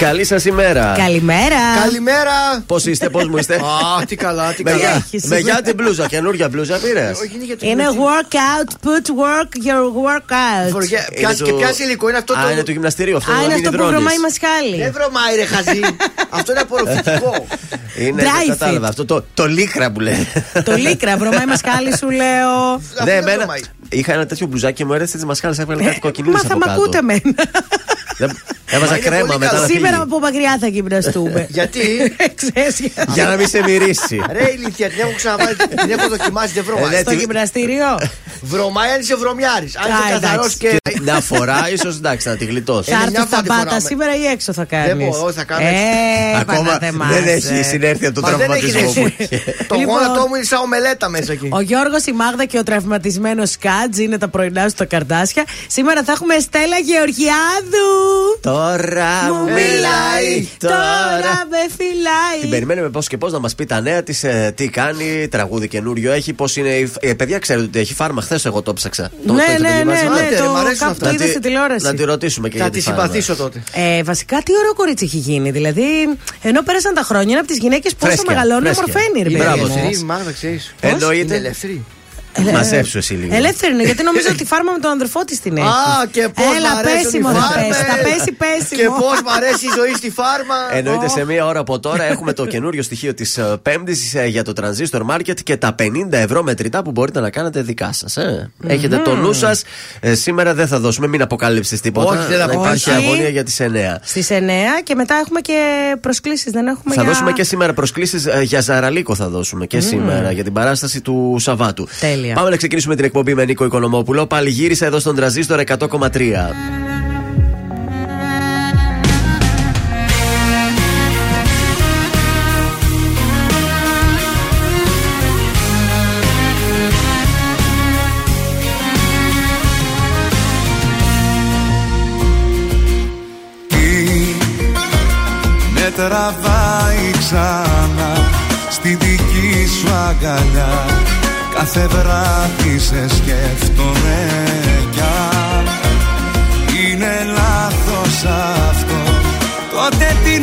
Καλή σας ημέρα. Καλημέρα. Καλημέρα. Πώς είστε, πώς μου είστε; Α, τι καλά, τι καλά. Με για την μπλούζα, καινούργια μπλούζα πήρες. Είναι workout, put work your workout. Και ποια υλικό είναι αυτό το. Α, είναι το γυμναστήριο αυτό. Α, είναι αυτό που βρωμάει μασχάλη. Δεν βρωμάει, ρε χαζί. Αυτό είναι απορροφητικό. Είναι, κατάλαβα αυτό το λίκρα που λέει. Το λίκρα, βρωμάει μασχάλη σου λέω. Ναι, Είχα ένα τέτοιο μπουζάκι και μου έρεσε τι μασχάλε, έβγαλε κάτι κοκκινίλε. Μα θα μ' ακούτε μένα. Έβαζα κρέμα μετά. Σήμερα από μακριά θα γυμναστούμε. Γιατί; Για να μην σε μυρίσει. Ρε ηλικία, την έχω ξαναβάλει, την έχω δοκιμάσει, δεν βρωμάει. Στο γυμναστήριο; Βρωμάει αν είσαι βρωμιάρης. Αν είσαι καθαρός και. Να φορά, ίσως εντάξει, να τη γλιτώσει. Θα έρθει στα πάτα σήμερα ή έξω θα κάνεις. Δεν μπορώ, θα κάνω έξω. Ακόμα δεν έχει συνέρθει από τον τραυματισμό μου. Το γόνατό μου είναι σαν ομελέτα μέσα εκεί. Ο Γιώργος, η Μάγδα και ο τραυματισμένος Σκάτζ είναι τα πρωινά στο καρτάσια. Σήμερα θα έχουμε Στέλλα Γεωργιάδου. Τώρα μου μιλάει, τώρα με φυλάει. Την περιμένουμε πώς και πώς να μας πει τα νέα της, ε, τι κάνει, τραγούδι καινούριο έχει, πώς είναι. Ε, παιδιά, ξέρετε ότι έχει φάρμα. Χθες εγώ το ψάξα. Ναι, ναι, ναι, ναι, ναι, το είδα στην τηλεόραση. Να τη ρωτήσουμε και Θα τη συμπαθήσω τότε. Ε, βασικά, τι ωραίο κορίτσι έχει γίνει. Δηλαδή, ενώ πέρασαν τα χρόνια, είναι από τις γυναίκες πόσο μεγαλώνει, ομορφαίνει. Μπράβο, Εννοείται. ελεύθερη. Μαζέψου εσύ λίγο. Ελεύθερη είναι, γιατί νομίζω ότι φάρμα με τον αδερφό της την έχει. Α, και πώς. Έλα, πέσιμο θα πέσει. Θα πέσει, πέσει. Και πώς μ' αρέσει η ζωή στη φάρμα. Εννοείται σε μία ώρα από τώρα έχουμε το καινούριο στοιχείο της ε, Πέμπτης ε, για το Transistor Market και τα 50 ευρώ μετρητά που μπορείτε να κάνετε δικά σας. Ε. Έχετε το νου σας. Σήμερα δεν θα δώσουμε, μην αποκαλύψεις τίποτα. Όχι, δεν θα Υπάρχει αγωνία για τις 9. Στις 9 και μετά έχουμε και προσκλήσεις. Δεν έχουμε θα δώσουμε και σήμερα προσκλήσεις για Ζαραλίκο θα δώσουμε και σήμερα για την παράσταση του Σαββάτου. Τέλεια. Πάμε να ξεκινήσουμε την εκπομπή με Νίκο Οικονομόπουλο. Πάλι γύρισα εδώ στον τραζίστορ 100,3. τραβάει ξανά στη δική σου αγκαλιά Κάθε βράδυ σε σκέφτομαι κι αν. Είναι λάθος αυτό. Τότε τι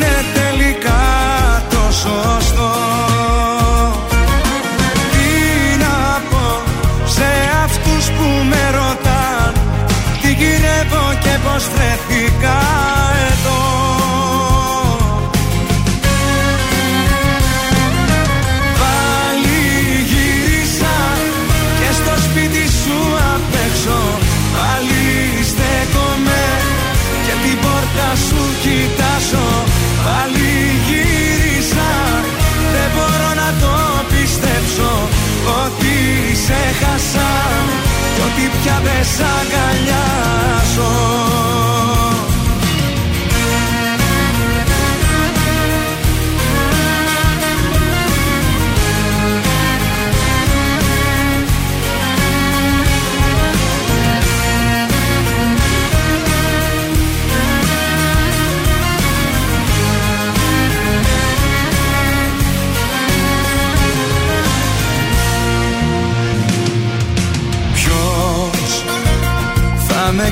σ' αγκαλιάσω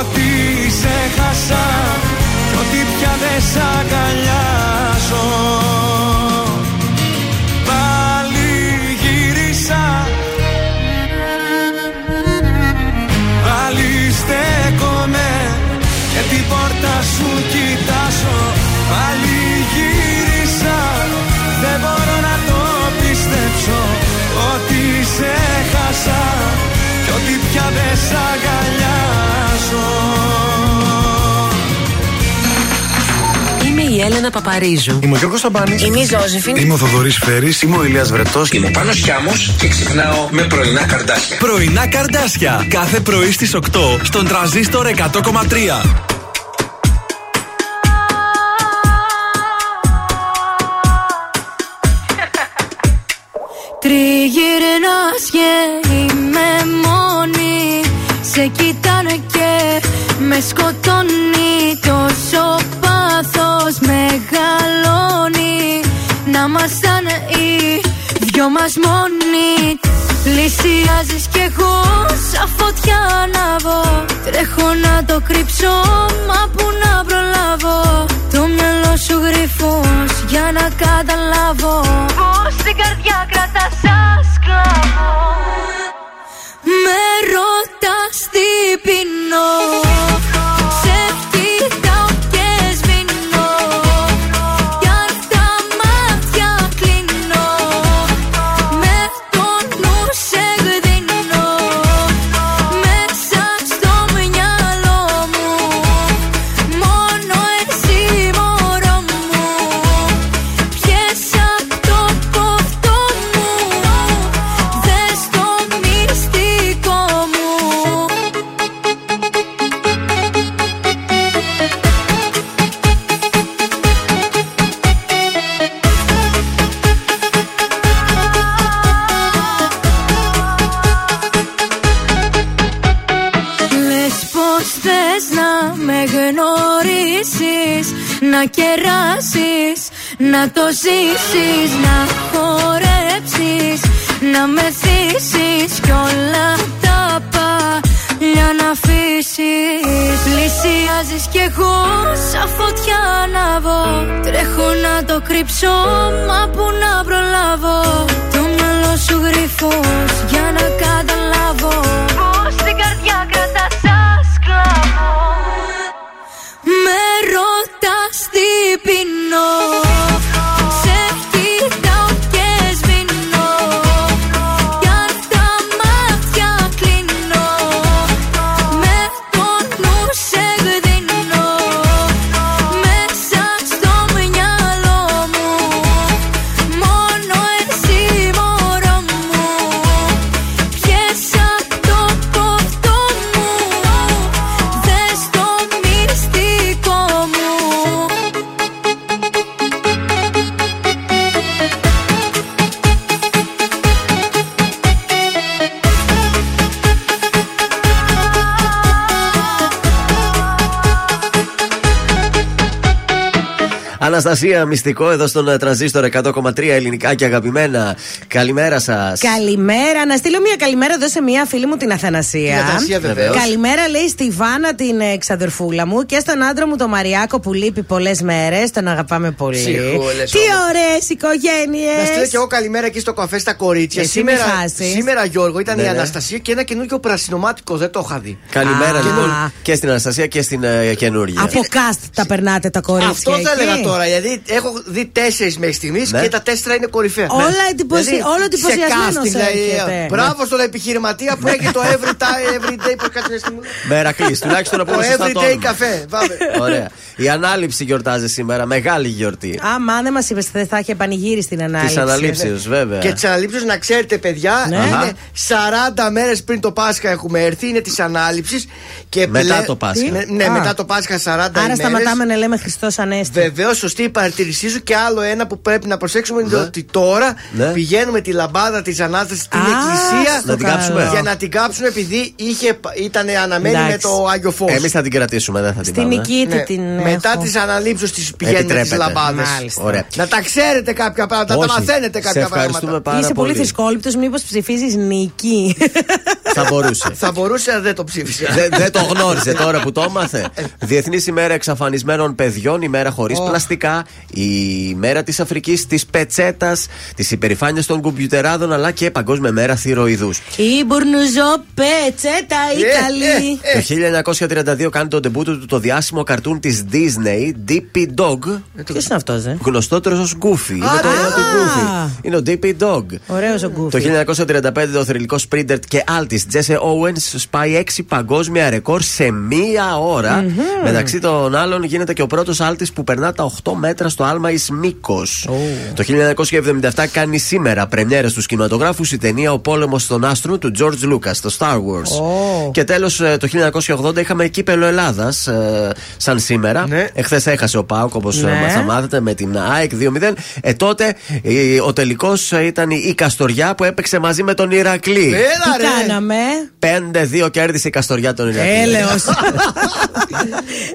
Ότι σε χάσα Κι ότι πια δεν σ' αγκαλιάζω Έλενα Παπαρίζου. Είμαι ο Γιώργος Σαμπάνης. Είμαι η Ζώζεφιν. Είμαι ο Θοδωρής Φέρης. Είμαι ο Ηλίας Βρετός. Είμαι ο Πάνος Χιάμος και ξυπνάω με πρωινά καρδάσια. Πρωινά καρδάσια. Κάθε πρωί στις 8 στον τραζίστορ 100,3. Τριγυρνάς και είμαι μόνη Σε κοιτάνε και με σκοτώνει μας μόνοι Πλησιάζεις κι εγώ σαν φωτιά ανάβω Τρέχω να το κρύψω μα που να προλάβω. Το μυαλό σου γρυφός για να καταλάβω. Πως την καρδιά κρατάς σαν σκλάβο Με ρωτάς τι πεινώ να το ζήσεις Να χορέψεις, να με θύσεις Κι όλα τα παλιά να αφήσεις. Πλησιάζεις κι εγώ σαν φωτιά ανάβω Τρέχω να το κρύψω, μα που να προλάβω. Το μυαλό σου γρυφός για να καταλάβω. Πως την καρδιά κρατάς σαν σκλάβο Με ρωτάς τι πεινώ Αναστασία, μυστικό εδώ στον ε, τρανζίστορ 100,3 ελληνικά και αγαπημένα. Καλημέρα σας. Καλημέρα. Να στείλω μια καλημέρα εδώ σε μια φίλη μου την Αθανασία. Την Αθανασία, βεβαίως. Καλημέρα λέει στη Βάνα την εξαδερφούλα μου και στον άντρα μου τον Μαριάκο που λείπει πολλές μέρες. Τον αγαπάμε πολύ. Ψυχούλες Τι όμως. ωραίες οικογένειες. Να στείλω και εγώ καλημέρα εκεί στο καφέ στα κορίτσια. Εσύ σήμερα, μη χάσεις. σήμερα, Γιώργο, ήταν Ναι, η ναι. Αναστασία και ένα καινούργιο πρασινομάτικο. Δεν το είχα δει. Καλημέρα Α. λοιπόν και στην Αναστασία και στην ε, καινούργια. Από cast τα περνάτε τα κορίτσια. Αυτό θα εκεί; έλεγα τώρα. Δηλαδή έχω δει τέσσερις μέχρι στιγμής Ναι. και τα τέσσερα είναι κορυφαία. Όλα Ναι. εντυπωσι- Δηλαδή, όλο εντυπωσιασμένος σε casting, δηλαδή, έρχεται. Μπράβο στον επιχειρηματία που έχει το every, time, every day. Πώς κάτσε να στιγμή. Μερακλή, τουλάχιστον να Το πούμε σωστά every το day όνομα. καφέ. Πάμε. Ωραία. Η ανάληψη γιορτάζει σήμερα. Μεγάλη γιορτή. Άμα δεν μας είπες, δεν θα είχε πανηγύρι στην ανάληψη. Της αναλήψεως, βέβαια. Και τι αναλήψει, να ξέρετε, παιδιά, Ναι. είναι Αχα. 40 μέρες πριν το Πάσχα έχουμε έρθει. Είναι της ανάληψης. Μετά πλε- το Πάσχα. Ναι, ναι, Α. μετά το Πάσχα 40 Άρα ημέρες. σταματάμε να λέμε Χριστός Ανέστη. Βεβαίως, σωστή η παρατηρήσή σου. Και άλλο ένα που πρέπει να προσέξουμε είναι Ναι. ότι τώρα Ναι. πηγαίνουμε τη λαμπάδα της ανάστασης στην Α, εκκλησία. στο Να την κάψουμε. καλό. Για να την κάψουμε επειδή είχε, ήταν αναμένη Εντάξει. με το Άγιο Φως. Εμείς θα την κρατήσουμε, δεν θα την Στην πάμε. Νικήτη την. Μετά έχω. τις αναλήψεις της πηγαίνουμε τις Επιτρέπεται. λαμπάδες. Μάλιστα. Ωραία. Να τα ξέρετε κάποια πράγματα, να τα Όχι. μαθαίνετε κάποια Σε ευχαριστούμε πράγματα. πάρα Είσαι πολύ πολύ. θρησκόληπτος, μήπως ψηφίζεις νική. Θα μπορούσε. Θα μπορούσε, αλλά δεν το ψήφισα. Δεν δεν το γνώριζε τώρα που το έμαθε. Διεθνής ημέρα εξαφανισμένων παιδιών, ημέρα χωρίς αποκλειστικά η μέρα της Αφρικής, της πετσέτας, της υπερηφάνειας των κομπιουτεράδων αλλά και Παγκόσμια Μέρα Θηροειδούς. Η Μπουρνουζό Πετσέτα, η καλή; Το 1932 κάνει το ντεμπούτο του το διάσημο καρτούν της Disney, DP Dog. Ποιο είναι αυτός, ε; Γνωστότερος ως Goofy. Είναι το όνομα του Goofy. Είναι ο DP Dog. Ωραίος ο Γκούφι. Το 1935 το θρηλυκός Sprinter και Altis Jesse Owens σπάει 6 παγκόσμια ρεκόρ σε μία ώρα. Μεταξύ των άλλων γίνεται και ο πρώτος Altis που περνά τα 8 μέτρα στο άλμα εις μήκος. Το 1977 κάνει σήμερα πρεμιέρα στους κινηματογράφους η ταινία Ο πόλεμος των άστρων του George Lucas, το Star Wars. Ω. Και τέλος το 1980 είχαμε κύπελο Ελλάδας σαν σήμερα. Ναι. Εχθές έχασε ο Πάουκ όπως Ναι. θα μάθετε με την ΑΕΚ 2-0. Ε, τότε ε, ο τελικός ήταν η Καστοριά που έπαιξε μαζί με τον Ηρακλή. Έλα Τι ρε. κάναμε; 5-2 κέρδισε η Καστοριά τον Ηρακλή. Έλεος.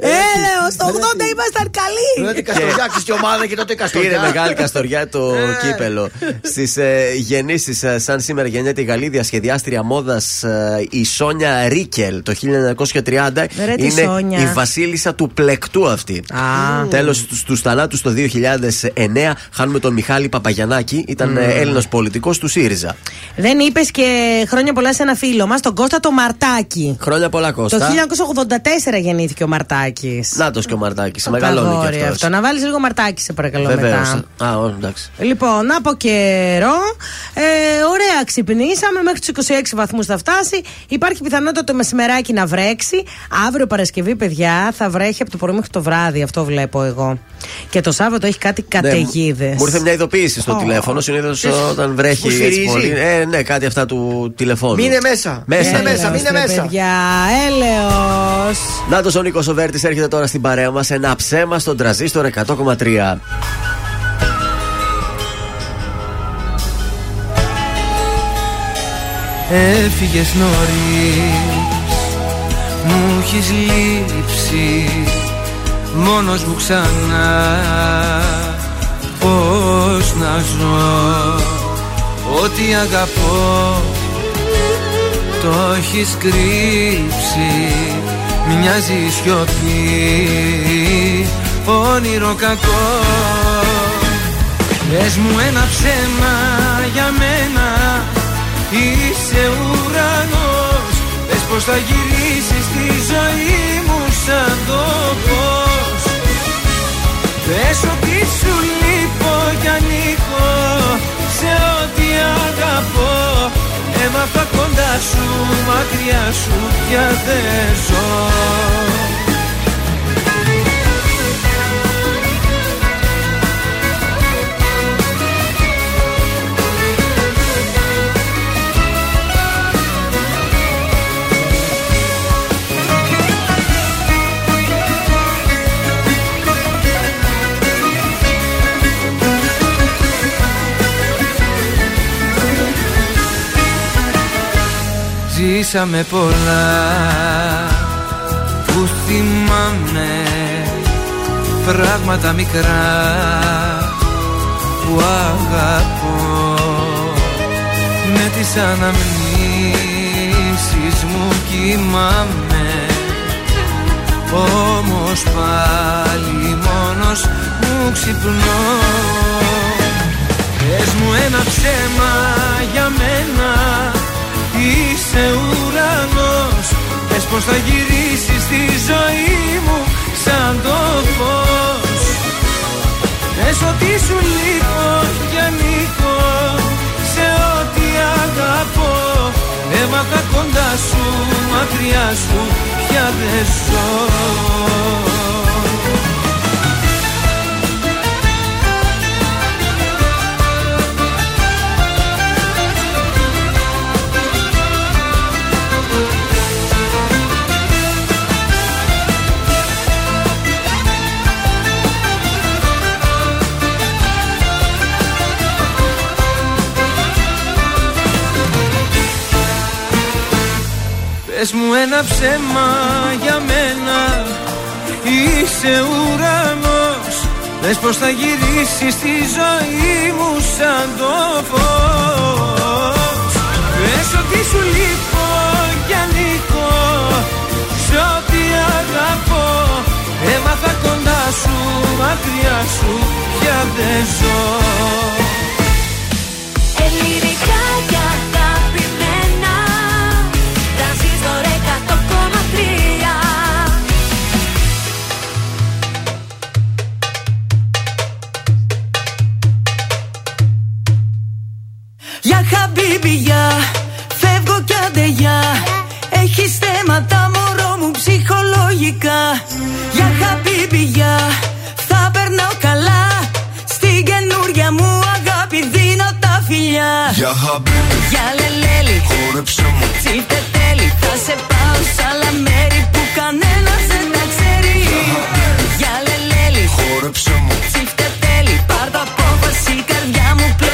Έλεος, το 80 ήμασταν καλοί. Δηλαδή Καστοριά και ομάδα και τότε Πήρε Καστοριά. μεγάλη καστοριά το Ε. κύπελο. Στις ε, γεννήσεις, σαν σήμερα γεννιέται η Γαλλίδια σχεδιάστρια μόδας η Σόνια Ρίκελ το 1930. Ρε, τη είναι Σόνια. η βασίλισσα του πλεκτού αυτή. Α. Τέλος του θανάτους το 2009 χάνουμε τον Μιχάλη Παπαγιανάκη. Ήταν mm. Έλληνα πολιτικός του ΣΥΡΙΖΑ. Δεν είπες και χρόνια πολλά σε ένα φίλο μας, τον Κώστα το Μαρτάκι. Χρόνια πολλά Το Κώστα. 1984 γεννήθηκε ο Μαρτάκης. Νάτος και ο Μαρτάκης. Μεγαλώνει και αυτός. αυτό. Να βάλεις λίγο Μαρτάκι, σε παρακαλώ Βεβαίω. μετά. Α, ω, εντάξει. Λοιπόν, από καιρό. Ε, ωραία, ξυπνήσαμε. Μέχρι τους 26 βαθμούς θα φτάσει. Υπάρχει πιθανότητα το μεσημεράκι να βρέξει. Αύριο Παρασκευή, παιδιά, θα βρέχει από το πρωί μέχρι το βράδυ. Αυτό βλέπω εγώ. Και το Σάββατο έχει κάτι καταιγίδες. Ναι, Μου ήρθε μια ειδοποίηση στο Ω. τηλέφωνο. Συνήθως όταν βρέχει Που έτσι σφυρίζει. πολύ. Ε, ναι, κάτι αυτά του τηλεφώνου. Μείνε μέσα. Μέσα. Μείνε μέσα, Έλεος, μείνε ρε, μέσα. Παιδιά, έλεος. Νάτος ο Νίκος Οβέρτης έρχεται τώρα στην παρέα μας. Ένα ψέμα στον τραζίστορ 100,3. Έφυγες νωρίς Μου έχεις λείψει Μόνος μου ξανά Πώς να ζω Ό,τι αγαπώ Το έχεις κρύψει Μοιάζει η σιωπή Όνειρο κακό. Πες μου ένα ψέμα για μένα. Είσαι ουρανός. Πες πως θα γυρίσεις στη ζωή μου σαν το φως. Πες ότι σου λείπω κι ανήκω Σε ό,τι αγαπώ. Έμαθα κοντά σου, μακριά σου πια δεν ζω Ζήσαμε πολλά που θυμάμαι. Πράγματα μικρά που αγαπώ. Με τις αναμνήσεις μου κοιμάμαι. Όμως πάλι μόνος μου ξυπνώ. Πες μου ένα ψέμα για μένα Είσαι ουρανός. Πες πως θα γυρίσεις στη ζωή μου σαν το φως. Πες ότι σου λείπω και ανήκω σε ό,τι αγαπώ. Έμαθα κοντά σου, μακριά σου, πια δεν ζω Πες μου ένα ψέμα για μένα. Είσαι ουρανός. Πες πως θα γυρίσεις στη ζωή μου σαν το φως. Πες ότι σου λείπω κι ανήκω Σε ό,τι αγαπώ. Έμαθα κοντά σου, μακριά σου πια δεν ζω. Ελληνικά Για χαμπίμπι για Φεύγω κι άντε για Έχεις θέματα μωρό μου ψυχολογικά. Για χαμπίμπι για Θα περνάω καλά. Στην καινούρια μου αγάπη δίνω τα φιλιά. Για χαμπίμπι, Για λελέλη. Χόρεψε μου. Τσίφτε τέλει Θα σε πάω σ' άλλα μέρη Που κανένας δεν τα ξέρει. Για λελέλη. Χόρεψε μου. Τσίφτε τέλει Πάρ' το απόφαση η καρδιά μου πλέον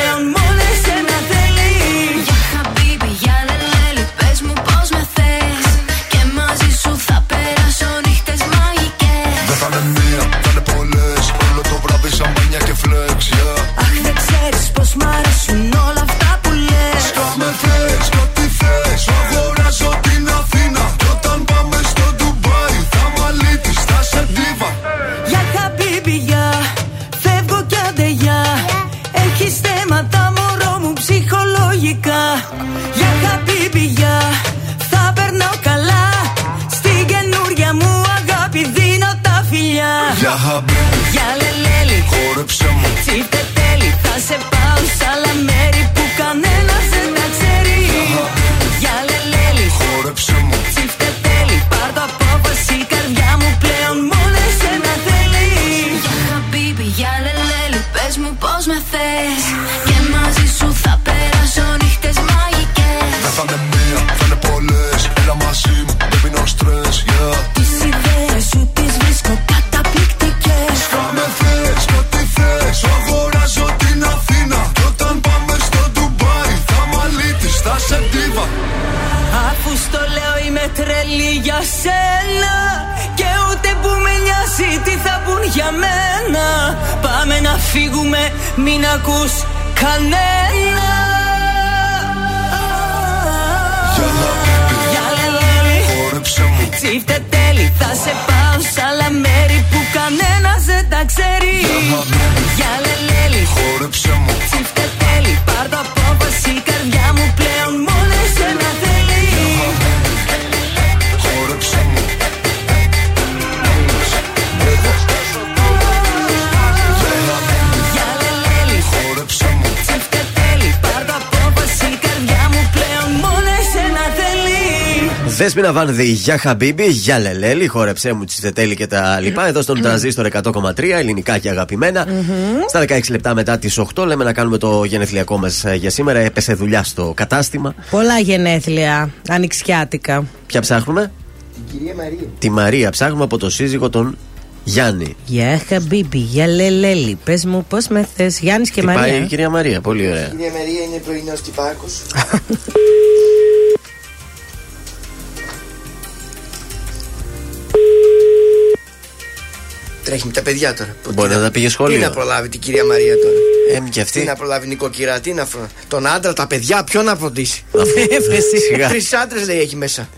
Δέσπινα Βάνδη για Χαμπίμπι, για Λελέλη, χόρεψέ μου τσιτετέλη και τα λοιπά. Εδώ στον τρανζίστορ 100,3, ελληνικά και αγαπημένα. Στα 16 λεπτά μετά τις 8 λέμε να κάνουμε το γενεθλιακό μας για σήμερα. Έπεσε δουλειά στο κατάστημα. Πολλά γενέθλια, ανοιξιάτικα. Ποια ψάχνουμε; Την κυρία Μαρία. Τη Μαρία. Ψάχνουμε από το σύζυγο τον Γιάννη. Για χαμπίμπι, για λελέλη. Πες μου πώς με θες. Γιάννης και Τι Μαρία. πάει η κυρία Μαρία, πολύ ωραία. Η κυρία Μαρία είναι πρωινός τυπάκο. Τρέχει με τα παιδιά τώρα. Μπορεί Τι να τα πήγε σχολείο. Τι να προλάβει την κυρία Μαρία τώρα; Ε, μη και Τι αυτή. να προλάβει νοικοκυρά, τι να φρο... Τον άντρα, τα παιδιά, ποιον να φροντίσει; Έφεση. Σιγά. Τρεις άντρες λέει έχει μέσα.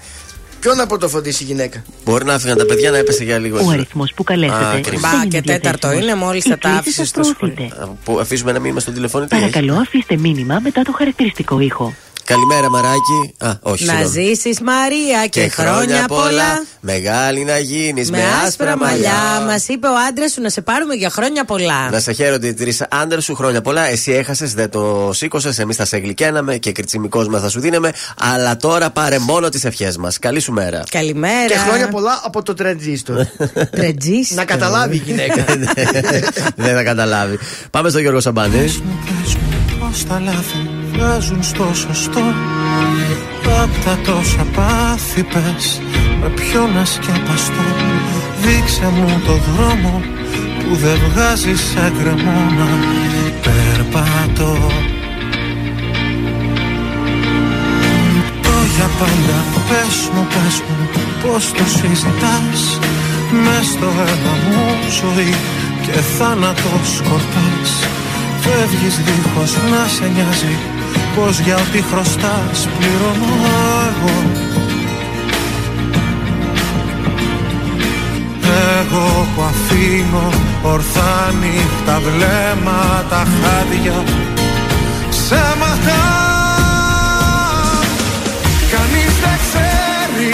Ποιον να πρωτοφροντίσει η γυναίκα; Μπορεί να έφυγαν τα παιδιά να έπεσε για λίγο. Ο αριθμός που Α, καλέσατε. κρίμα. Μπα και τέταρτο είναι, μόλις θα τα άφησες στο σχολείο. Α, Που αφήσουμε ένα μήνυμα στον τηλεφώνητο. Παρακαλώ, αφήστε μήνυμα μετά το χαρακτηριστικό ήχο. Καλημέρα, Μαράκι. Α, όχι, Να συγγνώμη. ζήσεις Μαρία και, χρόνια πολλά. Μεγάλη να γίνεις Με άσπρα μαλλιά. Μας είπε ο άντρας σου να σε πάρουμε για χρόνια πολλά. Να σε χαίρονται οι τρεις άντρες σου χρόνια πολλά. Εσύ έχασες, δεν το σήκωσες. Εμείς θα σε γλυκέναμε και κριτσιμικός μας θα σου δίναμε. Αλλά τώρα πάρε μόνο τις ευχές μας. Καλή σου μέρα. Καλημέρα. Και χρόνια πολλά από το τρεντζίστορ. Τρετζής. να καταλάβει η γυναίκα. δεν θα καταλάβει. Πάμε στο Γιώργο Σαμπάνη. Πες μου, πες μου πως τα λάθη βγάζουν στο σωστό. Απ' τα τόσα πάθη πες με ποιο να σκεπαστώ. Δείξε μου το δρόμο που δεν βγάζεις σαν κρεμό να περπατώ. Το για πάντα πες μου, πες μου πως το συζητάς. Μες στο αίμα μου ζωή και θάνατο σκορπάς. Φεύγεις δίχως να σε νοιάζει Πως για ό,τι χρωστάς πληρώνω εγώ. Εγώ που αφήνω ορθά νύχτα βλέμματα χάδια Ψέματα. Κανείς δεν ξέρει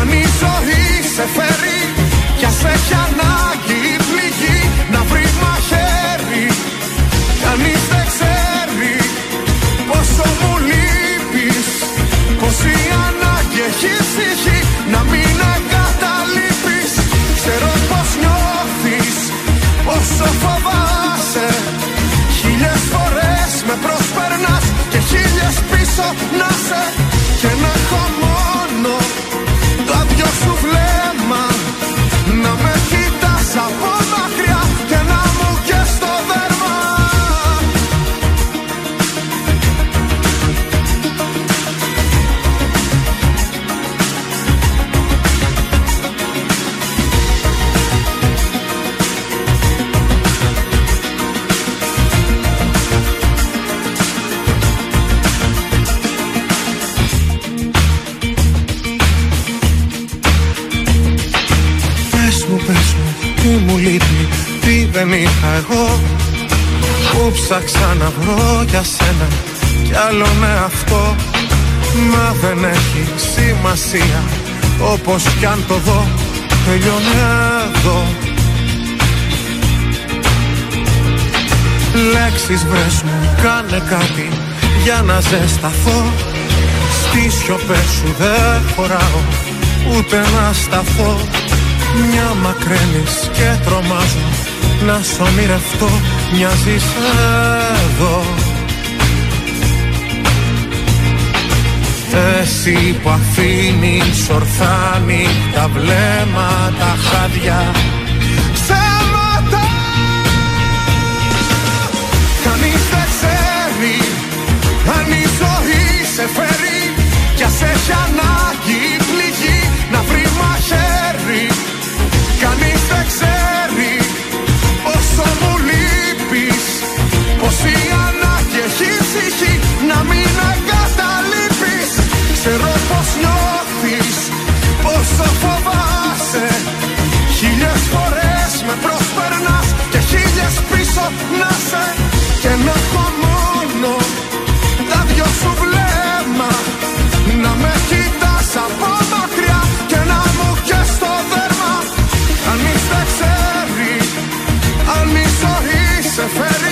αν η ζωή σε φέρει Κι ας έχει ανάγκη Πως η ανάγκη έχει ψυχή να μην εγκαταλείπεις. Ξέρω πως νιώθεις πόσο φοβάσαι. Χίλιες φορές με προσπερνάς και χίλιες πίσω να σε. Και να έχω μόνο όπως κι αν το δω Τελειώνει εδώ. Λέξεις βρες μου, κάνε κάτι για να ζεσταθώ. Στις σιωπές σου δεν χωράω ούτε να σταθώ. Μια μακραίνεις και τρομάζω να σ' ονειρευτώ Μοιάζεις εδώ Εσύ που αφήνεις ορθά νύχτα βλέμματα χάδια. Ψέματα! Κανείς δεν ξέρει αν η ζωή σε φέρει. Κι ας έχει ανάγκη η πληγή να βρει μαχαίρι πόσο φοβάσαι. Χίλιες φορές με προσπερνάς και χίλιες πίσω να σε. Και να έχω μόνο τα δυο σου βλέμμα. Να με κοιτάς από μακριά και να μου και στο δέρμα. Κανείς δεν ξέρει αν η ζωή σε φέρει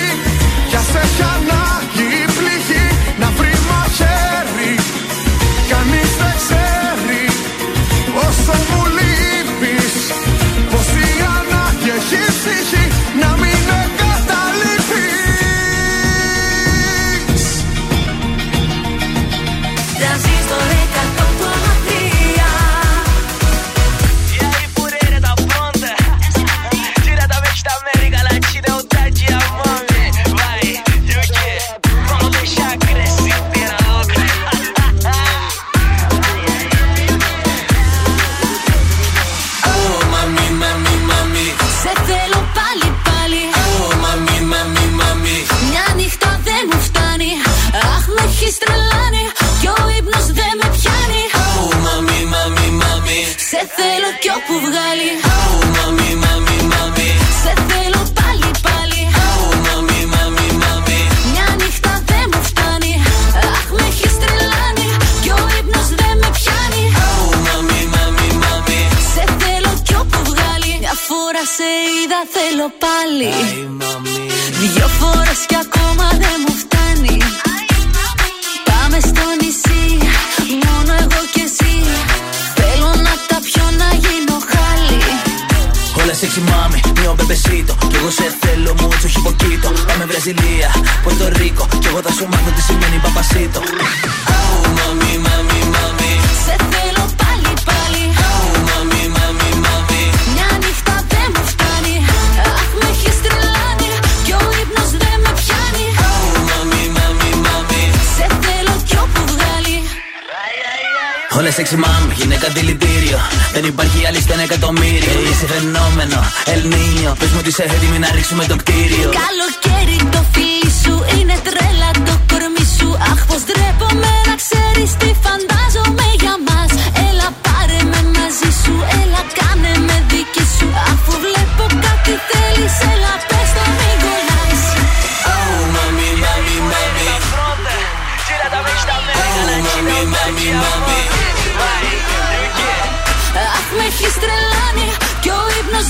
sexy mom, γυναίκα δηλητήριο Δεν υπάρχει άλλη στο ένα εκατομμύριο. Είσαι φαινόμενο, Ελνίνιο Πες μου ότι είσαι έτοιμη να ρίξουμε το κτίριο. Καλοκαίρι το φίλι σου είναι τρέλα το κορμί σου. Αχ πως ντρέπομαι να ξέρεις τι φαντάζομαι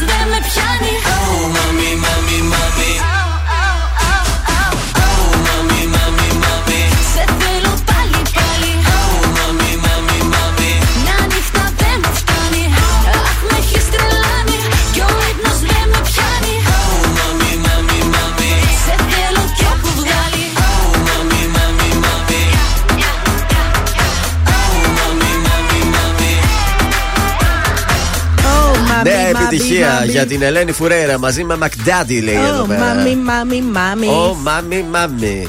ο Νέα επιτυχία για την Ελένη Φουρέρα μαζί με Μακδάντι λέει εδώ Oh, πέρα. μάμι, μάμι, μάμι. Ω, μάμι, μάμι.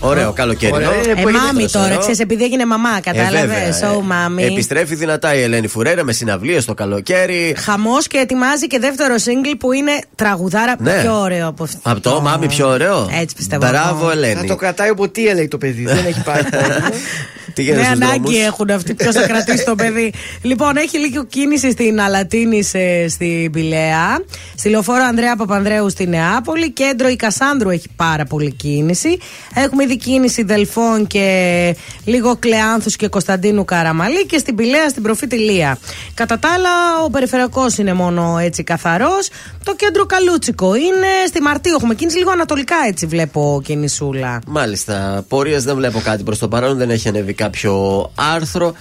Ωραίο, καλοκαίρι. Ωραίο, είναι Ε, που έγινε μάμι δεύτερο τώρα, σωρό. ξέρεις, επειδή έγινε μαμά, Ε, κατάλαβες. βέβαια. Oh, μάμι. Επιστρέφει δυνατά η Ελένη Φουρέρα με συναυλίες το καλοκαίρι. Χαμός και ετοιμάζει και δεύτερο single που είναι τραγουδάρα Ναι. πιο ωραίο από αυτό. Από το μάμι πιο ωραίο. Έτσι πιστεύω. Μπράβο, εγώ. Θα Ελένη. το κρατάει από τι λέει το παιδί. Δεν έχει πάρει. Τι Ναι, γίνεται στους ανάγκη δρόμους; έχουν αυτοί. Ποιο θα κρατήσει το παιδί. Λοιπόν, έχει λίγο κίνηση στην Αλατίνη σε- στην Πηλαία. Στη λεωφόρο Ανδρέα Παπανδρέου στη Νεάπολη. Κέντρο η Κασάνδρου έχει πάρα πολύ κίνηση. Έχουμε ήδη κίνηση Δελφών και λίγο Κλεάνθους και Κωνσταντίνου Καραμαλή. Και στην Πηλαία στην προφήτη Λία. Κατά τα άλλα, ο περιφερειακός είναι μόνο έτσι καθαρός. Το κέντρο Καλούτσικο είναι. Στη Μαρτίου έχουμε κίνηση λίγο ανατολικά έτσι βλέπω κινησούλα. Μάλιστα. Πορείε δεν βλέπω κάτι προς το παρόν. Δεν έχει ανέβει κάποιο άρθρο.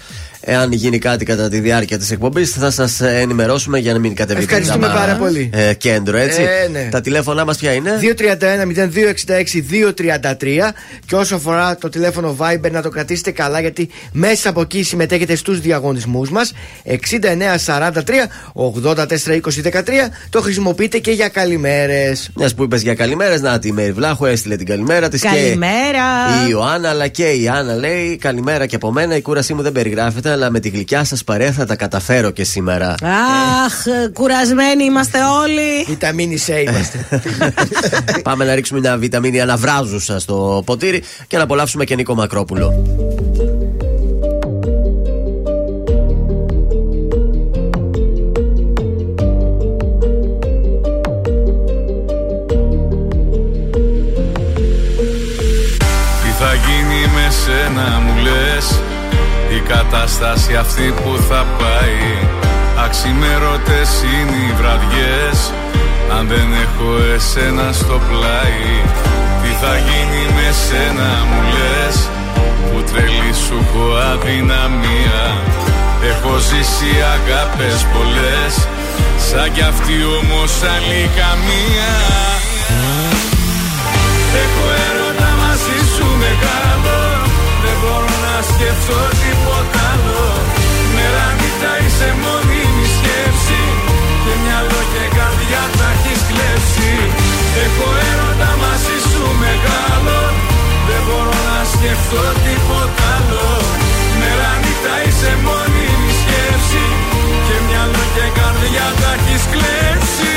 Εάν γίνει κάτι κατά τη διάρκεια της εκπομπής, θα σας ενημερώσουμε για να μην κατεβεί Ευχαριστούμε κανένα, πάρα πολύ. ε, κέντρο, έτσι. Ε, ναι. Τα τηλέφωνά μας ποια είναι; 231-0266-233 και όσο αφορά το τηλέφωνο Viber να το κρατήσετε καλά γιατί μέσα από εκεί συμμετέχετε στους διαγωνισμούς μας 6943-842013 το χρησιμοποιείτε και για καλημέρες Μιας που είπες για καλημέρες, να τη Μέρη Βλάχου έστειλε την καλημέρα της. Καλημέρα. Και η Ιωάννα, αλλά και η Άννα λέει: Καλημέρα και από μένα. Η κούρασή μου δεν περιγράφεται, αλλά με τη γλυκιά σας παρέα θα τα καταφέρω και σήμερα. Αχ, κουρασμένοι είμαστε όλοι. Βιταμίνη C είμαστε Πάμε να ρίξουμε μια βιταμίνη αναβράζουσα στο ποτήρι και να απολαύσουμε και Νίκο Μακρόπουλο. Κατάσταση αυτή που θα πάει. Αξιμέρωτες είναι οι βραδιές. Αν δεν έχω εσένα στο πλάι Τι θα γίνει με σένα μου λες. Που τρελή σου έχω αδυναμία. Έχω ζήσει αγάπες πολλές. Σαν κι αυτή όμως άλλη καμία. Έχω έρωτα μαζί σου μεγάλο Δεν μπορώ να σκεφτώ τίποτα άλλο. Μέρα νύχτα είσαι μόνιμη σκέψη. Και μυαλό και καρδιά τα έχεις κλέψει. Έχω έρωτα μαζί σου μεγάλο. Δεν μπορώ να σκεφτώ τίποτα άλλο. Μέρα νύχτα είσαι μόνιμη σκέψη. Και μυαλό και καρδιά τα έχεις κλέψει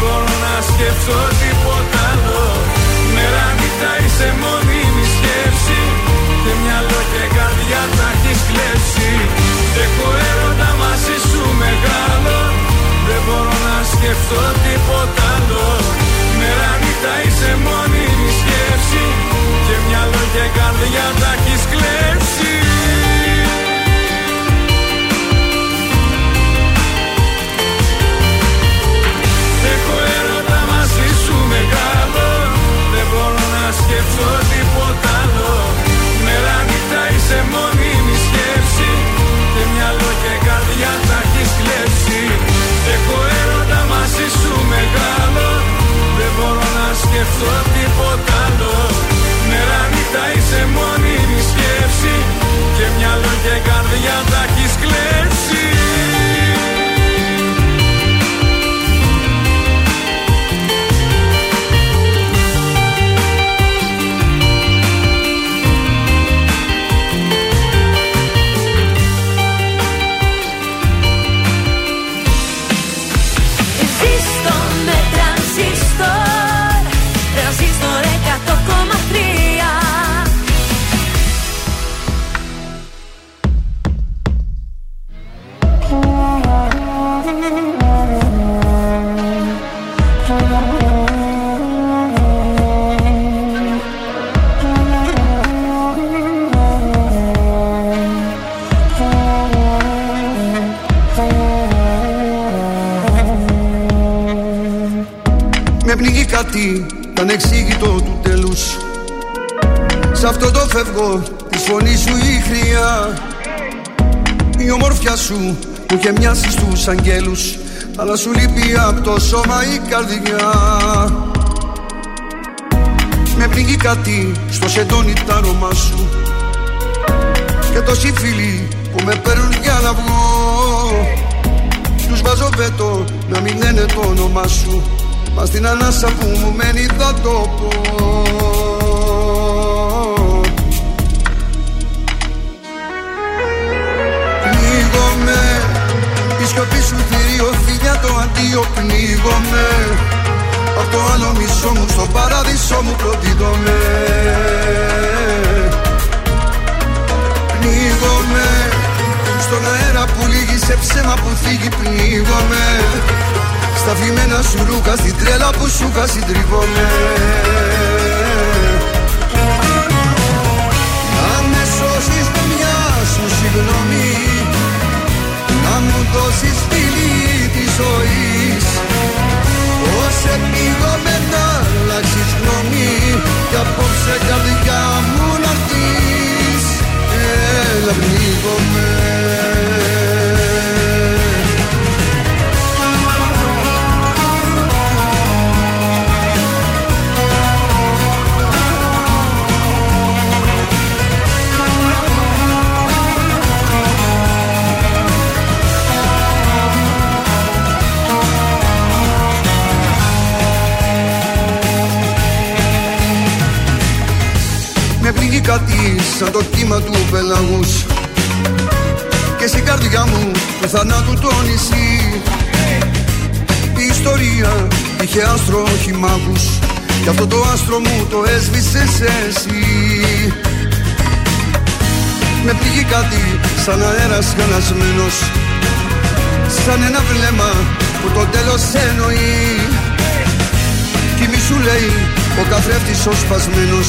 μπορώ να σκεφτώ τίποτα άλλο. Μέρα νύχτα είσαι μόνιμη σκέψη. Και μυαλό και καρδιά τα έχεις κλέψει. Έχω έρωτα μαζί σου μεγάλο. Δεν μπορώ να σκεφτώ τίποτα άλλο. Μέρα νύχτα είσαι μόνιμη σκέψη. Και μυαλό και καρδιά τα έχεις κλέψει σε μόνιμη σκέψη. Και μυαλό και καρδιά τα έχεις κλέψει. Έχω έρωτα μαζί σου μεγάλο. Δεν μπορώ να σκεφτώ τίποτα άλλο. Μέρα νύχτα είσαι μόνιμη σκέψη. Και μυαλό και καρδιά πνίγει κάτι ανεξήγητο του τέλους. Σ' αυτό το φεύγω τη φωνή σου η χρειά. Η ομορφιά σου που είχε μοιάσει στους αγγέλους Αλλά σου λείπει από το σώμα η καρδιά. Με πνίγει κάτι στο σεντόνι τα αρώμα σου. Και τόσοι φίλοι που με παίρνουν για να βγω. Τους βάζω βέτο να μην λένε το όνομά σου Μα στην ανάσα που μου μένει θα το πω. Πνίγομαι Η σιωπή σου θηρίο φιλιά το αντίο πνίγομαι. Απ' το άλλο μισό μου στο παράδεισό μου προδίδομαι Πνίγομαι Στον αέρα που λύγει σε ψέμα που φύγει πνίγομαι Στα φημένα σου ρούχα στην τρέλα που σου είχα συντριβόμαι Να με σώσεις με μια σου συγγνώμη. Να μου δώσεις φίλη της ζωής. Πώς επίγομαι να αλλάξεις γνώμη Κι απόψε καρδιά μου να έρθεις. Έλα πνίγομαι Με πνίγει κάτι σαν το κύμα του πελαγούς. Και στην καρδιά μου του θανάτου το νησί. Η ιστορία είχε άστρο όχι μάγους Κι αυτό το άστρο μου το έσβησες εσύ. Με πνίγει κάτι σαν αέρας χανασμένος Σαν ένα βλέμμα που το τέλος εννοεί. Κι μη σου λέει ο καθρέφτης ο σπασμένος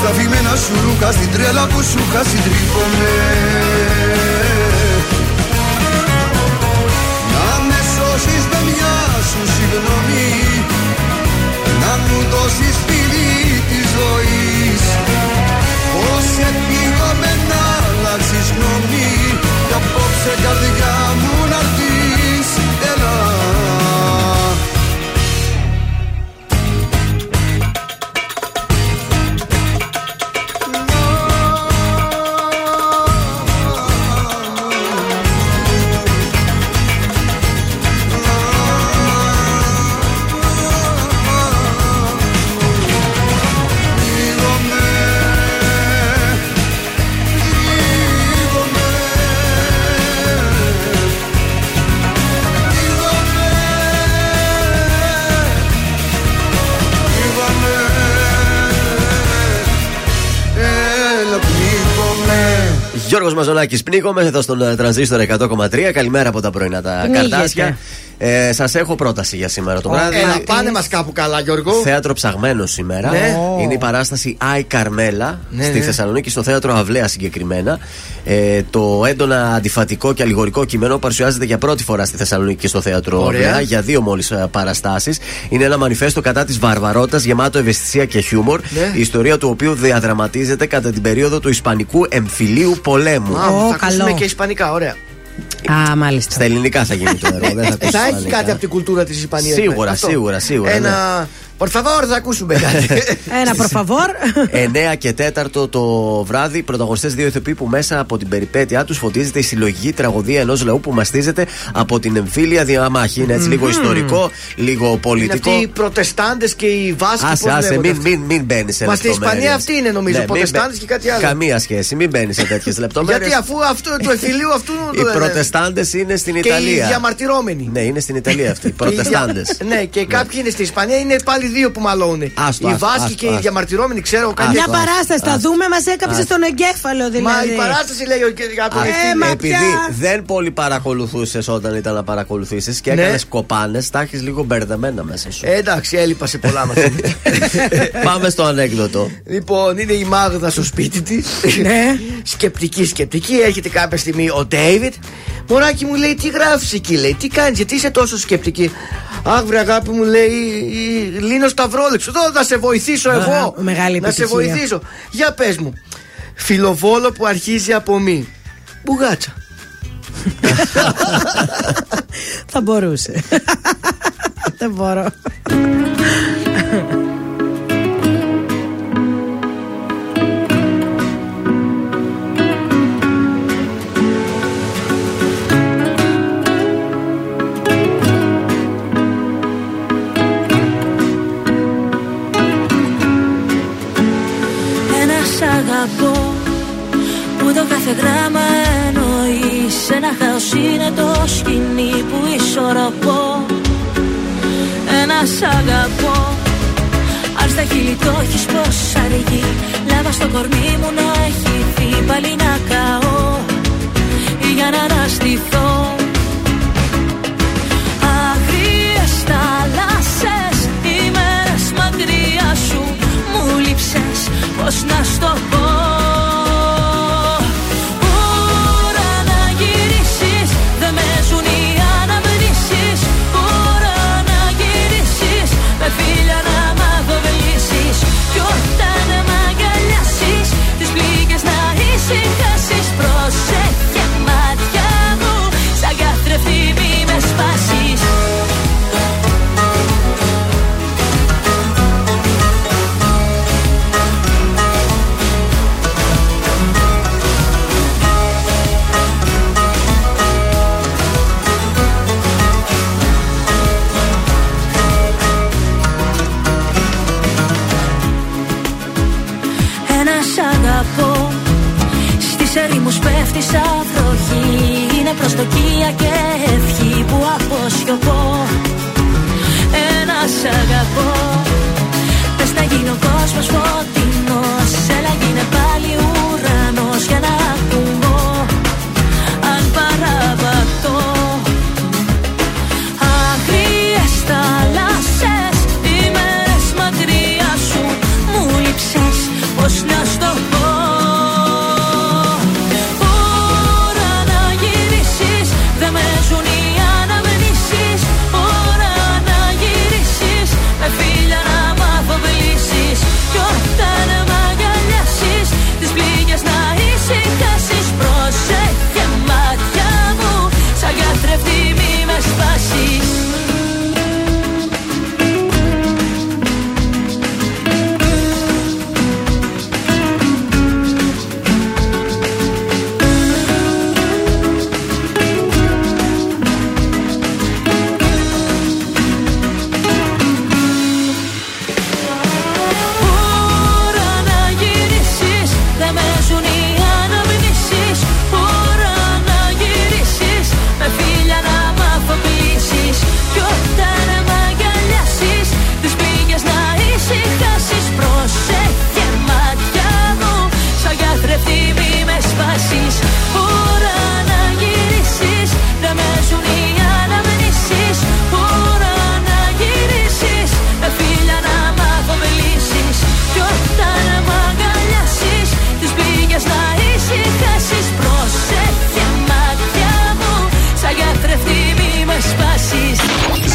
Στα φημένα σου ρούχα στην τρέλα που σου είχα συντρίβομαι Να με σώσεις με μια σου συγγνώμη Να μου δώσεις φίλη της ζωής. Πώς επίγομαι να αλλάξεις γνώμη Κι απόψε καρδιά μου να Γιώργος Μαζονάκης πνίγομαι εδώ στον ε, τρανζίστορ 100,3. Καλημέρα από τα πρωινά τα Πνίγεται. καρτάσια. Ε, Σας έχω πρόταση για σήμερα το βράδυ. Έλα, πάνε μας κάπου καλά, Γιώργο. Θέατρο ψαγμένο σήμερα. Ναι. Είναι η παράσταση Άι Καρμέλα Ναι, στη ναι. Θεσσαλονίκη, στο θέατρο Αυλαία συγκεκριμένα. Ε, το έντονα αντιφατικό και αλληγορικό κείμενο παρουσιάζεται για πρώτη φορά στη Θεσσαλονίκη και στο θέατρο Ωραία. Αυλαία για δύο μόλις παραστάσεις. Είναι ένα μανιφέστο κατά της βαρβαρότητας γεμάτο ευαισθησία και χιούμορ. Ναι. Η ιστορία του οποίου διαδραματίζεται κατά την περίοδο του Ισπανικού εμφυλίου πολέμου. Α, Ω, θα ακούσουμε καλό. και ισπανικά, ωραία. Α, μάλιστα. Στα ελληνικά θα γίνει το έργο. δεν θα ακούσεις Θα έχει ισπανικά. κάτι από την κουλτούρα της Ισπανίας. Σίγουρα, σίγουρα, σίγουρα, Ένα. Por favor, θα ακούσουμε κάτι. Ένα προφαβόρ. 9 και 4 το βράδυ, πρωταγωνιστές δύο ηθοποιοί που μέσα από την περιπέτειά τους φωτίζεται η συλλογική τραγωδία ενός λαού που μαστίζεται από την εμφύλια διαμάχη. Είναι έτσι λίγο ιστορικό, λίγο Είναι πολιτικό. αυτοί οι Προτεστάντες και οι Βάσκοι. Άσε, πώς άσε, λέγονται μην, αυτοί. μην, μην μπαίνεις σε Μα στην λεπτομέρειες. Ισπανία αυτή είναι νομίζω. Ναι, μην Προτεστάντες μπαι- και κάτι άλλο. Καμία σχέση, μην μπαίνεις σε τέτοιες λεπτομέρειες. Γιατί αφού αυτό του εφηλίου αυτού. Οι το λένε. προτεστάντες είναι στην Και οι Ιταλία. διαμαρτυρόμενοι. Ναι, είναι στην Ιταλία αυτοί. Οι προτεστάντες. ναι, και κάποιοι είναι στην Ισπανία, είναι πάλι δύο που μαλώνουν. Οι Άστο, άστο, Βάσκοι άστο, και οι άστο. διαμαρτυρόμενοι, ξέρω κάτι. Μια Άστο, παράσταση θα άστο. δούμε, μας έκαψε Άστο. στον εγκέφαλο Μα δηλαδή. η παράσταση λέει ο κ. Α, Ε, μα επειδή πια. δεν πολύ παρακολουθούσες όταν ήταν να παρακολουθήσεις και Ναι. έκανες κοπάνες, τα έχεις λίγο μπερδεμένα μέσα σου. Ε, εντάξει, έλειπα σε πολλά μας. Πάμε στο ανέκδοτο. λοιπόν, είναι η Μάγδα στο σπίτι της. Ναι. σκεπτική, σκεπτική. Έρχεται κάποια στιγμή ο Ντέιβιτ. Μωράκι μου λέει, τι γράφεις εκεί, λέει, τι κάνεις, γιατί είσαι τόσο σκεπτική. Αχ, βρε αγάπη μου λέει, η- Λίνος Σταυρόλεξο. Εδώ να σε βοηθήσω εγώ. μεγάλη να σε επιτυχία. βοηθήσω. Για πες μου. Φιλοβόλο που αρχίζει από μη. Μπουγάτσα. Θα μπορούσε. Δεν μπορώ. Σ' αγαπώ που το κάθε γράμμα εννοείς. Ένα χάος είναι το σκηνή που ισορροπώ. Ένα σ' αγαπώ. Αν στα χείλη το έχεις πως αργεί Λάβα στο κορμί μου να έχει δει. Πάλι να καώ Για να αναστηθώ. Αγρίες θάλασσες ημέρες μακριά σου Μου λείψες. Πως να στο πω; Ερήμους πέφτει σαν βροχή Είναι προσδοκία και ευχή που αποσιωπώ. Ένα σ' αγαπώ. Πες να γίνει ο κόσμος φωτεινός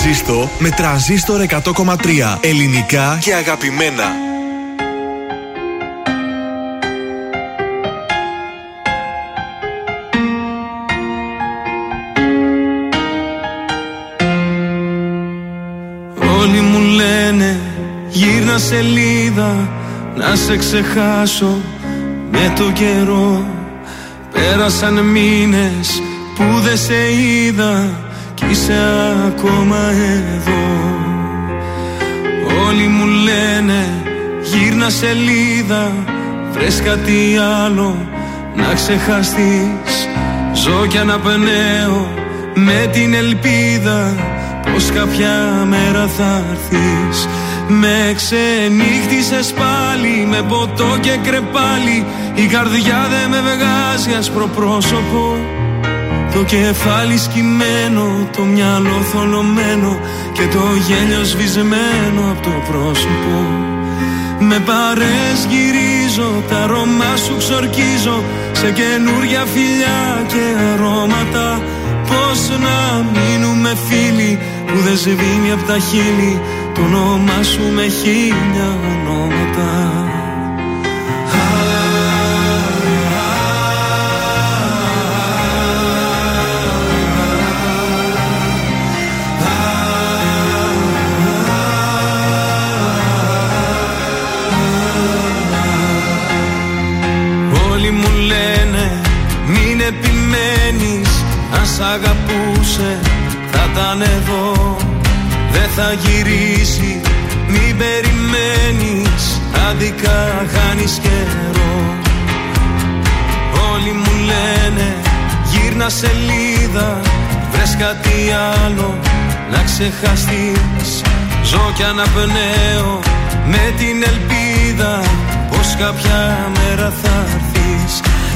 Ζήστο με τραζίστορ 100,3 ελληνικά και αγαπημένα. Όλοι μου λένε γύρνα σελίδα να σε ξεχάσω με το καιρό. Πέρασαν μήνες που δεν σε είδα. κι είσαι ακόμα εδώ. Όλοι μου λένε γύρνα σελίδα βρες κάτι άλλο να ξεχαστείς. Ζω κι αναπνέω με την ελπίδα πως κάποια μέρα θα έρθεις. Με ξενύχτησες πάλι με ποτό και κρεπάλι. Η καρδιά δεν με βγάζει άσπρο πρόσωπο το κεφάλι σκυμμένο, το μυαλό θολωμένο και το γέλιο σβησμένο από το πρόσωπο. Με παρές γυρίζω, τα αρώμα σου ξορκίζω σε καινούρια φιλιά και αρώματα. Πώς να μείνουμε φίλοι που δεν σβήνει από τα χείλη το όνομά σου με χίλια ονόματα αγαπούσε θα ήταν εδώ. Δεν θα γυρίσει μην περιμένεις Άδικα χάνεις καιρό. Όλοι μου λένε γύρνα σελίδα Βρες κάτι άλλο να ξεχαστείς. Ζω κι αναπνέω με την ελπίδα Πως κάποια μέρα θα έρθεις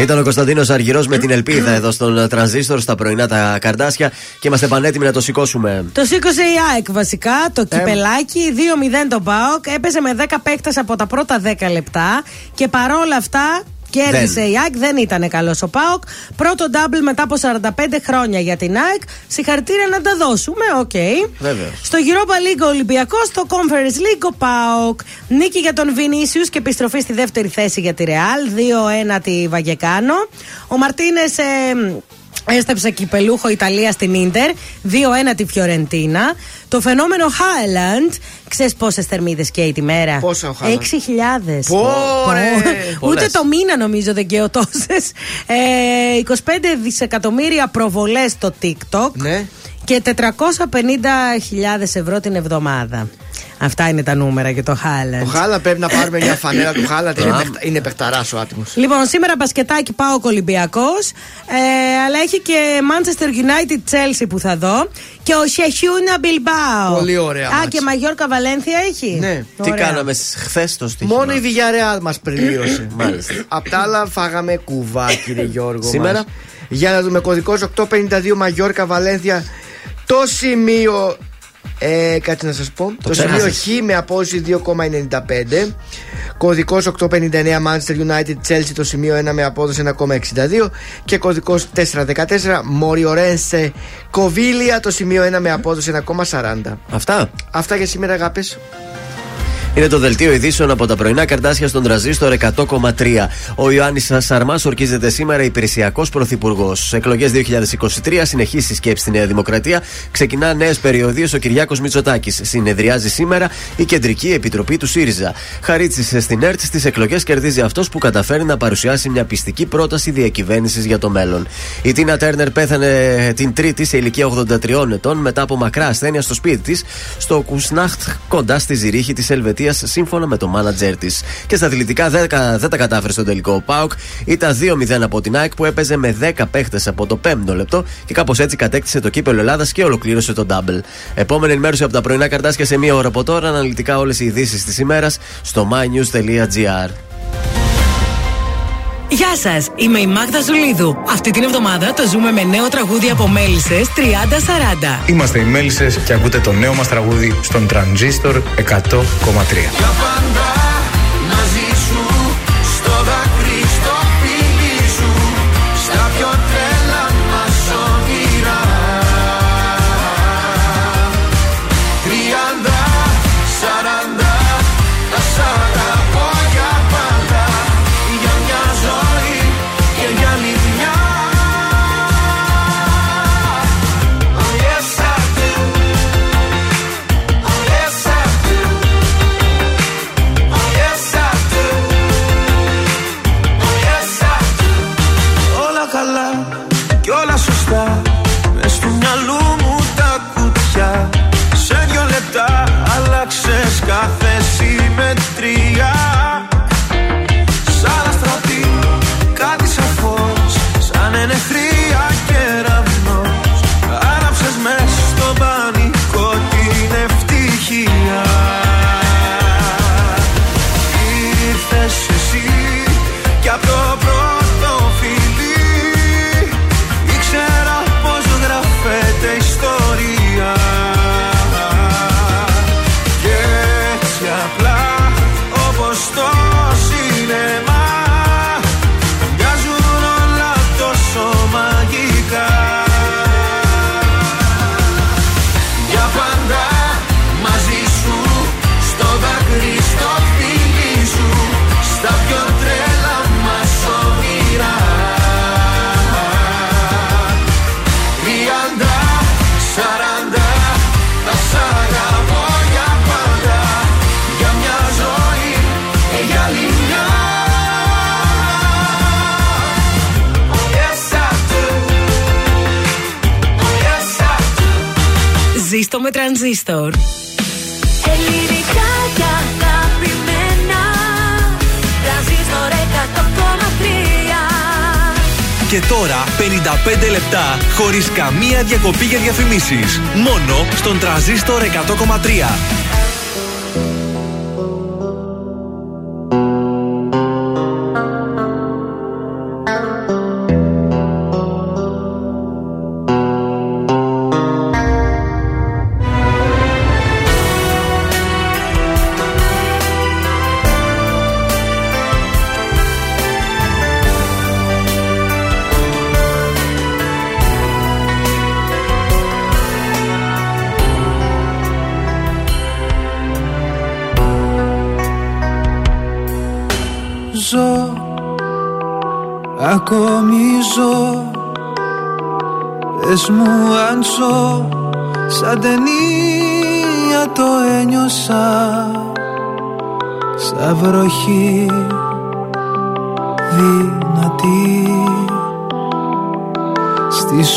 Ήταν ο Κωνσταντίνος Αργυρός με την ελπίδα εδώ στον τρανζίστορ στα πρωινά τα καρντάσια και είμαστε πανέτοιμοι να το σηκώσουμε. Το σήκωσε η ΑΕΚ βασικά, το κυπελλάκι, 2-0 το ΠΑΟΚ. Έπαιζε με 10 παίκτες από τα πρώτα 10 λεπτά και παρόλα αυτά Κέρδισε η ΑΕΚ, δεν ήταν καλός ο ΠΑΟΚ. Πρώτο double μετά από 45 χρόνια για την ΑΕΚ. Συγχαρητήρια να τα δώσουμε, οκ. Βέβαια. Στο Europa League ο Ολυμπιακός, στο Conference League ο ΠΑΟΚ. Νίκη για τον Βινίσιου και επιστροφή στη δεύτερη θέση για τη Real. 2-1 τη Βαγεκάνο. Ο Μαρτίνες. Έστεψε κυπελούχο Ιταλία στην ντερ 2-1 τη Φιωρεντίνα. Το φαινόμενο Χάιλαντ. Ξέρεις πόσες θερμίδες καίει τη μέρα; Πόσα ο Χάλαντ; 6.000. Πόρε! Ούτε Πολλές. το μήνα νομίζω δεν καίω τόσες. Ε, 25 δισεκατομμύρια προβολές στο TikTok. Ναι. Και 450.000 ευρώ την εβδομάδα. Αυτά είναι τα νούμερα για το Χάλαντ. Ο Χάλα πρέπει να πάρουμε μια φανέλα του Χάλα. Είναι, παιχτα- είναι παιχταράς ο άτιμος. Λοιπόν, σήμερα μπασκετάκι πάω Ολυμπιακό. Ε, αλλά έχει και Manchester United Chelsea που θα δω. Και ο Σεχιούνα Μπιλμπάο. Πολύ ωραία Α, μάτς. και Μαγιόρκα Βαλένθια έχει; Ναι. Τι Ωραία. κάναμε χθες το στοίχημα; Μόνο η Villarreal μας πλήρωσε. Μάλιστα. Απ' τα άλλα φάγαμε κουβά, κύριε Γιώργο. Σήμερα; μας. Για να δούμε κωδικός 852 Μαγιόρκα Βαλένθια. Το σημείο. Ε, κάτσε να σας πω. Το, σημείο ξέχασες. Χ με απόδοση 2,95. Κωδικό 859 Manchester United Chelsea το σημείο 1 με απόδοση 1,62. Και κωδικός 414 Μοριορένσε Κοβίλια το σημείο 1 με απόδοση 1,40. Αυτά. Αυτά για σήμερα, αγάπης. Είναι το δελτίο ειδήσεων από τα πρωινά καρτάσια στον τραζίστορ 100,3. Ο Ιωάννης Σαρμάς ορκίζεται σήμερα υπηρεσιακός πρωθυπουργός. Εκλογές 2023, συνεχίσεις σκέψη στη Νέα Δημοκρατία. Ξεκινά νέες περιοδίες ο Κυριάκος Μητσοτάκης. Συνεδριάζει σήμερα η Κεντρική Επιτροπή του ΣΥΡΙΖΑ. Χαρίτσι στην ΕΡΤ στις εκλογές κερδίζει αυτός που καταφέρει να παρουσιάσει μια πιστική πρόταση διακυβέρνησης για το μέλλον. Η Τίνα Τέρνερ πέθανε την Τρίτη σε ηλικία 83 ετών μετά από μακρά ασθένεια στο σπίτι της στο Κουσνάχτ κοντά στη Ζηρίχη της Ελβετίας σύμφωνα με το μάνατζερ της. Και στα αθλητικά δεν, δεν τα κατάφερε στο τελικό ο Πάουκ. Ήταν 2-0 από την ΑΕΚ που έπαιζε με 10 παίχτες από το 5ο λεπτό και κάπως έτσι κατέκτησε το κύπελο Ελλάδας και ολοκλήρωσε το double. Επόμενη ενημέρωση από τα πρωινά καρτάσια σε μία ώρα από τώρα. Αναλυτικά όλες οι ειδήσεις της ημέρας στο mynews.gr. Γεια σας, είμαι η Μάγδα Ζουλίδου. Αυτή την εβδομάδα το ζούμε με νέο τραγούδι από Μέλισσες 30-40. Είμαστε οι Μέλισσες και ακούτε το νέο μας τραγούδι στον Τρανζίστορ 100,3. Ζήστο με τρανζίστορ. Ελληνικά και αγαπημένα Τρανζίστορ 100,3 Και τώρα 55 λεπτά χωρίς καμία διακοπή για διαφημίσεις. Μόνο στον τραζίστορ 100,3.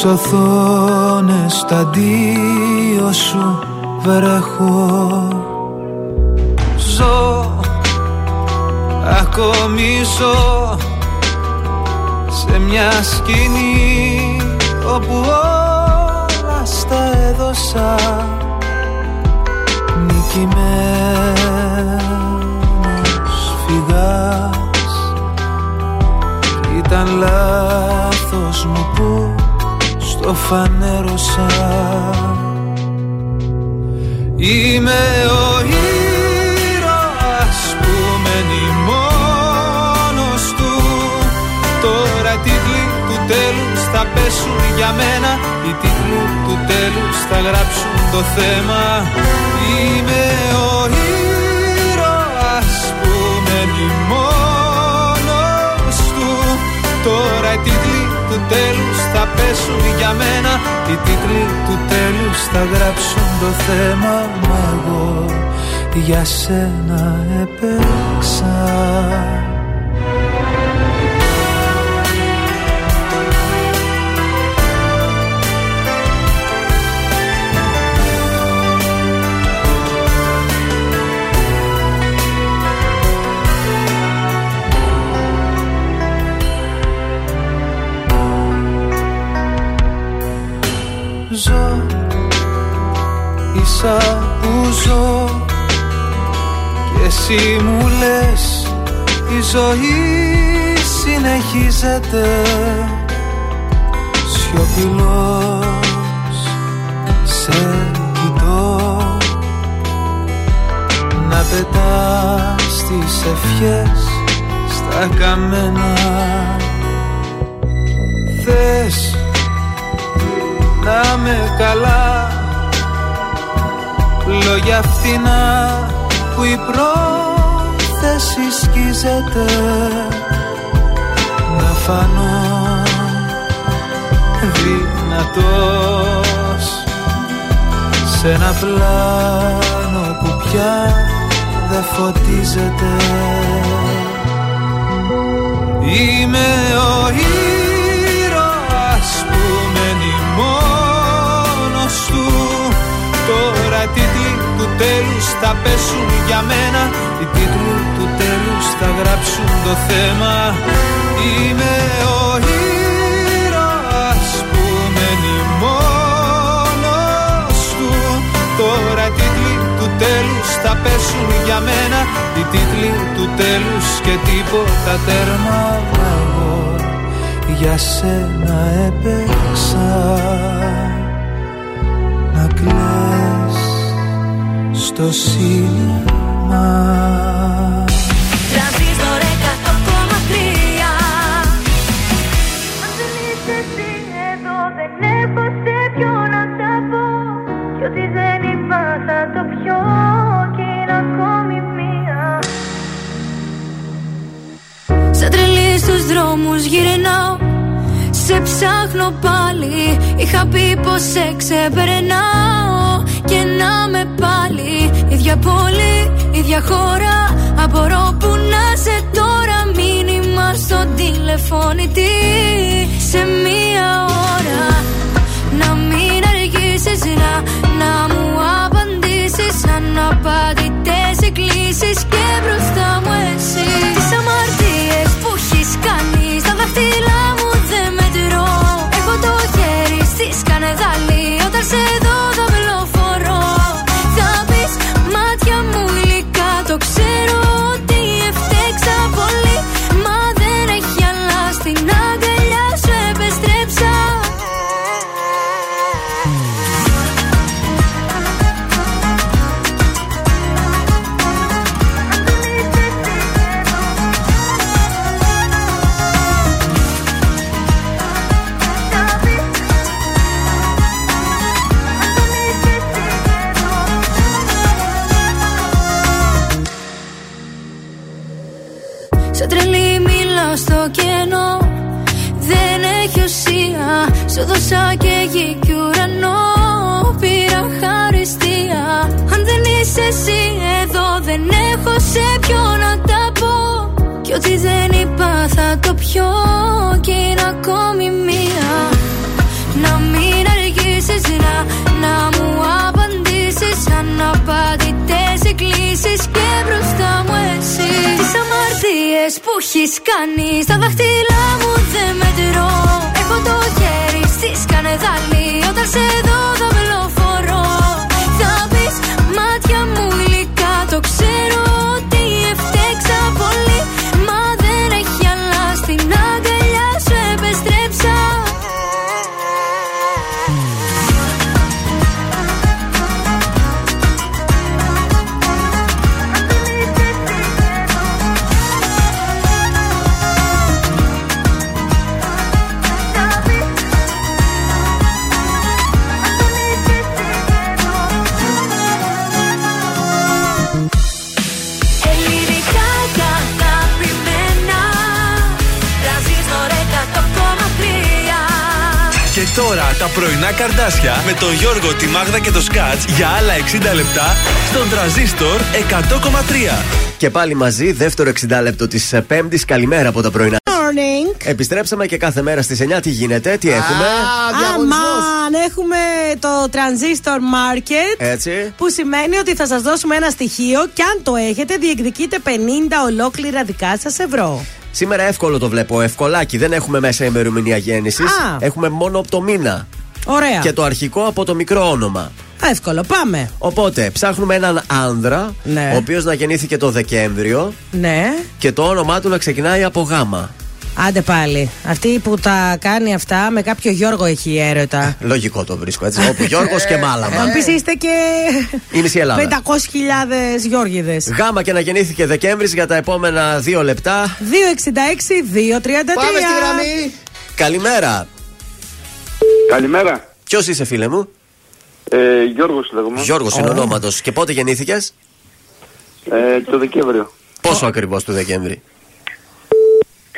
Στις οθόνες τα αντίο σου βρέχω. Ζω ακόμη ζω σε μια σκηνή όπου όλα στα έδωσα. Νικημένος φυγάς. Ήταν λάθος μου που στο φανέρωσα. Είμαι ο ήρωας που μένει μόνος του. Τώρα οι τίτλοι του τέλους θα πέσουν για μένα. Οι τίτλοι του τέλους θα γράψουν το θέμα. Είμαι ο ήρωας μένει μόνος του. Τώρα οι τίτλοι του τέλους θα πέσουν για μένα. Οι τίτλοι του τέλους θα γράψουν το θέμα Μα εγώ. Για σένα έπαιξα ίσα που ζω. Και εσύ μου λες η ζωή συνεχίζεται σιωπηλός σε κοιτώ. Να πετάς τις ευχές στα καμένα. Θες να με καλά Λόγια φτηνά που η πρόθεση σκίζεται. Να φανώ δυνατός Σε ένα πλάνο που πια δεν φωτίζεται. Είμαι ο του τέλους θα πέσουν για μένα. Οι τίτλοι του τέλους θα γράψουν το θέμα. Είμαι ο ήρωας που μένει μόνος του. Τώρα οι τίτλοι του τέλους θα πέσουν για μένα. Οι τίτλοι του τέλους και τίποτα τέρμα Μα εγώ για σένα έπαιξα να κλαις στο σύννημα Τρανζίστορ 100,3 Αν δεν είσαι εσύ εδώ δεν έχω σε ποιο να τα πω. Κι ό,τι δεν είπα θα το πιω κι είναι ακόμη μία. Σαν τρελή στους δρόμους γυρνάω. Σε ψάχνω πάλι. Είχα πει πως σε ξεπερνάω. Και να με πάλι Ίδια πόλη, ίδια χώρα. Απορώ που να σε τώρα Μήνυμα στο τηλεφώνητη Σε μία ώρα Να μην αργήσεις να, να μου απαντήσεις. Αναπαντητές εκκλήσεις Και μπροστά μου εσύ. Τις αμαρτίες που έχεις κάνει Κι ό,τι δεν είπα θα το πιω Κι είναι ακόμη μία. Να μην αργήσεις να, να μου απαντήσεις. Αναπαντητές εκκλήσεις Και μπροστά μου εσύ. Τις αμαρτίες που έχεις κάνει Στα δάχτυλά πρωινά καρδάσια με τον Γιώργο, τη Μάγδα και το Σκάτς για άλλα 60 λεπτά στον τραζίστορ 100,3. Και πάλι μαζί, δεύτερο 60 λεπτό της Πέμπτης. Καλημέρα από τα πρωινά. Morning. Επιστρέψαμε και κάθε μέρα στις 9 τι γίνεται, τι έχουμε; Αμάν, έχουμε το Transistor Market. Έτσι. Που σημαίνει ότι θα σας δώσουμε ένα στοιχείο και αν το έχετε, διεκδικείτε 50 ολόκληρα δικά σας ευρώ. Σήμερα εύκολο το βλέπω, ευκολάκι. Δεν έχουμε μέσα ημερομηνία γέννησης. Α. Έχουμε μόνο από το μήνα. Ωραία. Και το αρχικό από το μικρό όνομα. Εύκολο, πάμε. Οπότε ψάχνουμε έναν άνδρα, Ναι. ο οποίος να γεννήθηκε το Δεκέμβριο Ναι. και το όνομά του να ξεκινάει από γάμα. Άντε πάλι. Αυτή που τα κάνει αυτά με κάποιο Γιώργο έχει έρωτα. Λογικό το βρίσκω έτσι. Όπου Γιώργος και μάλαμα. Αν πεις είστε και. Η μισή Ελλάδα. 500.000 Γιώργιδες. Γάμα και να γεννήθηκε Δεκέμβρης για τα επόμενα δύο λεπτά. 266-233. Πάμε στη γραμμή. Καλημέρα. Καλημέρα. Ποιος είσαι, φίλε μου, Ε, Γιώργος λέγομαι. Γιώργος είναι ονόματος. Και πότε γεννήθηκες, Ε, το Δεκέμβριο. Πόσο ακριβώς του Δεκέμβρη;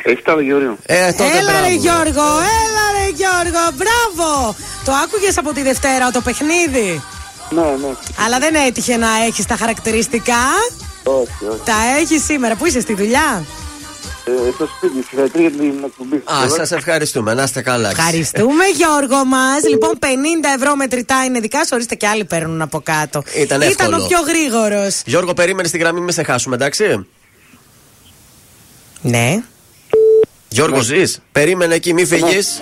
7 Δεκεμβρίου. Ε, τότε Έλα ρε μπράβο. Γιώργο, έλα ρε Γιώργο, μπράβο! Το άκουγες από τη Δευτέρα το παιχνίδι; Ναι, ναι. Αλλά δεν έτυχε να έχεις τα χαρακτηριστικά; Όχι, όχι. Τα έχεις σήμερα. Πού είσαι στη δουλειά; Ε, στο σπίτι, συγχαρητήρια για την εκπομπή. Α, σας ευχαριστούμε. Να είστε καλά. Ευχαριστούμε Γιώργο μας. Λοιπόν, 50 ευρώ μετρητά είναι δικά σου. Ορίστε και άλλοι παίρνουν από κάτω. Ήταν Ήταν εύκολο. ο πιο γρήγορος. Γιώργο, περίμενε στη γραμμή, μην σε χάσουμε, εντάξει; Ναι. Γιώργο, ζεις. Περίμενε εκεί, μη φύγεις.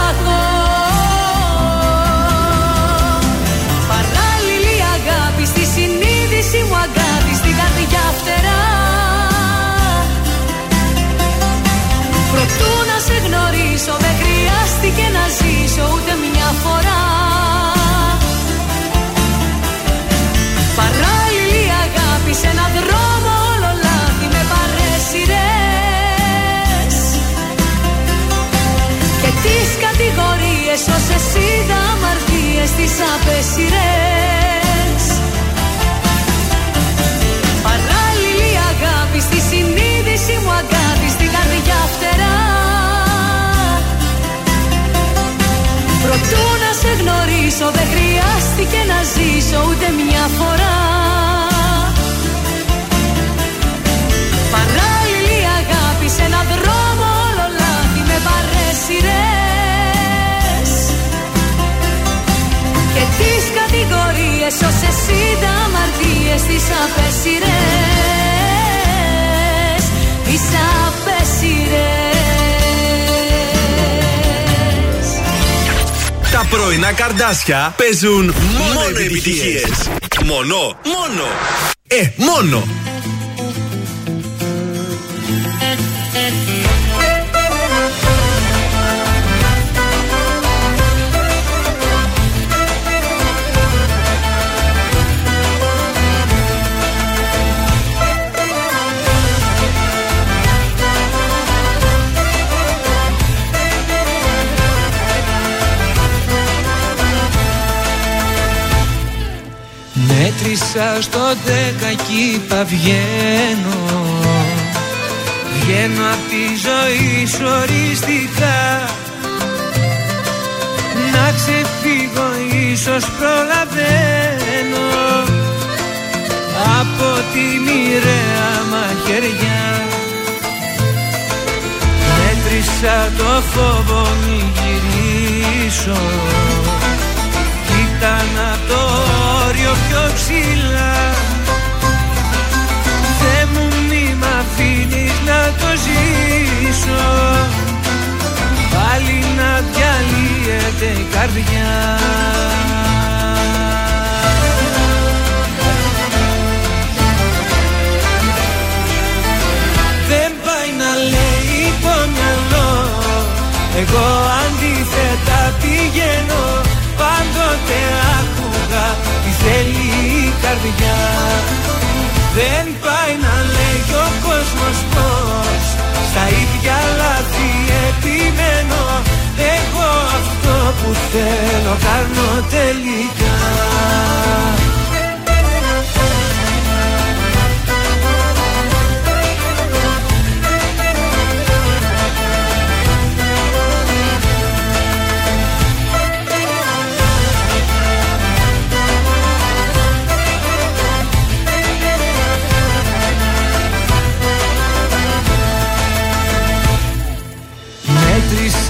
Προτού να σε γνωρίσω. Δεν χρειάστηκε να ζήσω ούτε μια φορά. Παράλληλη αγάπη σε έναν δρόμο όλο λάθη με παρέσιρες Και τις κατηγορίες όσες είδα αμαρτίες τις απέσιρες Του να σε γνωρίσω δεν χρειάστηκε να ζήσω ούτε μια φορά. Παράλληλη αγάπη σε έναν δρόμο όλο λάθη με παρέσιρες Και τις κατηγορίες όσες είδα αμαρτίες τις απέσιρες Τις απέσιρες Τα πρωινά καρδάσια παίζουν μόνο επιτυχίες. Μόνο, μόνο. Ε, μόνο. Μέτρησα στο δέκα κι είπα βγαίνω. Βγαίνω απ' τη ζωή σου οριστικά. Να ξεφύγω ίσως προλαβαίνω. Από τη μοιραία μαχαιριά. Μέτρησα το φόβο μη γυρίσω Ήταν απ' το όριο πιο ψηλά. Δε μου μη μ' αφήνεις να το ζήσω. Πάλι να διαλύεται η καρδιά. Δεν πάει να λέει το μυαλό. Εγώ αντίθετα πηγαίνω Πάντοτε άκουγα τι θέλει η καρδιά. Δεν πάει να λέει ο κόσμος πως Στα ίδια λάθη επιμένω. Εγώ αυτό που θέλω κάνω τελικά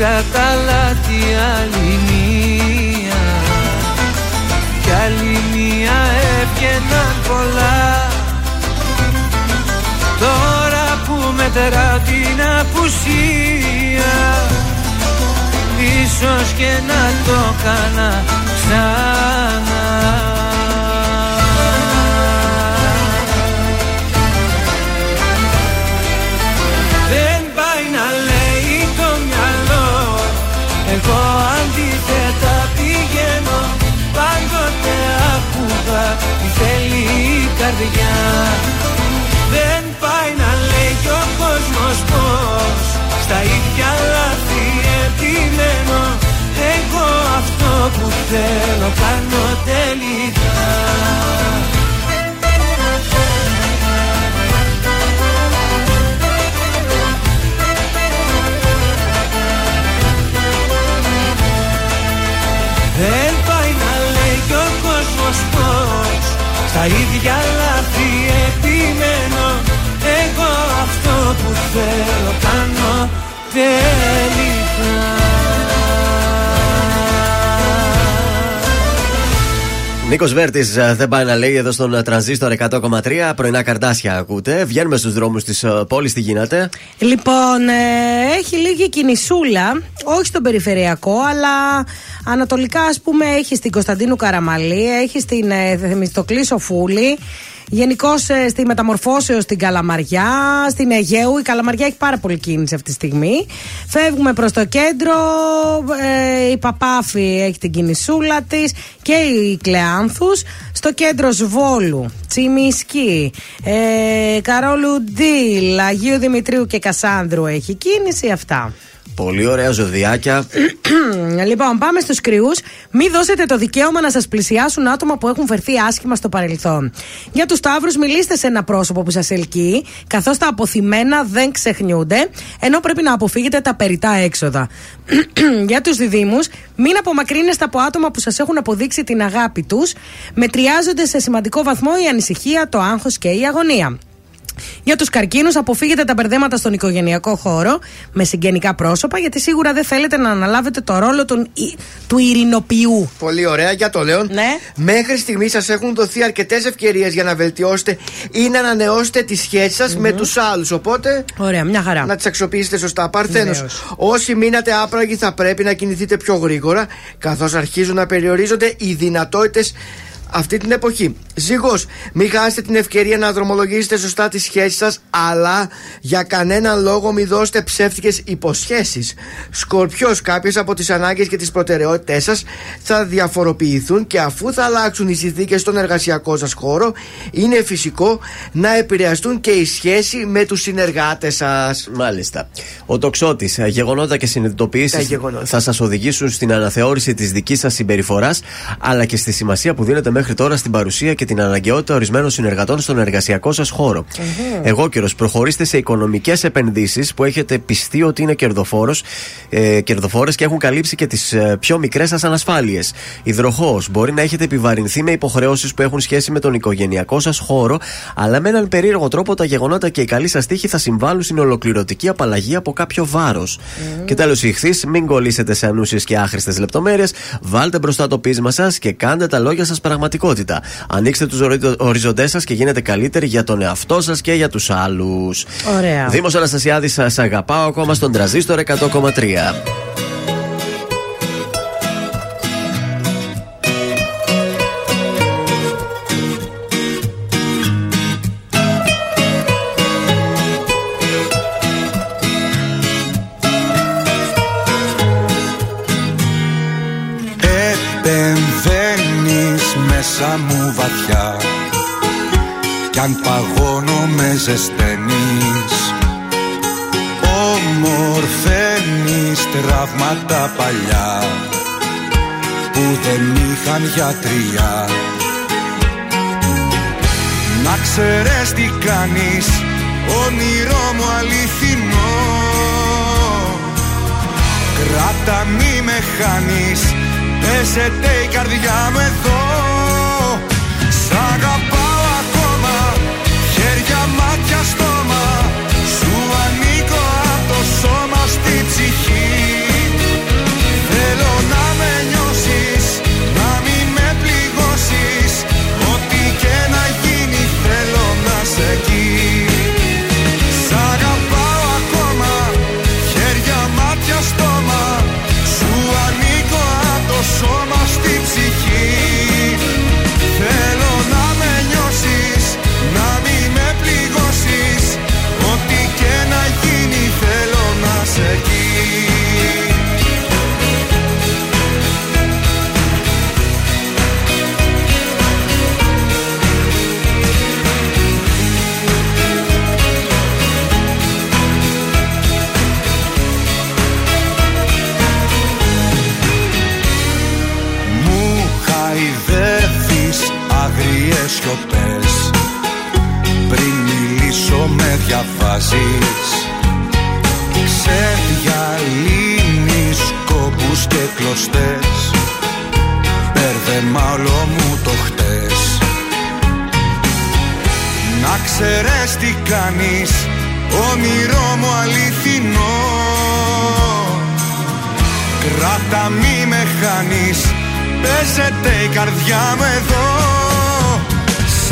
Μέτρησα τα λάθη άλλη μία. Κι άλλη μία έβγαιναν πολλά. Τώρα που μετράω την απουσία Ίσως και να το κάνα ξανά θέλει η καρδιά. Δεν πάει να λέει κι ο κόσμος πως Στα ίδια λάθη επιμένω. Εγώ αυτό που θέλω κάνω τελικά Στα ίδια λάθη επιμένω. Εγώ αυτό που θέλω κάνω τελικά Νίκος Βέρτης δεν πάει να λέει εδώ στον ε, τρανζίστορ 100,3. Πρωινά καρτάσια ακούτε. Βγαίνουμε στους δρόμους της πόλης. Τι γίνεται. Λοιπόν, ε, έχει λίγη κινησούλα, όχι στον περιφερειακό, αλλά ανατολικά, ας πούμε, έχει στην Κωνσταντίνου Καραμαλή, έχει στην ε, Θεμιστοκλής Σοφούλη. Γενικώς στη Μεταμορφώσεως στην Καλαμαριά, στην Αιγαίου. Η Καλαμαριά έχει πάρα πολύ κίνηση αυτή τη στιγμή. Φεύγουμε προς το κέντρο. Ε, η Παπάφη έχει την κινησούλα της και η Κλεάνθους. Στο κέντρο Σβόλου, Τσιμισκή, ε, Καρόλου Ντίλ, Αγίου Δημητρίου και Κασάνδρου έχει κίνηση. Αυτά. Πολύ ωραία ζωδιάκια. λοιπόν, πάμε στους κρυούς. Μην δώσετε το δικαίωμα να σας πλησιάσουν άτομα που έχουν φερθεί άσχημα στο παρελθόν. Για τους Σταύρους, μιλήστε σε ένα πρόσωπο που σας ελκύει, καθώς τα αποθυμένα δεν ξεχνιούνται, ενώ πρέπει να αποφύγετε τα περιτά έξοδα. Για τους Διδήμου, μην απομακρύνεστε από άτομα που σας έχουν αποδείξει την αγάπη τους. Μετριάστε επηρεάζονται σε σημαντικό βαθμό η ανησυχία, το άγχος και η αγωνία. Για τους καρκίνους, αποφύγετε τα μπερδέματα στον οικογενειακό χώρο με συγγενικά πρόσωπα, γιατί σίγουρα δεν θέλετε να αναλάβετε το ρόλο των, ι- του ειρηνοποιού. Πολύ ωραία, για το λέω. Ναι. Μέχρι στιγμής σας έχουν δοθεί αρκετές ευκαιρίες για να βελτιώσετε ή να ανανεώσετε τη σχέση σας με τους άλλους. Οπότε. Ωραία, μια χαρά. Να τις αξιοποιήσετε σωστά. Παρθένος. Βεβαίως. Όσοι μείνατε άπραγοι, θα πρέπει να κινηθείτε πιο γρήγορα, καθώς αρχίζουν να περιορίζονται οι δυνατότητες αυτή την εποχή. Ζήγος, μην χάσετε την ευκαιρία να δρομολογήσετε σωστά τη σχέση σας, αλλά για κανέναν λόγο μην δώσετε ψεύτικες υποσχέσεις. Σκορπιός, κάποιες από τις ανάγκες και τις προτεραιότητές σας θα διαφοροποιηθούν και αφού θα αλλάξουν οι συνθήκες στον εργασιακό σας χώρο, είναι φυσικό να επηρεαστούν και η σχέση με τους συνεργάτες σας. Μάλιστα. Ο τοξότης, γεγονότα και Τα συνειδητοποιήσει γεγονότα. θα σας οδηγήσουν στην αναθεώρηση της δικής σας συμπεριφοράς, αλλά και στη σημασία που δίνετε μέχρι τώρα στην παρουσία και την αναγκαιότητα ορισμένων συνεργατών στον εργασιακό σας χώρο. Εγώ καιρο, προχωρήστε σε οικονομικές επενδύσεις που έχετε πιστεί ότι είναι κερδοφόρος, ε, κερδοφόρες και έχουν καλύψει και τις πιο μικρές σας ανασφάλειες. Υδροχός, μπορεί να έχετε επιβαρυνθεί με υποχρεώσεις που έχουν σχέση με τον οικογενειακό σας χώρο, αλλά με έναν περίεργο τρόπο τα γεγονότα και οι καλοί σας τύχη θα συμβάλλουν στην ολοκληρωτική απαλλαγή από κάποιο βάρος. Και τέλος, η ηχθή, μην κολλήσετε σε ανούσιες και άχρηστες λεπτομέρειες, βάλτε μπροστά το πείσμα σας και κάντε τα λόγια σας πραγματικότητα. Ανοίξτε τους οριζοντές σας και γίνετε καλύτεροι για τον εαυτό σας και για τους άλλους. Ωραία. Δήμος Αναστασιάδης, σας αγαπάω ακόμα στον τραζίστορ 100,3. Παγώνω με ζεσταίνεις Ομορφαίνεις τραύματα παλιά Που δεν είχαν γιατριά Να ξέρεις τι κάνεις Όνειρό μου αληθινό. Κράτα μη με χάνεις Πέσετε η καρδιά μου εδώ. Σ' διαβάζεις. Ξεδιαλύνεις κόπους και κλωστές. Μπέρδεμα όλο μου το χτες. Να ξέρεις τι κάνεις Όνειρό μου αληθινό. Κράτα μη με χάνεις Παίζεται η καρδιά μου εδώ. Σ'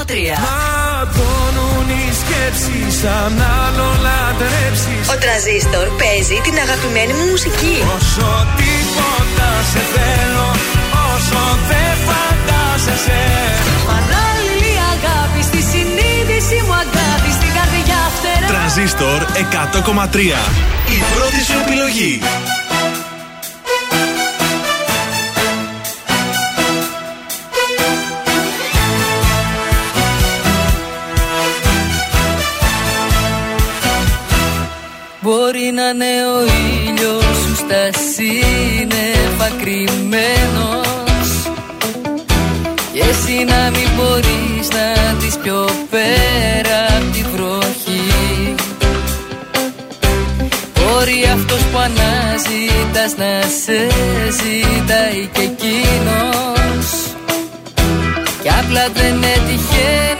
Μα πονούν οι σκέψεις αν άλλο λατρέψεις Ο τραζίστορ παίζει την αγαπημένη μου μουσική. Όσο τίποτα σε θέλω Όσο δεν φαντάζεσαι Παράλληλη αγάπη στη συνείδηση μου αγάπη στην καρδιά φτερά. Τρανζίστορ 100,3. Η πρώτη σου επιλογή. Μπορεί να είναι ο ήλιος σου στα σύννεφα κρυμμένος. Και εσύ να μην μπορείς να δεις πιο πέρα απ' τη βροχή. Μπορεί αυτός που αναζητάς να σε ζητάει και εκείνος. Κι απλά δεν έτυχε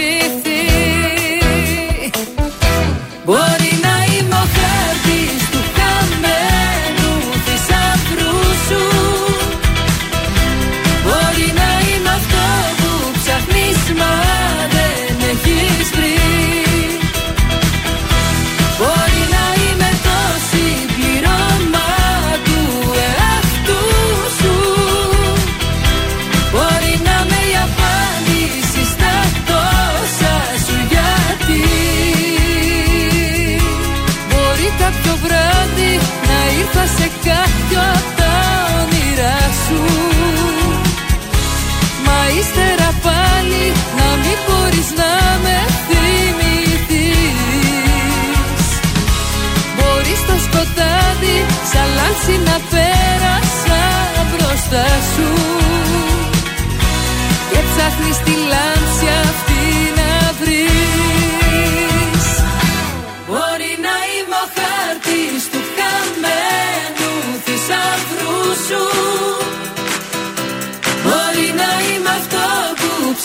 κάποιο απ' τα όνειρά σου. Μα ύστερα πάλι να μην μπορείς να με θυμηθείς. Μπορείς στο σκοτάδι σαν λάμψη να πέρασα μπροστά σου. Και ψάχνεις τη λάμψη αυτή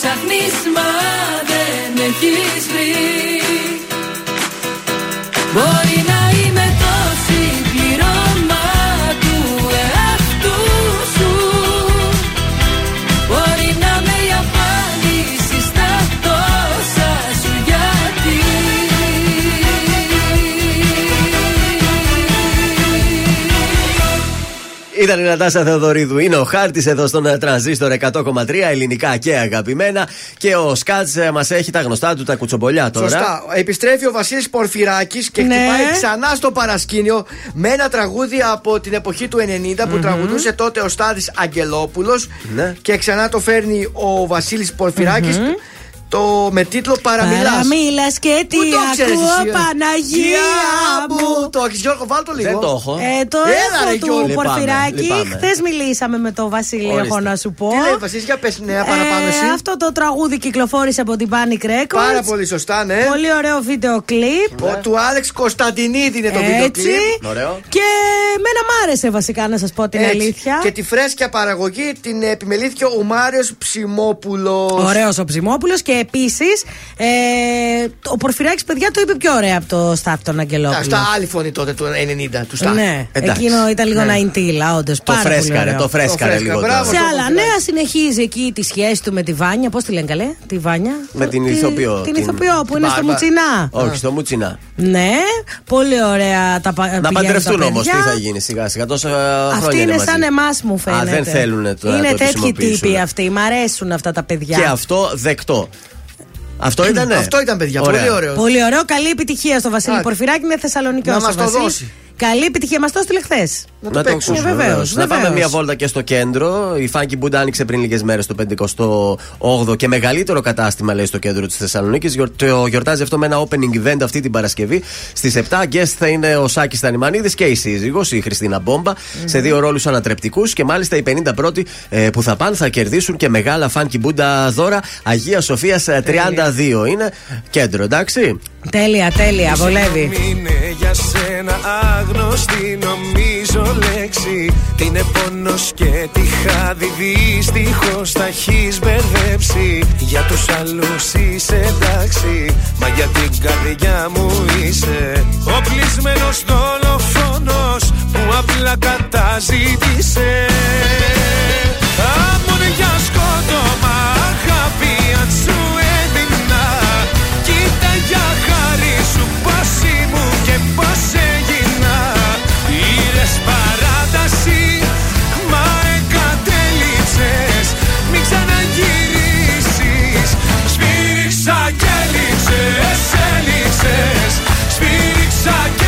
ψάχνεις μα δεν έχεις βρει Ήταν η Νατάσα Θεοδωρίδου. Είναι ο χάρτης εδώ στον ε, τρανζίστορ 100,3 ελληνικά και αγαπημένα. Και ο Σκάτς μας έχει τα γνωστά του τα κουτσομπολιά τώρα. Σωστά. Επιστρέφει ο Βασίλης Πορφυράκης και Ναι. χτυπάει ξανά στο παρασκήνιο με ένα τραγούδι από την εποχή του 90 που Μμμ. τραγουδούσε τότε ο Στάδη Αγγελόπουλος. Ναι. Και ξανά το φέρνει ο Βασίλης Πορφυράκης Το με τίτλο Παραμιλάς. Παραμίλα και τι Πού το ξέρεις ακούω, εσύ, ε; Παναγία μου. Το έχεις Γιώργο, βάλ το λίγο. Δεν το έχω. Ε, το Έλα, ρε, έχω Γιώργο. του Λυπάμαι, Πορφυράκη. λυπάμαι. Χθες μιλήσαμε με τον Βασίλη, Ορίστε. έχω να σου πω. Τι λέει, Βασίλη, για πες νέα παραπάνω εσύ. Ε, αυτό το τραγούδι κυκλοφόρησε από την Panic Records. Πάρα πολύ σωστά, ναι. Πολύ ωραίο βίντεο κλιπ. Ο, του Άλεξ Κωνσταντινίδη είναι το βίντεο Έτσι. κλιπ. Ωραίο. Και μένα μ' άρεσε βασικά να σας πω την Έτσι. αλήθεια. Και τη φρέσκια παραγωγή την επιμελήθηκε ο Μάριος Ψημόπουλος. Ωραίος ο Ψημόπουλος και Και επίσης, ε, ο Πορφυράκη, παιδιά, το είπε πιο ωραία από το Στάθη τον Αγγελόπουλο. Στα άλλη φωνή τότε του 90 του Στάθη. Ναι, Εντάξει. εκείνο ήταν λίγο Ναι. 90 όντως. Το φρέσκαρε, το φρέσκαρε λίγο. τώρα. Σε άλλα νέα συνεχίζει εκεί τη σχέση του με τη Βάνια. Πώς τη λένε καλέ, τη Βάνια; Με την Τη- ηθοποιό. Την ηθοποιό που είναι στο Μπάρμπα. Μουτσινά. Όχι, στο Μουτσινά. Ναι, πολύ ωραία τα πα- Να πηγαίνουν παντρευτούν τα όμως, τι παιδιά. θα γίνει σιγά σιγά. Τόσα Αυτοί χρόνια είναι μαζί. σαν εμάς, μου φαίνεται. Α, δεν θέλουν το Είναι να το τέτοιοι χρησιμοποιήσουν. τύποι αυτοί. Μ' αρέσουν αυτά τα παιδιά. Και αυτό δεκτό. Αυτό ήταν. Αυτό ήταν, παιδιά, πολύ ωραίος. Πολύ ωραίο. Καλή επιτυχία στο Βασίλη Α, Πορφυράκη. Είναι Θεσσαλονίκη να μας το δώσει. Καλή επιτυχία. Μας το έστειλε χθες. Να το ακούσουμε. Βεβαίως. βεβαίως. Να πάμε μια βόλτα και στο κέντρο. Η Funky Boot άνοιξε πριν λίγες μέρες το 58ο και μεγαλύτερο κατάστημα, λέει, στο κέντρο της Θεσσαλονίκης. Το γιορτάζει αυτό με ένα opening event αυτή την Παρασκευή. Στις 7 guest θα είναι ο Σάκης Τανιμανίδη και η σύζυγος, η Χριστίνα Μπόμπα, σε δύο ρόλους ανατρεπτικούς. Και μάλιστα οι 50 πρώτοι ε, που θα πάνε θα κερδίσουν και μεγάλα Funky Buddha δώρα Αγία Σοφίας 32. Είναι κέντρο, εντάξει. Τέλεια, τέλεια. Βολεύει. Είναι για σένα άγνωστη νομίζω λέξη Τι είναι πόνος και τι χάδι δυστυχώς τα έχεις μπερδέψει Για τους άλλους είσαι εντάξει Μα για την καρδιά μου είσαι Ο κλεισμένος δολοφόνος που απλά καταζήτησε Αμμονιά σκότωμα I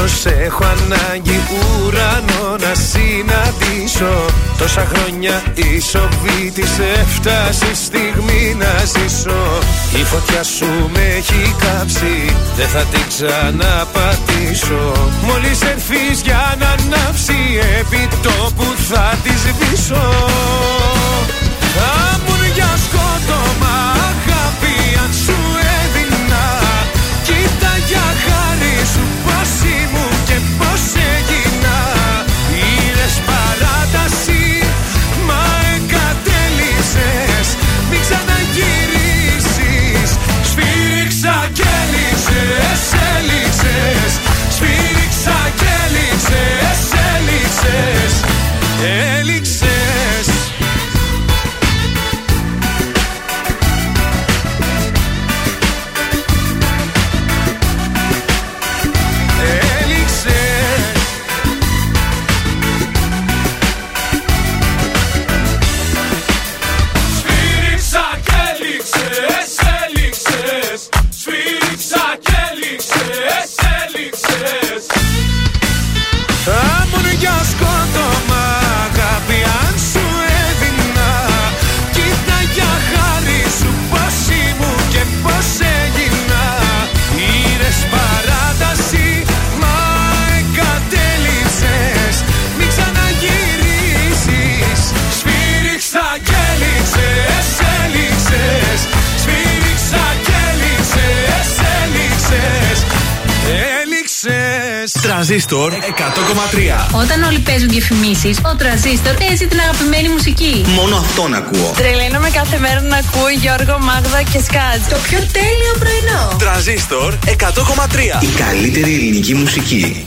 Επίγοντος έχω ανάγκη ουρανό να συναντήσω. Τόσα χρόνια η σοβή της έφτασε στιγμή να ζήσω. Η φωτιά σου με έχει κάψει Δεν θα την ξαναπατήσω. Μόλις έρθεις για να ανάψει Επί τόπου θα τη σβήσω. Θα ήμουν για σκότωμα Τρανζίστορ 100,3. Όταν όλοι παίζουν διαφημίσει, ο τραζίστορ παίζει την αγαπημένη μουσική. Μόνο αυτόν ακούω. Τρελαίνομαι κάθε μέρα να ακούω Γιώργο, Μάγδα και Σκάτ. Το πιο τέλειο πρωινό. Τρανζίστορ 100,3. Η καλύτερη ελληνική μουσική.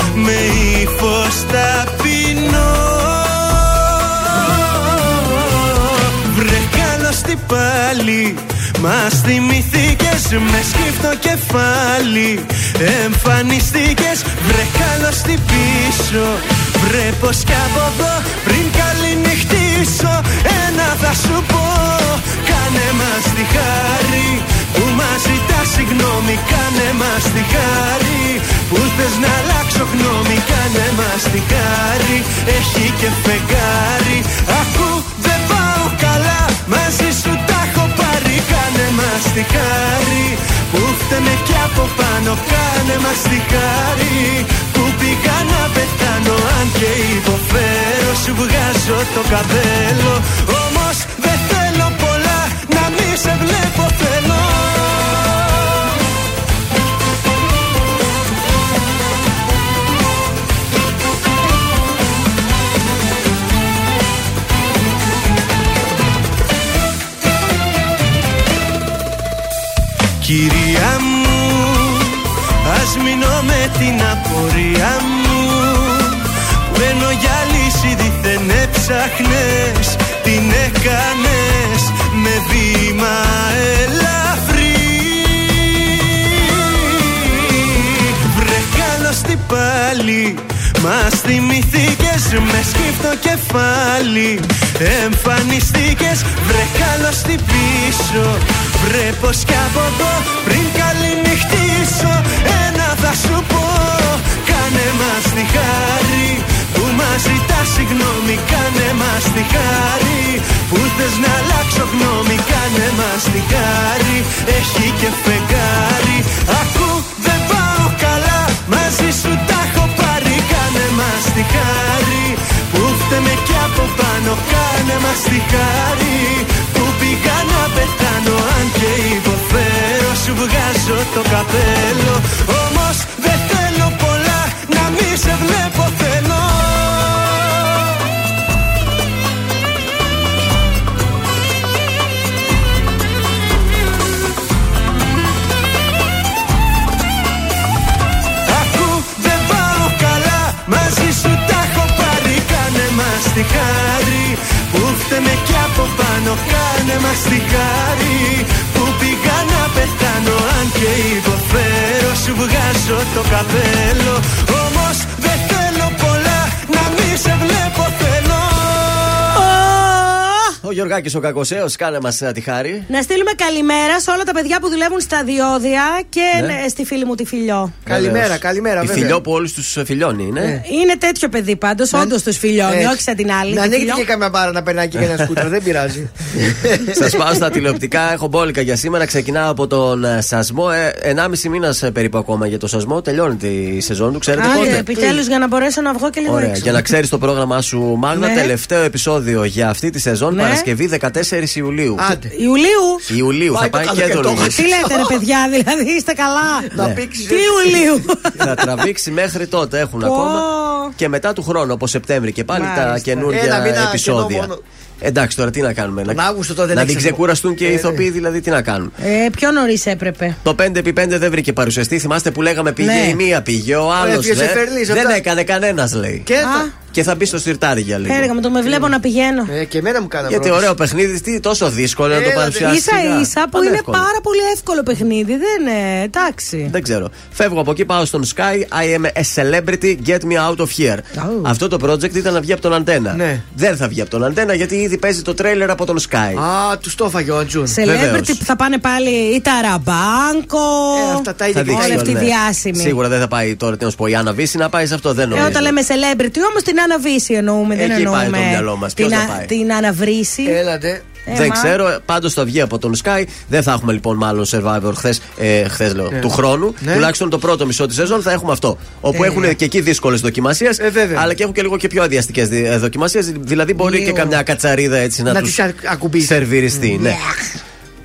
με ύφος ταπεινό Βρε καλώς τι πάλι Μας θυμηθήκες με σκύφτο κεφάλι. Εμφανιστήκες βρε καλώς τι πίσω. Βρε πως κι από εδώ πριν καληνυχτήσω Ένα θα σου πω Κάνε μας τη χάρη που μας ζητά συγγνώμη Κάνε μας τη χάρη. Που θες να αλλάξω γνώμη Κάνε μας τη χάρη. Έχει και φεγγάρι. Ακού δεν πάω καλά μαζί σου τα έχω πάρει. Κάνε μας τη χάρη. Που φταίμε κι από πάνω Κάνε μας τη χάρη. Που πήγα να πεθάνω Αν και υποφέρω σου βγάζω το καπέλο. Όμως δεν θέλω πολλά να μη σε βλέπω θέλω μείνω με την απορία μου. Μένω για λύση δίθεν έψαχνες Την έκανες με βήμα ελαφρύ. Βρε καλώς τι πάλι μας θυμηθήκες με σκύφτο κεφάλι. Εμφανιστήκες βρε καλώς τι πίσω. Βρε πως κι από εδώ πριν καληνυχτήσω Ένα θα σου πω. Κάνε μας τη χάρη που μας ζητάς συγγνώμη. Κάνε μας τη χάρη που θες να αλλάξω γνώμη. Κάνε μας τη χάρη έχει και φεγγάρι. Ακού δεν πάω καλά μαζί σου τα έχω πάρει. Κάνε μας τη χάρη που φταίμε κι από πάνω. Κάνε μας τη χάρη που πήγα να πεθάνω Αν και υποφέρω σου βγάζω το καπέλο. Όμως δεν θέλω πολλά να μη σε βλέπω θέλω. Ακού δεν πάω καλά Μαζί σου τα έχω πάρει Κάνε μας τη χάρη Που φταίμε κι από πάνω Κάνε μας τη χάρη Που πήγα να πεθάνω. Αν και υποφέρω Σου βγάζω το καπέλο. Όμως δεν θέλω πολλά Να μη σε βλέπω θέλω Ο Γιωργάκης ο Κακοσέο, κάνε μας τη χάρη. Να στείλουμε καλημέρα σε όλα τα παιδιά που δουλεύουν στα διόδια και Ναι. ναι, στη φίλη μου τη Φιλιό. Καλημέρα, Βεβαίως. καλημέρα, Η βέβαια. φιλιό που όλους τους φιλιώνει είναι. Είναι τέτοιο παιδί πάντως, όντως τους φιλιώνει, Ε, όχι σαν την άλλη. Να τη ανοίγει Φιλιό. και καμιά μπάρα να περνάει και ένα σκούτερ, δεν πειράζει. Σας πάω στα τηλεοπτικά. Έχω μπόλικα για σήμερα. Ξεκινάω από τον ε, σασμό. Ε, 1,5 μήνας περίπου ακόμα για το σασμό. Τελειώνει τη σεζόν του. Ξέρετε Άντε, πότε. επιτέλους για να μπορέσω να βγω και λίγο Ωραία. έξω. Για να ξέρεις το πρόγραμμά σου, Μάγδα, Ναι. τελευταίο επεισόδιο για αυτή τη σεζόν Ναι. Παρασκευή 14 Ιουλίου. Ιουλίου. Ιουλίου θα πάει και εδώ Τι λέτε ρε παιδιά, δηλαδή είστε καλά; Να Τι Ιουλίου; Θα τραβήξει μέχρι τότε. Έχουν Πω. ακόμα. Και μετά του χρόνου, από Σεπτέμβρη και πάλι τα Μάλιστα. Ένα καινούργια μήνα επεισόδια. κενό μόνο. Εντάξει, τώρα τι να κάνουμε. Τον Αύγουστο τότε να δεν μην έχεις ξεκουραστούν και οι Ε, ηθοποιοί, δηλαδή τι να κάνουν. Ε, πιο νωρίς έπρεπε. Το 5x5 δεν βρήκε παρουσιαστή. Θυμάστε που λέγαμε πήγε Ναι. η μία, πήγε ο άλλος. Έφυγε σε Φερλής, Δεν αυτά. έκανε κανένας, λέει. Και Α. Και θα μπει στο σιρτάρι για λίγο. Χαίρεγα με το με βλέπω να πηγαίνω. Ε, και εμένα μου κάνα Γιατί πρόταση. ωραίο παιχνίδι, τι τόσο δύσκολο να το Έλατε. παρουσιάσεις. σα ίσα που είναι Πανεύκολο. πάρα πολύ εύκολο παιχνίδι. Δεν είναι. Εντάξει. Δεν ξέρω. Φεύγω από εκεί, πάω στον Sky. I am a celebrity, get me out of here. Αυτό το project ήταν να βγει από τον αντένα. Ναι. Δεν θα βγει από τον αντένα γιατί ήδη παίζει το τρέλερ από τον Sky. Α, τους το έφαγε ο Ατζούν. Celebrity που θα πάνε πάλι η Ταραμπάνκο. Ε, αυτά τα Θα είδε δείξει Όλοι αυτοί οι ναι. διάσημοι. Σίγουρα δεν θα πάει τώρα, τι να σου πω, η Άννα Βύση να πάει σε αυτό. Δεν Ε, νομίζω. όταν λέμε celebrity, όμως την αναβίση εννοούμε. δεν Εκεί πάει εννοούμε το μυαλό μας. Ποιος την, θα α- πάει; την αναβρίση. Έλατε. Ε, δεν μα. ξέρω, πάντως θα βγει από τον Sky. Δεν θα έχουμε λοιπόν μάλλον survivor χθες, ε, χθες, λέω, Ναι. του χρόνου. Ναι. Τουλάχιστον το πρώτο μισό της σεζόν θα έχουμε αυτό. Όπου Τέλεια. έχουν και εκεί δύσκολες δοκιμασίες, Ε, βέβαια. αλλά και έχουν και λίγο και πιο αδιαστικέ δοκιμασίες. Δηλαδή μπορεί Λίγο. και καμιά κατσαρίδα έτσι να, Να τους τις α- ακουμπήσει. σερβιριστεί. Ναι.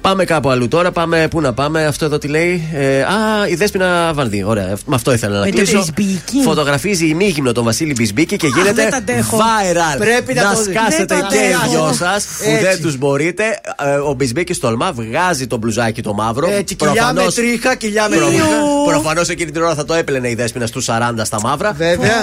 Πάμε κάπου αλλού τώρα. Πάμε, πού να πάμε, αυτό εδώ τι λέει. Ε, α, η Δέσποινα Βανδύ. Ωραία, με αυτό ήθελα να Με το κλείσω. Μπισμπίκι. Φωτογραφίζει ημίγυμνο τον Βασίλη Μπισμπίκη και γίνεται δεν τα αντέχω. viral. Πρέπει να το δεις. σκάσετε Δεν τα και οι αντέχω. δυο σας που Έτσι. δεν τους μπορείτε. Ε, Ο Μπισμπίκη τολμά, βγάζει το μπλουζάκι το μαύρο. Έτσι, κοιλιά με τρίχα, κοιλιά με τρίχα. Προφανώς εκείνη την ώρα θα το έπλαινε η Δέσποινα στους 40 στα μαύρα. Βέβαια.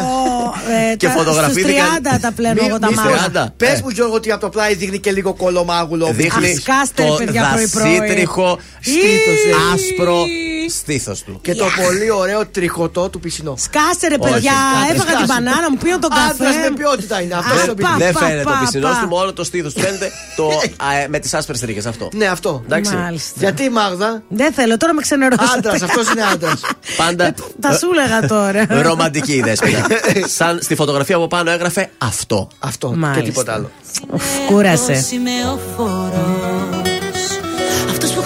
Ε, Και τα- φωτογραφήθηκαν- Στους 30 τα πλένω Μη- εγώ τα μη- μαύρα. 30. Πες Ε. μου, Γιώργο, ότι από το πλάι δείχνει και λίγο κολομάγουλο. Δείχνει Αχ, σκάστε, ρε, το παιδιά, πρωί-πρωί. δασίτριχο Στήθος, ε. άσπρο στήθος του. Και το πολύ ωραίο τριχωτό του πισινό. Σκάσε ρε Όχι, παιδιά, σκάσε, έφαγα σκάσε. την μπανάνα μου, πίνω τον καφέ. Άντρας με ποιότητα είναι. Αυτό Α, το πα, Δεν πα, φαίνεται πα, ο πισινό πα. του, μόνο το στήθος του φαίνεται το, α, ε, με τις άσπρες τρίχε αυτό. Ναι, αυτό. Εντάξει. Μάλιστα. Γιατί Μάγδα; Δεν θέλω, τώρα με ξενερώσατε. Άντρας, αυτός είναι άντρας. Πάντα Τα σου έλεγα τώρα. ρομαντική η δέσποινα. Σαν στη φωτογραφία από πάνω έγραφε αυτό. Αυτό και Μάλιστα. τίποτα άλλο. Ουφ, Κούρασε.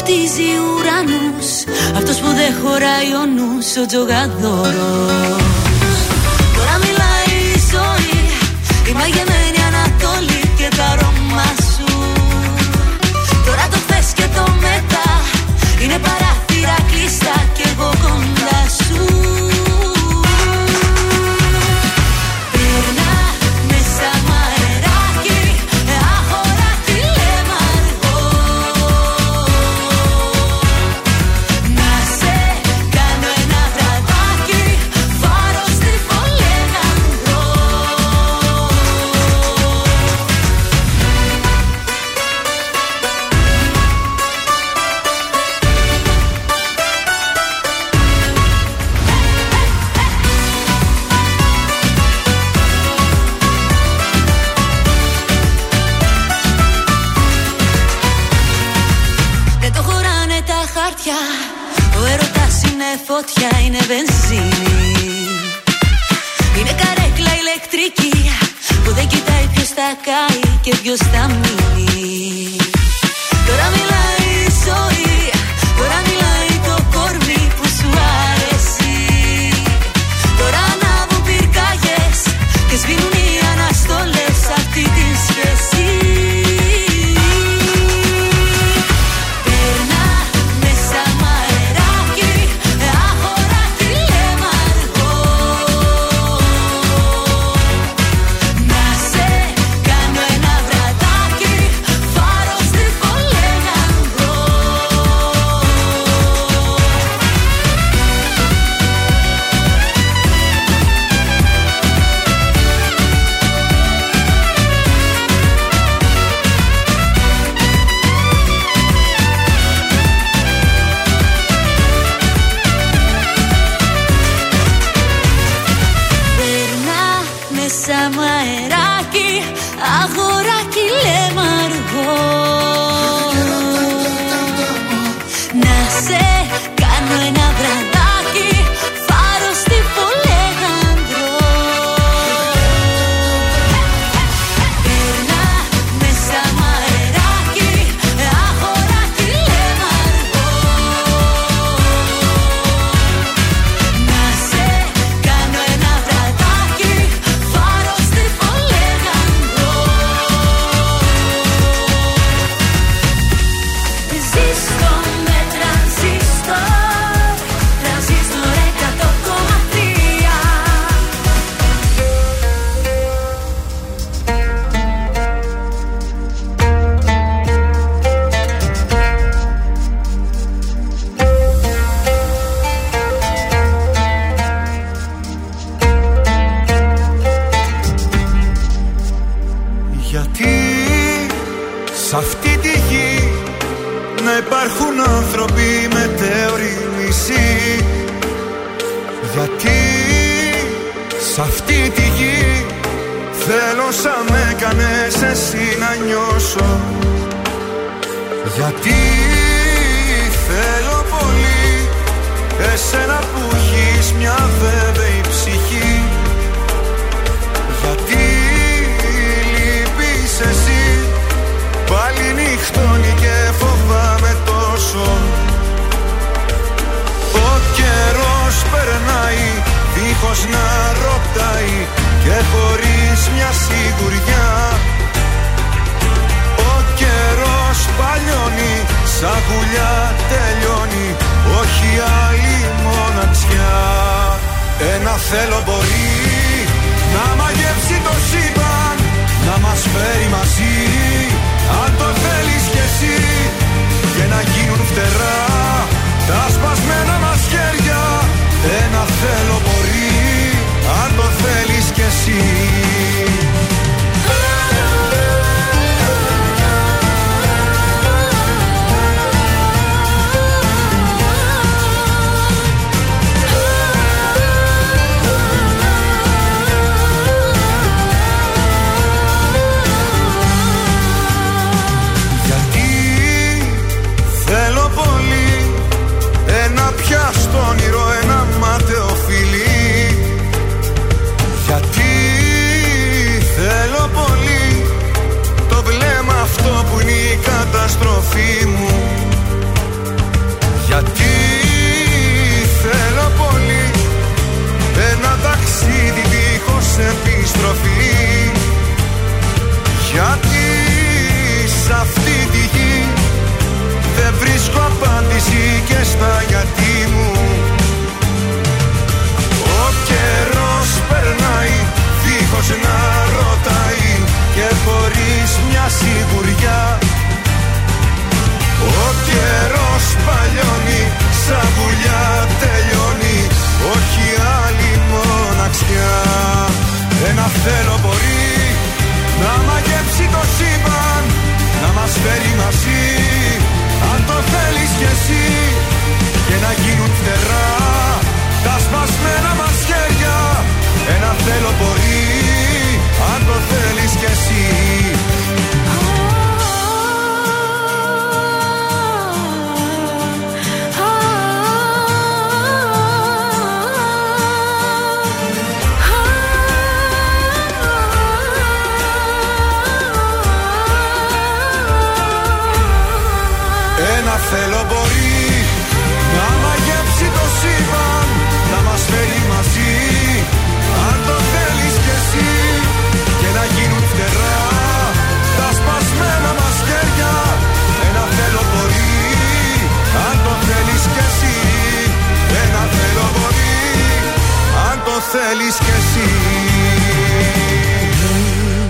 Αυτός που χτίζει ουρανούς Αυτός που δεν χωράει ο νους Ο τζογαδόρος. Τώρα μιλάει η ζωή Η μαγεμένη Ανατολή και τα αρώμα σου. Τώρα το χθες και το μετά Είναι παράθυρα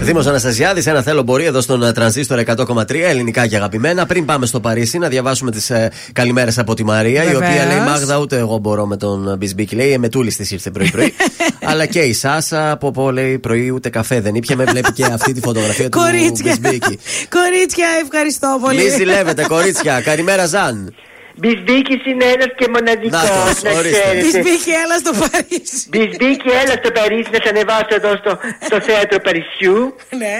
Δήμος Αναστασιάδης, ένα θέλω μπορεί εδώ στον ε, τρανζίστορ 100,3 ελληνικά και αγαπημένα. Πριν πάμε στο Παρίσι, να διαβάσουμε τις ε, καλημέρες από τη Μαρία, η οποία Βεβαίως. λέει Μάγδα, ούτε εγώ μπορώ με τον Μπισμπίκη. Λέει, «Ε, με τούλη τη ήρθε πρωί-πρωί. Αλλά και η Σάσα, από πω λέει πρωί ούτε καφέ δεν ήπια. Με βλέπει και αυτή τη φωτογραφία του Κορίτσια. Μπισμπίκη. Κορίτσια, ευχαριστώ πολύ. Μη ζηλεύετε, κορίτσια. Καλημέρα, Ζαν. Μπισμπίκης είναι ένας και μοναδικός. Νάτος, να ορίστε. ξέρετε. Μπισμπίκη, έλα στο Παρίσι. Μπισμπίκη, έλα στο Παρίσι να σε ανεβάσω εδώ στο, στο θέατρο Παρισιού. Ναι.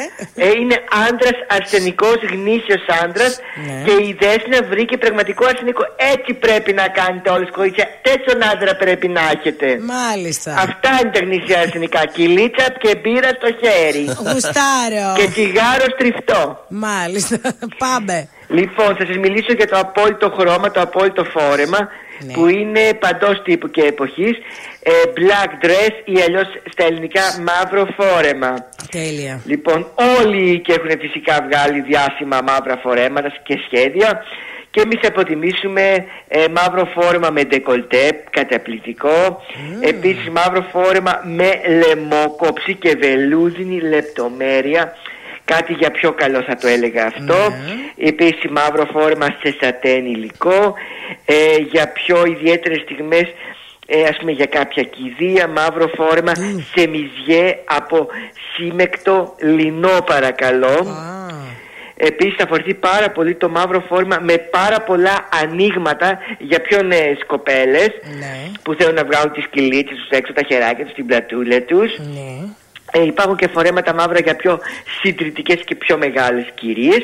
Ε, είναι άντρα αρσενικός, γνήσιος άντρα Ναι. και η Δέσποινα βρήκε πραγματικό αρσενικό. Έτσι πρέπει να κάνετε όλες κορίτσια. Τέτοιον άντρα πρέπει να έχετε. Μάλιστα. Αυτά είναι τα γνήσια αρσενικά. Κυλίτσα και μπύρα στο χέρι. Γουστάρω. και τσιγάρο στριφτό. Μάλιστα. Πάμε. Λοιπόν, θα σας μιλήσω για το απόλυτο χρώμα, το απόλυτο φόρεμα Ναι. που είναι παντός τύπου και εποχής ε, black dress ή αλλιώς στα ελληνικά μαύρο φόρεμα. Τέλεια. Λοιπόν, όλοι οι οίκοι έχουν φυσικά βγάλει διάσημα μαύρα φορέματα και σχέδια και εμείς θα αποτιμήσουμε ε, μαύρο φόρεμα με ντεκολτέ, καταπληκτικό. Επίσης μαύρο φόρεμα με λαιμόκοψη και βελούδινη λεπτομέρεια. Κάτι για πιο καλό θα το έλεγα αυτό. Επίσης μαύρο φόρεμα σε σατέν υλικό. Ε, για πιο ιδιαίτερες στιγμές ε, ας πούμε για κάποια κηδεία, μαύρο φόρεμα σε μυζιέ από σύμεκτο λινό παρακαλώ. Επίσης θα φορθεί πάρα πολύ το μαύρο φόρμα με πάρα πολλά ανοίγματα για πιο νέες κοπέλες που θέλουν να βγάλουν τις κυλίτσες τους έξω, τα χεράκια τους, την πλατούλα τους. Ε, υπάρχουν και φορέματα μαύρα για πιο συντηρητικές και πιο μεγάλες κυρίες.